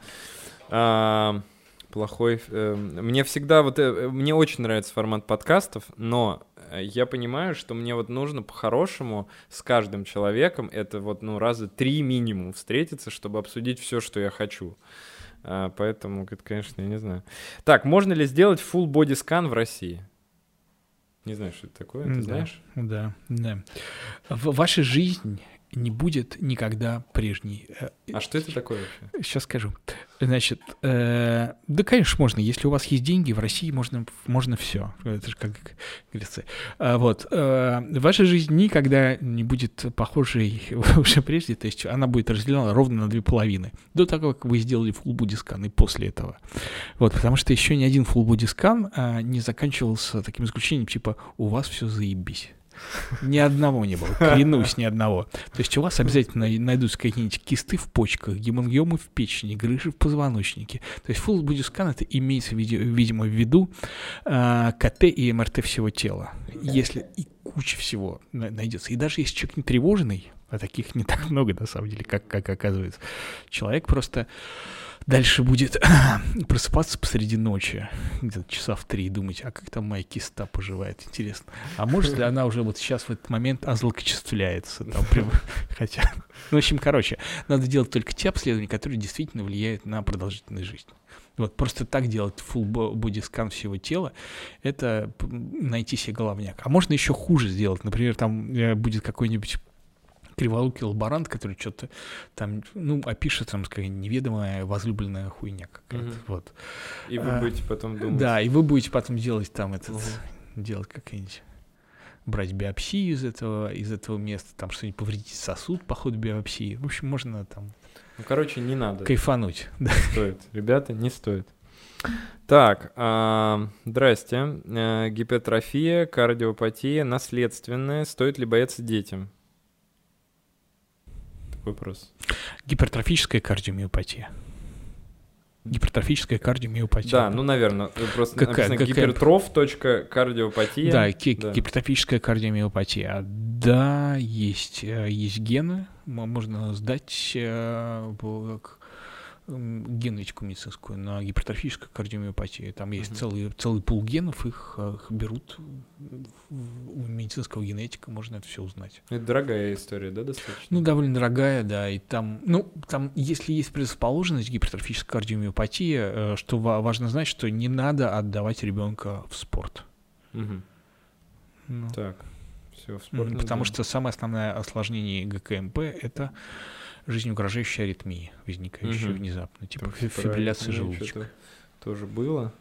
Speaker 1: Плохой... э, мне всегда вот... э, мне очень нравится формат подкастов, но э, я понимаю, что мне вот нужно по-хорошему с каждым человеком, это вот, ну, раза три минимум встретиться, чтобы обсудить все, что я хочу. А, поэтому, это, конечно, я не знаю. Так, можно ли сделать full body scan в России? Не знаю, что это такое, ты
Speaker 2: Да.
Speaker 1: знаешь?
Speaker 2: Да, да. В- Ваша жизнь не будет никогда прежней. Э,
Speaker 1: А что это такое вообще?
Speaker 2: Сейчас скажу. Значит, э, да, конечно, можно. Если у вас есть деньги, в России можно, можно все. Это же как говорится. А, вот. э, ваша жизнь никогда не будет похожей уже прежде. То есть она будет разделена ровно на две половины. До того, как вы сделали full body scan и после этого. Вот, потому что еще ни один full body scan а, не заканчивался таким заключением, типа, у вас все заебись. Ни одного не было, клянусь, ни одного. То есть у вас обязательно найдутся какие-нибудь кисты в почках, гемангиомы в печени, грыжи в позвоночнике. То есть full body scan это имеется, види- видимо, в виду а, КТ и МРТ всего тела. Если и куча всего на- найдется. И даже если человек не тревожный, а таких не так много на самом деле, как, как оказывается, человек просто дальше будет просыпаться посреди ночи, где-то часа в три, и думать, а как там моя киста поживает, интересно. А может ли она уже вот сейчас в этот момент озлокочествляется? Там, прям, хотя, ну, в общем, короче, надо делать только те обследования, которые действительно влияют на продолжительность жизни. Вот просто так делать full body скан всего тела, это найти себе головняк. А можно еще хуже сделать. Например, там э, будет какой-нибудь криволукий лаборант, который что-то там, ну, опишет там, скажем, неведомая возлюбленная хуйня какая-то.
Speaker 1: Мгм.
Speaker 2: Вот.
Speaker 1: И вы
Speaker 2: А,
Speaker 1: будете потом думать...
Speaker 2: Да, и вы будете потом делать там этот,
Speaker 1: Мгм.
Speaker 2: делать какие-нибудь брать биопсию из этого, из этого места, там что-нибудь повредить сосуд по ходу биопсии. В общем, можно там
Speaker 1: Ну, короче, не надо.
Speaker 2: кайфануть. Да.
Speaker 1: стоит. Ребята, не стоит. Так, а, здрасте. Э, Гипертрофия, кардиопатия, наследственная. Стоит ли бояться детям? Такой вопрос.
Speaker 2: Гипертрофическая кардиомиопатия. Гипертрофическая кардиомиопатия.
Speaker 1: Да, ну, наверное, просто
Speaker 2: Какая-
Speaker 1: написано
Speaker 2: какая-
Speaker 1: гипертроф.кардиопатия.
Speaker 2: Да,
Speaker 1: Да.
Speaker 2: гипертрофическая кардиомиопатия. Да, есть, э, есть гены, можно сдать э, в- к- м, генетику медицинскую на гипертрофическую кардиомиопатию. Там есть
Speaker 1: Мгм.
Speaker 2: целый, целый пул генов, их, э, их берут в- у медицинского генетика, можно это все узнать.
Speaker 1: Это дорогая история, да, достаточно?
Speaker 2: Ну, довольно дорогая, да, и там, ну, там, если есть предрасположенность гипертрофической кардиомиопатии, э, что ва- важно знать, что не надо отдавать ребенка в спорт.
Speaker 1: Мгм.
Speaker 2: Ну.
Speaker 1: Так, все, в спорт.
Speaker 2: Потому что самое основное осложнение ГКМП — это жизнеугрожающая аритмия, возникающая
Speaker 1: Мгм.
Speaker 2: внезапно, типа
Speaker 1: про
Speaker 2: фибрилляция желудочка.
Speaker 1: Тоже было.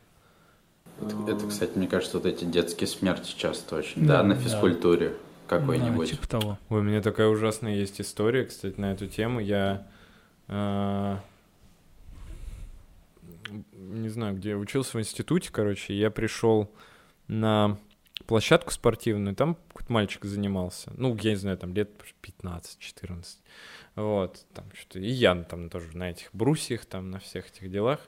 Speaker 3: Вот Это, кстати, мне кажется, вот эти детские смерти часто очень,
Speaker 2: Да,
Speaker 3: да, на
Speaker 2: да.
Speaker 3: физкультуре
Speaker 2: Да,
Speaker 3: какой-нибудь.
Speaker 2: типа того.
Speaker 1: Ой, у меня такая ужасная есть история, кстати, на эту тему. Я а, не знаю, где я учился в институте, короче, я пришел на площадку спортивную, там какой-то мальчик занимался. Ну, я не знаю, там лет 15-14. Вот, там что-то, и я там тоже на этих брусьях, там на всех этих делах.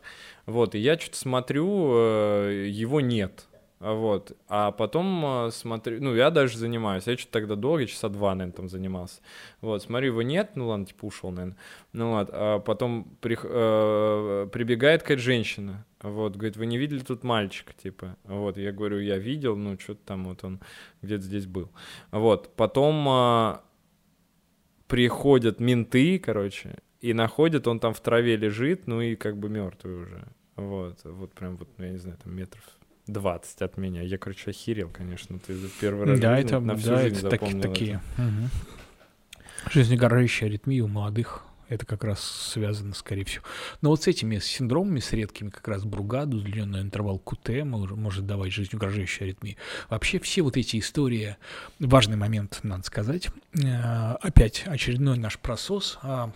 Speaker 1: Вот, и я что-то смотрю, э, его нет. А Вот. А потом э, смотрю, ну, я даже занимаюсь. Я что-то тогда долго, часа два, наверное, там занимался. Вот, смотрю, его нет, ну ладно, типа ушел, наверное. Ну вот, а потом прих- э, прибегает какая-то женщина. Вот, говорит, вы не видели тут мальчика, типа. Вот, я говорю, я видел, ну, что-то там вот он где-то здесь был. Вот, потом э, приходят менты, короче, и находят, он там в траве лежит, ну и как бы мертвый уже. Вот, вот прям вот, я не знаю, там метров 20 от меня. Я, короче, охерел, конечно. Ты первый раз
Speaker 2: Да,
Speaker 1: в жизни
Speaker 2: это,
Speaker 1: на всю
Speaker 2: да,
Speaker 1: жизнь
Speaker 2: это
Speaker 1: запомнил
Speaker 2: такие. Мгм. Жизнегорающая аритмия у молодых. Это как раз связано, скорее всего. Но вот с этими синдромами, с редкими, как раз Бругаду, удлиненный интервал КУТ мож- может давать жизнеугрожающую аритмию. Вообще все вот эти истории, важный момент, надо сказать. Э, Опять очередной наш просос а,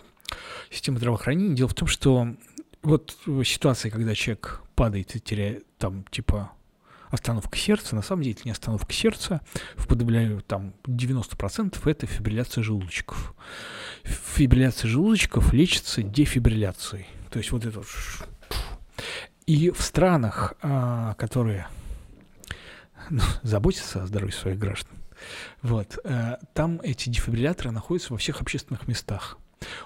Speaker 2: системы здравоохранения. Дело в том, что вот ситуация, когда человек падает и теряет там типа остановка сердца, на самом деле это не остановка сердца, в подавляю там 90% это фибрилляция желудочков. Фибрилляция желудочков лечится дефибрилляцией. То есть вот это вот И в странах, а, которые ну, заботятся о здоровье своих граждан, вот, э, там эти дефибрилляторы находятся во всех общественных местах.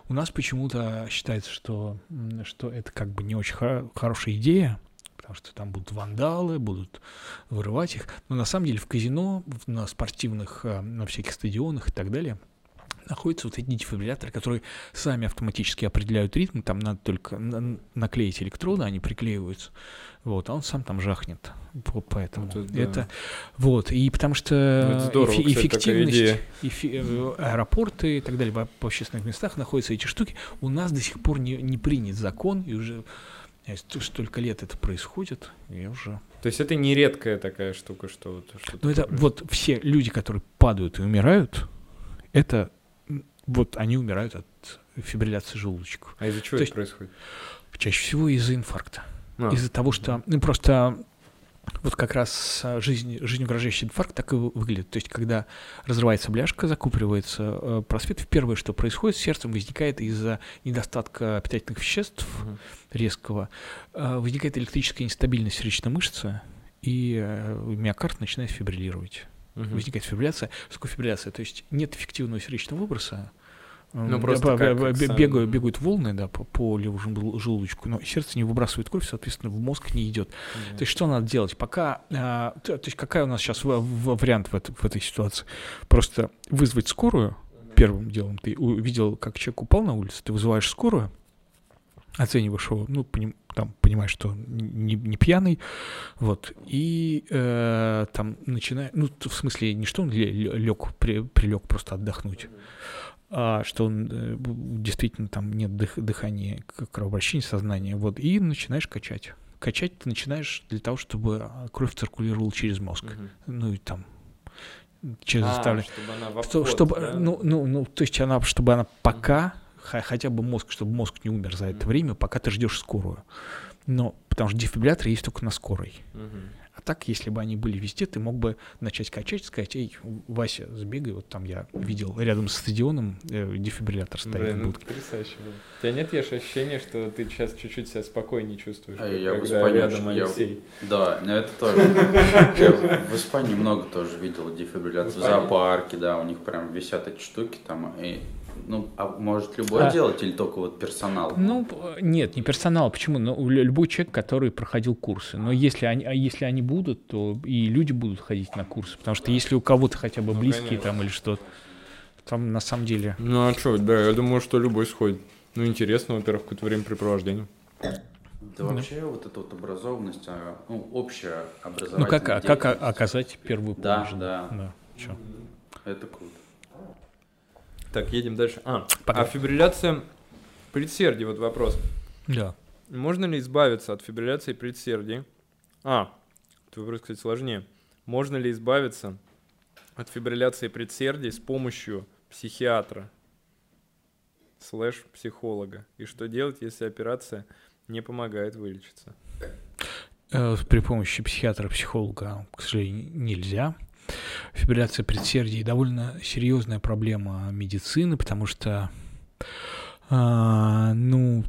Speaker 2: У нас почему-то считается, что, что это как бы не очень хо- хорошая идея, потому что там будут вандалы, будут вырывать их. Но на самом деле в казино, на спортивных, э, на всяких стадионах и так далее находятся вот эти дефибрилляторы, которые сами автоматически определяют ритм, там надо только на- наклеить электроды, они приклеиваются, вот, а он сам там жахнет, По- поэтому
Speaker 1: Вот это да.
Speaker 2: это, вот, и потому что
Speaker 1: Ну, это здорово,
Speaker 2: эффи-
Speaker 1: кстати,
Speaker 2: эффективность, эфи- э, аэропорты и так далее, в, в общественных местах находятся эти штуки, у нас до сих пор не, не принят закон, и уже э, сто- столько лет это происходит, и уже
Speaker 1: То есть это не редкая такая штука, что вот что
Speaker 2: ну, это вот все люди, которые падают и умирают, это вот они умирают от фибрилляции желудочков.
Speaker 1: А из-за чего
Speaker 2: то
Speaker 1: это
Speaker 2: есть-
Speaker 1: происходит?
Speaker 2: Чаще всего из-за инфаркта.
Speaker 1: А,
Speaker 2: Из-за того, что ну, просто вот как раз а, жизнь, жизнеугрожающий инфаркт так и вы- выглядит. То есть, когда разрывается бляшка, закупоривается э, просвет, первое, что происходит с сердцем, возникает из-за недостатка питательных веществ
Speaker 1: мгм.
Speaker 2: резкого, э, возникает электрическая нестабильность сердечной мышцы, и э, миокард начинает фибриллировать.
Speaker 1: Мгм.
Speaker 2: возникает фибрилляция. Что такое фибрилляция? То есть нет эффективного сердечного выброса.
Speaker 1: Ну, просто
Speaker 2: б-
Speaker 1: как
Speaker 2: б- бегают, бегают волны да, по, по левому жел- желудочку, но сердце не выбрасывает кровь, соответственно, в мозг не идет.
Speaker 1: Мгм.
Speaker 2: То есть что надо делать? Пока, а, то, есть какая у нас сейчас в- в- вариант в, этой- в этой ситуации? Просто вызвать скорую первым делом. Ты увидел, как человек упал на улице, ты вызываешь скорую, оцениваешь его, ну, поним- там, понимаешь, что не, не пьяный, вот, и э, там начинаешь, ну, в смысле, не что он лег, прилег просто отдохнуть, а что он э, действительно там нет дых- дыхания, кровообращения сознания, вот, и начинаешь качать. Качать ты начинаешь для того, чтобы а, кровь циркулировала через мозг,
Speaker 1: Мгм.
Speaker 2: ну, и там, через
Speaker 1: А, чтобы она в
Speaker 2: Что-
Speaker 1: обход,
Speaker 2: чтобы,
Speaker 1: да?
Speaker 2: ну, ну, ну, то есть она, чтобы она пока, хотя бы мозг, чтобы мозг не умер за это время, пока ты ждешь скорую. Но, потому что дефибриллятор есть только на скорой. А так, если бы они были везде, ты мог бы начать качать, сказать, эй, Вася, сбегай, вот там я видел рядом с стадионом э, дефибриллятор стоит
Speaker 1: Блин,
Speaker 2: в
Speaker 1: ну,
Speaker 2: будке.
Speaker 1: потрясающе было. У тебя нет, Еш, ощущения, что ты сейчас чуть-чуть себя спокойнее чувствуешь,
Speaker 3: А я в
Speaker 1: когда
Speaker 3: Испании
Speaker 1: рядом
Speaker 3: я-
Speaker 1: Алексей?
Speaker 3: Да, ну это тоже. Я в Испании много тоже видел дефибрилляцию. В
Speaker 1: В
Speaker 3: зоопарке, да, у них прям висят эти штуки там. И, ну, а может любой
Speaker 2: А.
Speaker 3: делать или только вот персонал?
Speaker 2: Ну, нет, не персонал. Почему? Ну, лю- любой человек, который проходил курсы. Но если они, а если они будут, то и люди будут ходить на курсы. Потому что если у кого-то хотя бы
Speaker 1: Ну,
Speaker 2: близкие
Speaker 1: конечно.
Speaker 2: там или что-то, там на самом деле...
Speaker 1: Ну а что, да, я думаю, что любой сходит. Ну, интересно, во-первых, какое-то времяпрепровождение.
Speaker 3: Да вообще вот эта вот образованность, а, ну, общая
Speaker 2: Ну,
Speaker 3: образовательная
Speaker 2: как, а- как оказать первую
Speaker 3: Да,
Speaker 2: помощь?
Speaker 3: да.
Speaker 2: да. Чё?
Speaker 3: Это круто.
Speaker 1: Так, едем дальше. А,
Speaker 2: Пока.
Speaker 1: а фибрилляция предсердий, вот вопрос.
Speaker 2: Да.
Speaker 1: Можно ли избавиться от фибрилляции предсердий? А, этот вопрос, кстати, сложнее. Можно ли избавиться от фибрилляции предсердий с помощью психиатра слэш психолога? И что делать, если операция не помогает вылечиться?
Speaker 2: Э, При помощи психиатра, психолога, к сожалению, нельзя. Фибрилляция предсердий довольно серьезная проблема медицины, потому что, а, ну,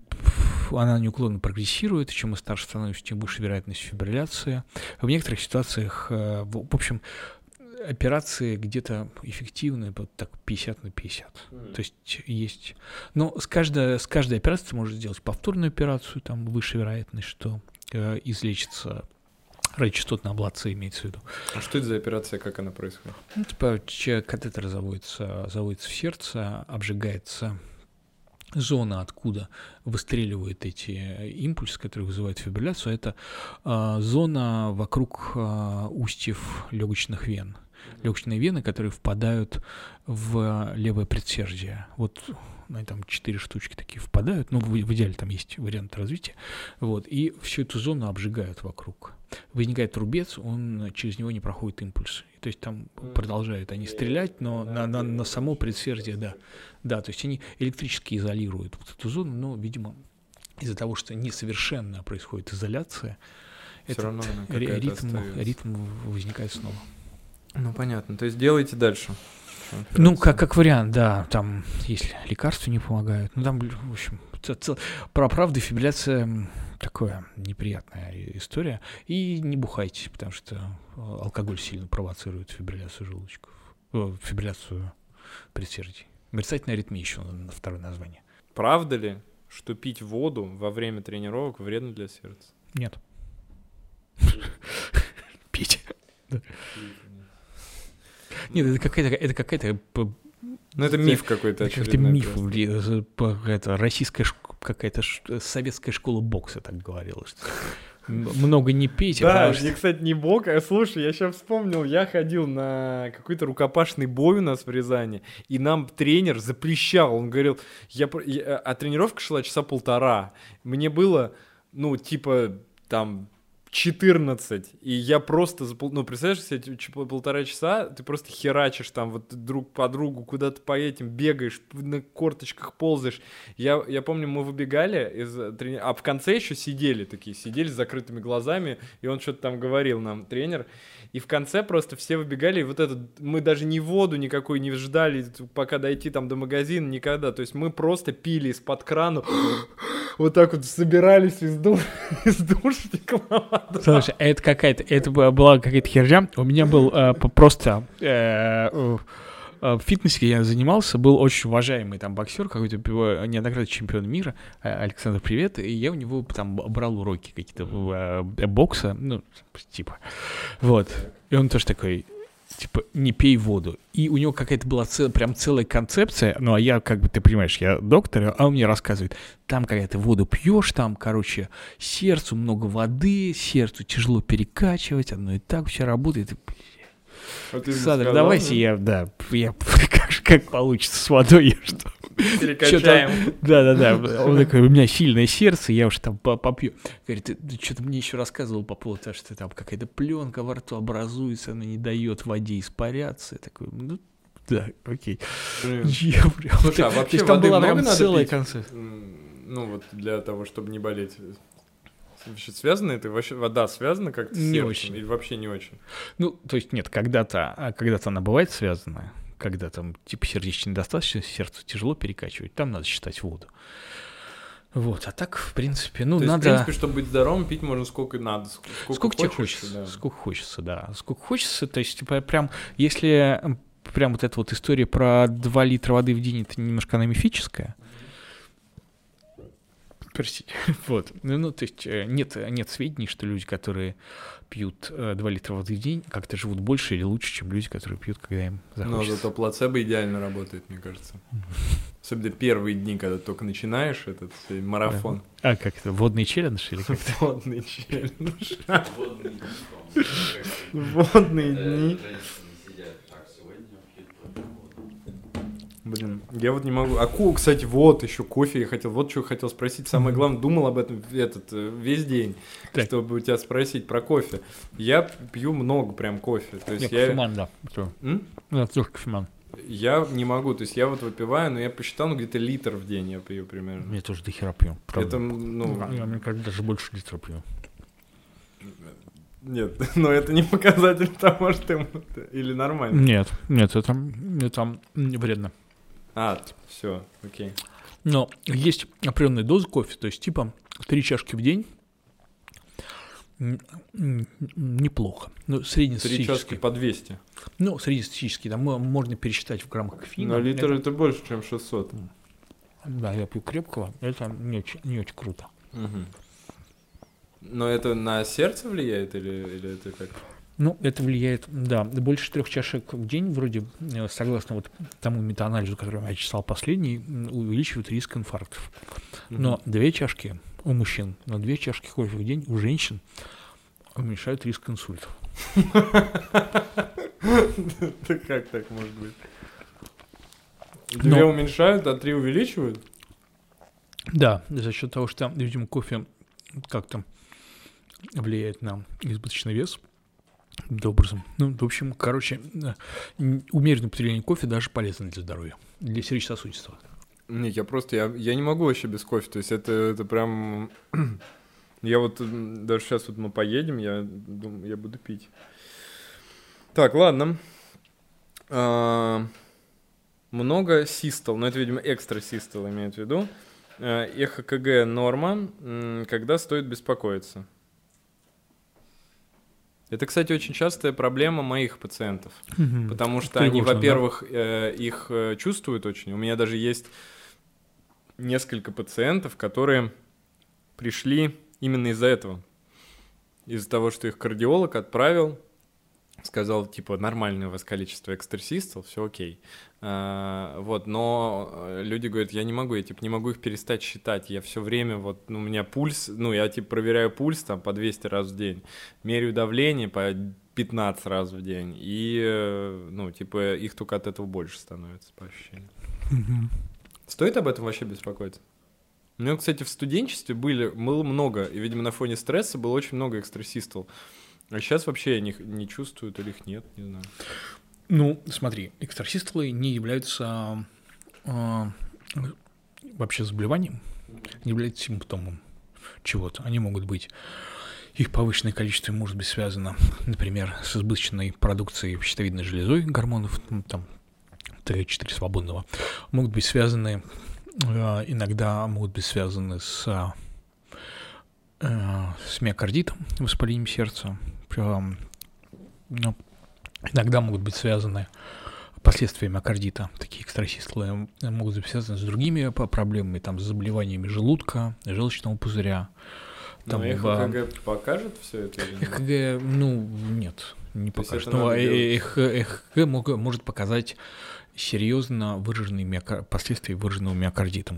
Speaker 2: она неуклонно прогрессирует. Чем мы старше становимся, тем выше вероятность фибрилляции. В некоторых ситуациях, э, в общем, операции где-то эффективны вот так 50 на 50. То есть есть... Но с каждой, с каждой операцией ты можешь сделать повторную операцию, там выше вероятность, что э, излечится радиочастотная аблация, имеется в виду.
Speaker 1: А что это за операция, как она происходит?
Speaker 2: Ну, типа катетер заводится, заводится в сердце, обжигается зона, откуда выстреливают эти э, импульсы, которые вызывают фибрилляцию, это э, зона вокруг э, устьев легочных вен. Легочные вены, которые впадают в левое предсердие. Вот ну, там четыре штучки такие впадают, ну, в, в идеале там есть вариант развития, вот, и всю эту зону обжигают вокруг. Возникает рубец, он, через него не проходит импульс. То есть там продолжают они стрелять, но на, на, на само предсердие, да. Да, то есть они электрически изолируют вот эту зону, но, видимо, из-за того, что несовершенно происходит изоляция,
Speaker 1: Всё
Speaker 2: этот
Speaker 1: равно
Speaker 2: ритм, ритм возникает снова.
Speaker 1: Ну, понятно. То есть делайте дальше.
Speaker 2: Ну, как, как вариант, да, там, если лекарства не помогают, ну, там, в общем, про правда фибрилляция такое неприятная история. И не бухайте, потому что э, алкоголь сильно провоцирует фибрилляцию желудочков, э, фибрилляцию предсердий. Мерцательная аритмия еще на второе название.
Speaker 1: Правда ли, что пить воду во время тренировок вредно для сердца?
Speaker 2: Нет. Пить. Нет, это какая-то, это какая-то п-
Speaker 1: Ну, это миф какой-то
Speaker 2: Это какой-то миф, это российская какая-то ш- советская школа бокса так говорила, что много не пейте,
Speaker 1: Да,
Speaker 2: потому что-
Speaker 1: мне, кстати, не бог, а слушай, я сейчас вспомнил, я ходил на какой-то рукопашный бой у нас в Рязани, и нам тренер запрещал, он говорил, я, я- а тренировка шла часа полтора, мне было, ну, типа, там, 14, и я просто, ну, представляешь, себе полтора часа, ты просто херачишь там вот друг по другу, куда-то по этим бегаешь, на корточках ползаешь. Я, я помню, мы выбегали, из э, трени- а в конце еще сидели такие, сидели с закрытыми глазами, и он что-то там говорил нам, тренер, и в конце просто все выбегали, и вот этот, мы даже ни воду никакой не ждали, пока дойти там до магазина, никогда, то есть мы просто пили из-под крана, вот так вот собирались из, душ, из душника.
Speaker 2: Слушай, это какая-то, это была- какая-то херня. У меня был э, просто э, в фитнесе я занимался, был очень уважаемый там боксер, какой-то пиво- неоднократный чемпион мира, э, Александр Привет, и я у него там брал уроки какие-то э, бокса, ну, типа, вот. И он тоже такой, типа, не пей воду. И у него какая-то была цел- прям целая концепция, ну, а я, как бы, ты понимаешь, я доктор, а он мне рассказывает, там, когда ты воду пьешь, там, короче, сердцу много воды, сердцу тяжело перекачивать, оно и так все работает. Садр, давайте я, да, я, как, как получится с водой, я что?
Speaker 1: Перекачаем.
Speaker 2: Да-да-да, он такой, у меня сильное сердце, я уж там по- попью. Говорит, ты, что-то мне еще рассказывал по поводу того, что там какая-то пленка во рту образуется, она не дает воде испаряться. Я такой, ну, да, окей. Я прям-
Speaker 1: Слушай, а вообще
Speaker 2: есть там
Speaker 1: воды
Speaker 2: была
Speaker 1: много
Speaker 2: прям
Speaker 1: надо
Speaker 2: целая
Speaker 1: пить?
Speaker 2: концепция.
Speaker 1: Ну, вот для того, чтобы не болеть. Вообще связано это? Вообще вода связана как-то с
Speaker 2: Не
Speaker 1: сердцем?
Speaker 2: очень.
Speaker 1: Или вообще не очень?
Speaker 2: Ну, то есть нет, когда-то, а когда-то она бывает связана, когда там типа сердечной недостаточности, сердцу тяжело перекачивать, там надо считать воду. Вот, а так, в принципе, ну,
Speaker 1: То есть,
Speaker 2: надо...
Speaker 1: в принципе, чтобы быть здоровым, пить можно сколько надо. ск- Сколько,
Speaker 2: Сколько, тебе хочется,
Speaker 1: да.
Speaker 2: сколько хочется, да. Сколько хочется, то есть, типа, прям, если прям вот эта вот история про 2 литра воды в день, это немножко она мифическая. Простите. Вот. Ну, ну, то есть э, нет, нет сведений, что люди, которые пьют э, 2 литра воды в день, как-то живут больше или лучше, чем люди, которые пьют, когда им
Speaker 1: Но
Speaker 2: захочется.
Speaker 1: зато плацебо идеально работает, мне кажется. Особенно первые дни, когда только начинаешь этот э, марафон.
Speaker 2: А как это, водный челлендж или как?
Speaker 1: Водный челлендж. Водные дни. Блин, я вот не могу. А, ку- кстати, вот еще кофе я хотел. Вот что хотел спросить. Самое главное, думал об этом этот э, весь день,
Speaker 2: Так.
Speaker 1: чтобы у тебя спросить про кофе. Я пью много прям кофе. То есть
Speaker 2: Нет,
Speaker 1: я,
Speaker 2: кофеман, да.
Speaker 1: М?
Speaker 2: Да, тоже кофеман.
Speaker 1: я не могу. То есть я вот выпиваю, но я посчитал, ну где-то литр в день я пью примерно.
Speaker 2: Я тоже до хера пью. правда.
Speaker 1: Это, ну,
Speaker 2: Я, мне кажется, даже больше литра пью.
Speaker 1: нет, но это не показатель того, что ему- или нормально.
Speaker 2: Нет, нет, это, это вредно.
Speaker 1: А, все, окей.
Speaker 2: Но есть определенная доза кофе, то есть типа три чашки в день неплохо. Ну,
Speaker 1: Три чашки
Speaker 2: среднестатистически.
Speaker 1: по 200.
Speaker 2: Ну, среднестатистически, там мо- можно пересчитать в граммах кофеина.
Speaker 1: На литр
Speaker 2: Это-
Speaker 1: это больше, чем 600.
Speaker 2: да, я пью крепкого, это не очень, не очень круто.
Speaker 1: Но это на сердце влияет или, или это как?
Speaker 2: Ну, это влияет, да, больше трех чашек в день, вроде, э, согласно вот тому метаанализу, который я читал последний, увеличивает риск инфарктов. Но две чашки у мужчин, но две чашки кофе в день у женщин уменьшают риск инсультов.
Speaker 1: Да как так может быть? Две уменьшают, а три увеличивают?
Speaker 2: Да, за счет того, что, видимо, кофе как-то влияет на избыточный вес. Образом. Ну, в общем, короче, э, умеренное употребление кофе даже полезно для здоровья, для сердечно-сосудистого.
Speaker 1: Не, я просто, я, я не могу вообще без кофе, то есть это, это прям... Я вот даже сейчас вот мы поедем, я думаю, я буду пить. Так, ладно. А, много систол, но это, видимо, экстра систол имеет в виду. А, ЭХКГ норма, м, когда стоит беспокоиться. Это, кстати, очень частая проблема моих пациентов. Потому что они,
Speaker 2: Тревожно, да?
Speaker 1: во-первых, э, их э, чувствуют очень. У меня даже есть несколько пациентов, которые пришли именно из-за этого. Из-за того, что их кардиолог отправил, сказал, типа, нормальное у вас количество экстрасистов, все окей. А, вот, но э, люди говорят, я не могу, я, типа, не могу их перестать считать. Я все время, вот, ну, у меня пульс, ну, я, типа, проверяю пульс там по 200 раз в день, меряю давление по 15 раз в день, и, э, ну, типа, их только от этого больше становится, по ощущениям. Стоит об этом вообще беспокоиться? У меня, кстати, в студенчестве были, было много, и, видимо, на фоне стресса было очень много экстрасистов. А сейчас вообще их не чувствуют или их нет, не знаю.
Speaker 2: Ну, смотри, экстрасистолы не являются а, вообще заболеванием, не являются симптомом чего-то. Они могут быть, их повышенное количество может быть связано, например, с избыточной продукцией щитовидной железой гормонов, ну, там, Т4 свободного, могут быть связаны, а, иногда могут быть связаны с, а, с миокардитом, воспалением сердца, Прям, ну, иногда могут быть связаны последствия миокардита, такие экстрасистолы э, могут быть связаны с другими проблемами, там, с заболеваниями желудка, желчного пузыря.
Speaker 1: Там
Speaker 2: Там,
Speaker 1: ЭХКГ покажет все это?
Speaker 2: ЭХГ, ну, нет, не
Speaker 1: То
Speaker 2: покажет. Но э- эх- ЭХГ мог- может показать серьезно выраженные миока- последствия выраженного миокардита.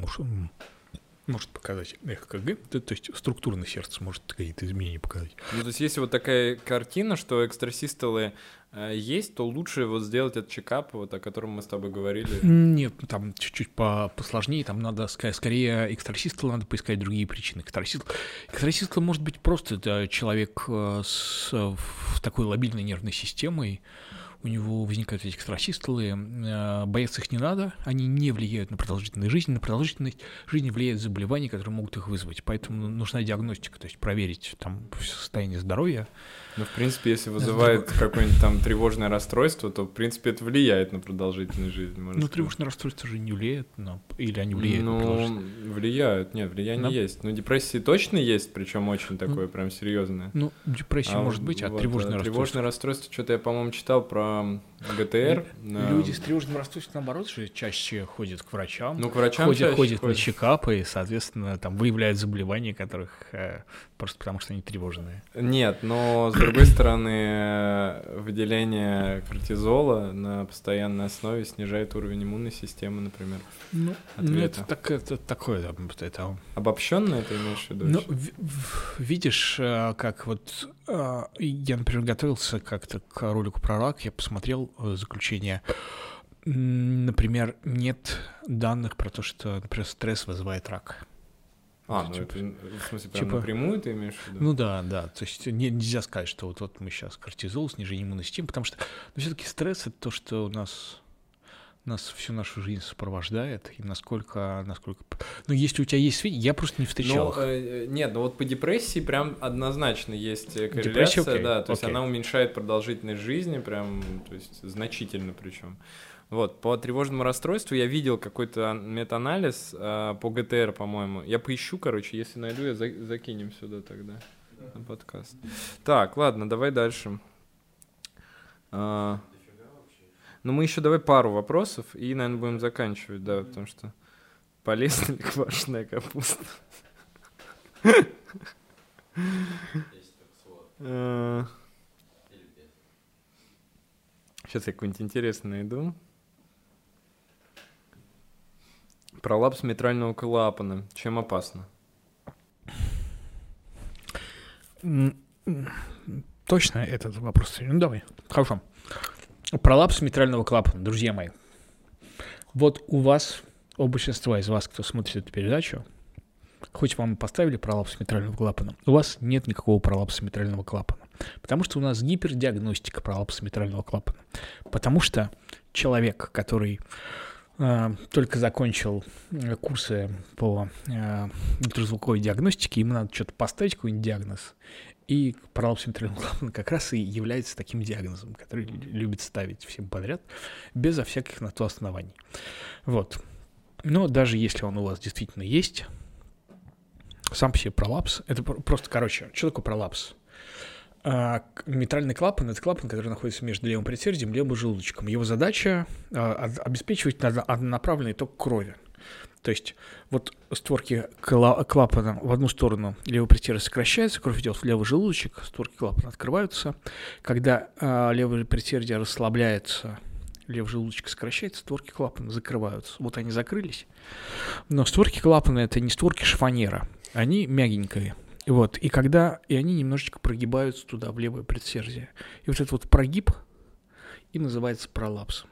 Speaker 2: Может показать ЭХКГ, то, то есть структурно сердце может какие-то изменения показать.
Speaker 1: Ну, то есть, если вот такая картина, что экстрасистолы э, есть, то лучше вот сделать этот чекап, вот о котором мы с тобой говорили.
Speaker 2: Нет, ну, там чуть-чуть по посложнее, там надо ска- скорее экстрасистол, надо поискать другие причины. Экстрасистол, экстрасистол может быть просто это человек э, с в такой лобильной нервной системой, у него возникают эти экстрасистолы, э, бояться их не надо, они не влияют на продолжительность жизни, на продолжительность жизни влияют заболевания, которые могут их вызвать, поэтому нужна диагностика, то есть проверить там состояние здоровья.
Speaker 1: Ну, в принципе, если вызывает какое-нибудь там тревожное расстройство, то, в принципе, это влияет на продолжительность жизни.
Speaker 2: Ну, тревожное расстройство же не влияет на... Или они влияют на
Speaker 1: Ну,
Speaker 2: продолжительность?
Speaker 1: влияют. Нет, влияние
Speaker 2: Да?
Speaker 1: есть. Ну, депрессии точно есть, причем очень такое прям серьезное.
Speaker 2: Ну, депрессия
Speaker 1: А
Speaker 2: может быть, а
Speaker 1: вот,
Speaker 2: тревожное
Speaker 1: а
Speaker 2: расстройство.
Speaker 1: Тревожное расстройство, что-то я, по-моему, читал про ГТР. на-
Speaker 2: Люди с тревожным расстройством, наоборот, же чаще ходят к врачам.
Speaker 1: Ну, к врачам
Speaker 2: ходят,
Speaker 1: чаще
Speaker 2: ходят на
Speaker 1: ходят.
Speaker 2: чекапы и, соответственно, там выявляют заболевания, которых э, просто потому что они тревожные.
Speaker 1: Нет, но с другой стороны, э, выделение кортизола на постоянной основе снижает уровень иммунной системы, например.
Speaker 2: Ну, ну, это, так, это такое, да, это...
Speaker 1: Обобщенно это имеешь в виду?
Speaker 2: Ну, в- видишь, э, как вот э, я, например, готовился как-то к ролику про рак, я посмотрел заключение. Например, нет данных про то, что, например, стресс вызывает рак.
Speaker 1: А, ну
Speaker 2: типа-
Speaker 1: это, в смысле, прям
Speaker 2: типа-
Speaker 1: напрямую ты имеешь в виду?
Speaker 2: Ну да, да. То есть не- нельзя сказать, что вот, вот мы сейчас кортизол, снижение иммунной системы, потому что ну, все-таки стресс это то, что у нас нас всю нашу жизнь сопровождает, и насколько, насколько... Ну, если у тебя есть сведения, я просто не встречал
Speaker 1: Ну,
Speaker 2: их.
Speaker 1: э, нет, ну вот по депрессии прям однозначно есть э,
Speaker 2: Депрессия,
Speaker 1: корреляция,
Speaker 2: окей,
Speaker 1: да, то есть
Speaker 2: окей.
Speaker 1: она уменьшает продолжительность жизни, прям, то есть значительно причем. Вот, по тревожному расстройству я видел какой-то метаанализ а, по ГТР, по-моему. Я поищу, короче, если найду, я за- закинем сюда тогда на подкаст. Так, ладно, давай дальше. А, ну, мы еще давай пару вопросов и, наверное, будем заканчивать, да, потому что полезна ли квашеная капуста? Э, Сейчас я какой-нибудь интересный найду. Пролапс митрального клапана. Чем опасно?
Speaker 2: Точно этот вопрос. Ну давай, хорошо. Пролапс митрального клапана, друзья мои. Вот у вас, у большинства из вас, кто смотрит эту передачу, хоть вам и поставили пролапс митрального клапана, у вас нет никакого пролапса митрального клапана. Потому что у нас гипердиагностика пролапса митрального клапана. Потому что человек, который только закончил э, курсы по э, ультразвуковой диагностике, ему надо что-то поставить, какой-нибудь диагноз. И митрального клапана как раз и является таким диагнозом, который любит ставить всем подряд, безо всяких на то оснований. Вот. Но даже если он у вас действительно есть, сам по себе пролапс, это просто, короче, что такое пролапс? А, митральный клапан — это клапан, который находится между левым предсердием и левым желудочком. Его задача а, обеспечивать однонаправленный ток крови. То есть вот створки клапана в одну сторону левый предсердие сокращается, кровь идет в левый желудочек, створки клапана открываются. Когда э, левое предсердие расслабляется, левый желудочек сокращается, створки клапана закрываются. Вот они закрылись. Но створки клапана — это не створки шифонера, они мягенькие. Вот, и когда, и они немножечко прогибаются туда, в левое предсердие. И вот этот вот прогиб и называется пролапсом.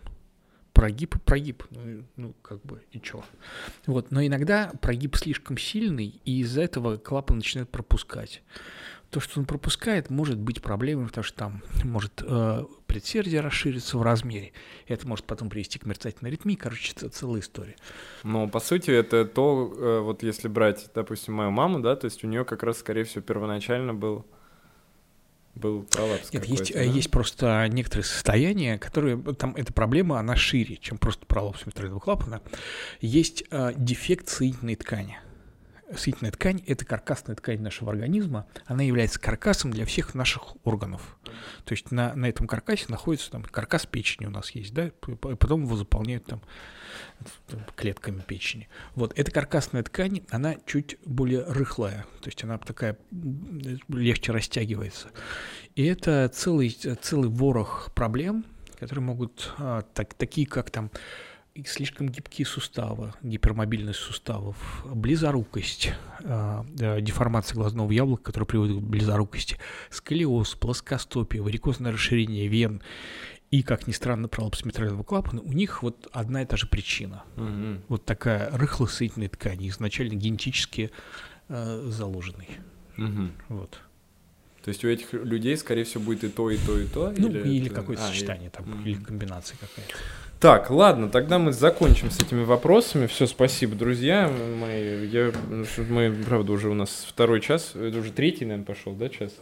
Speaker 2: Прогиб и прогиб, ну, ну как бы, и чё. Вот, но иногда прогиб слишком сильный, и из-за этого клапан начинает пропускать то, что он пропускает, может быть проблемой, потому что там может э, предсердие расшириться в размере. Это может потом привести к мерцательной аритмии. Короче, это целая история.
Speaker 1: Но по сути это то, э, вот если брать, допустим, мою маму, да, то есть у нее как раз, скорее всего, первоначально был был пролапс.
Speaker 2: Нет, есть, да? есть просто некоторые состояния, которые там эта проблема, она шире, чем просто пролапс митрального клапана. Есть э, дефект соединительной ткани соединительная ткань – это каркасная ткань нашего организма, она является каркасом для всех наших органов. То есть на, на этом каркасе находится там каркас печени у нас есть, да, и потом его заполняют там клетками печени. Вот эта каркасная ткань, она чуть более рыхлая, то есть она такая легче растягивается. И это целый, целый ворох проблем, которые могут, а, так, такие как там слишком гибкие суставы, гипермобильность суставов, близорукость, э, деформация глазного яблока, которая приводит к близорукости, сколиоз, плоскостопие, варикозное расширение вен и, как ни странно, пролапс митрального клапана, у них вот одна и та же причина. Угу. Вот такая рыхлосоединительная ткань, изначально генетически э, заложенный.
Speaker 1: Угу.
Speaker 2: Вот.
Speaker 1: То есть у этих людей, скорее всего, будет и то, и то, и то?
Speaker 2: Ну, или, или какое-то а, сочетание, и... там, mm или комбинация какая-то.
Speaker 1: Так, ладно, тогда мы закончим с этими вопросами. Все, спасибо, друзья. Мы, я, мы, правда, уже у нас второй час, это уже третий, наверное, пошел, да, час?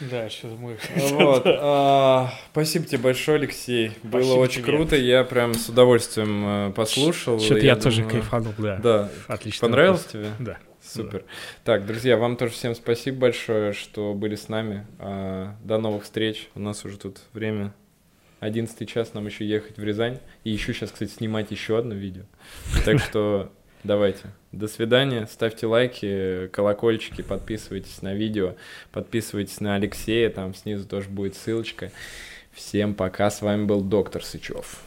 Speaker 2: Да, сейчас мы.
Speaker 1: Вот. А, спасибо тебе большое, Алексей. Было спасибо очень тебе. круто. Я прям с удовольствием э, послушал.
Speaker 2: Что-то я, я тоже думаю... кайфанул, да.
Speaker 1: Да.
Speaker 2: Отлично.
Speaker 1: Понравилось вопрос. тебе?
Speaker 2: Да.
Speaker 1: Супер. Да. Так, друзья, вам тоже всем спасибо большое, что были с нами. А, до новых встреч. У нас уже тут время 11 час нам еще ехать в Рязань. И еще сейчас, кстати, снимать еще одно видео. Так что давайте. До свидания. Ставьте лайки, колокольчики, подписывайтесь на видео, подписывайтесь на Алексея, там снизу тоже будет ссылочка. Всем пока. С вами был доктор Сычев.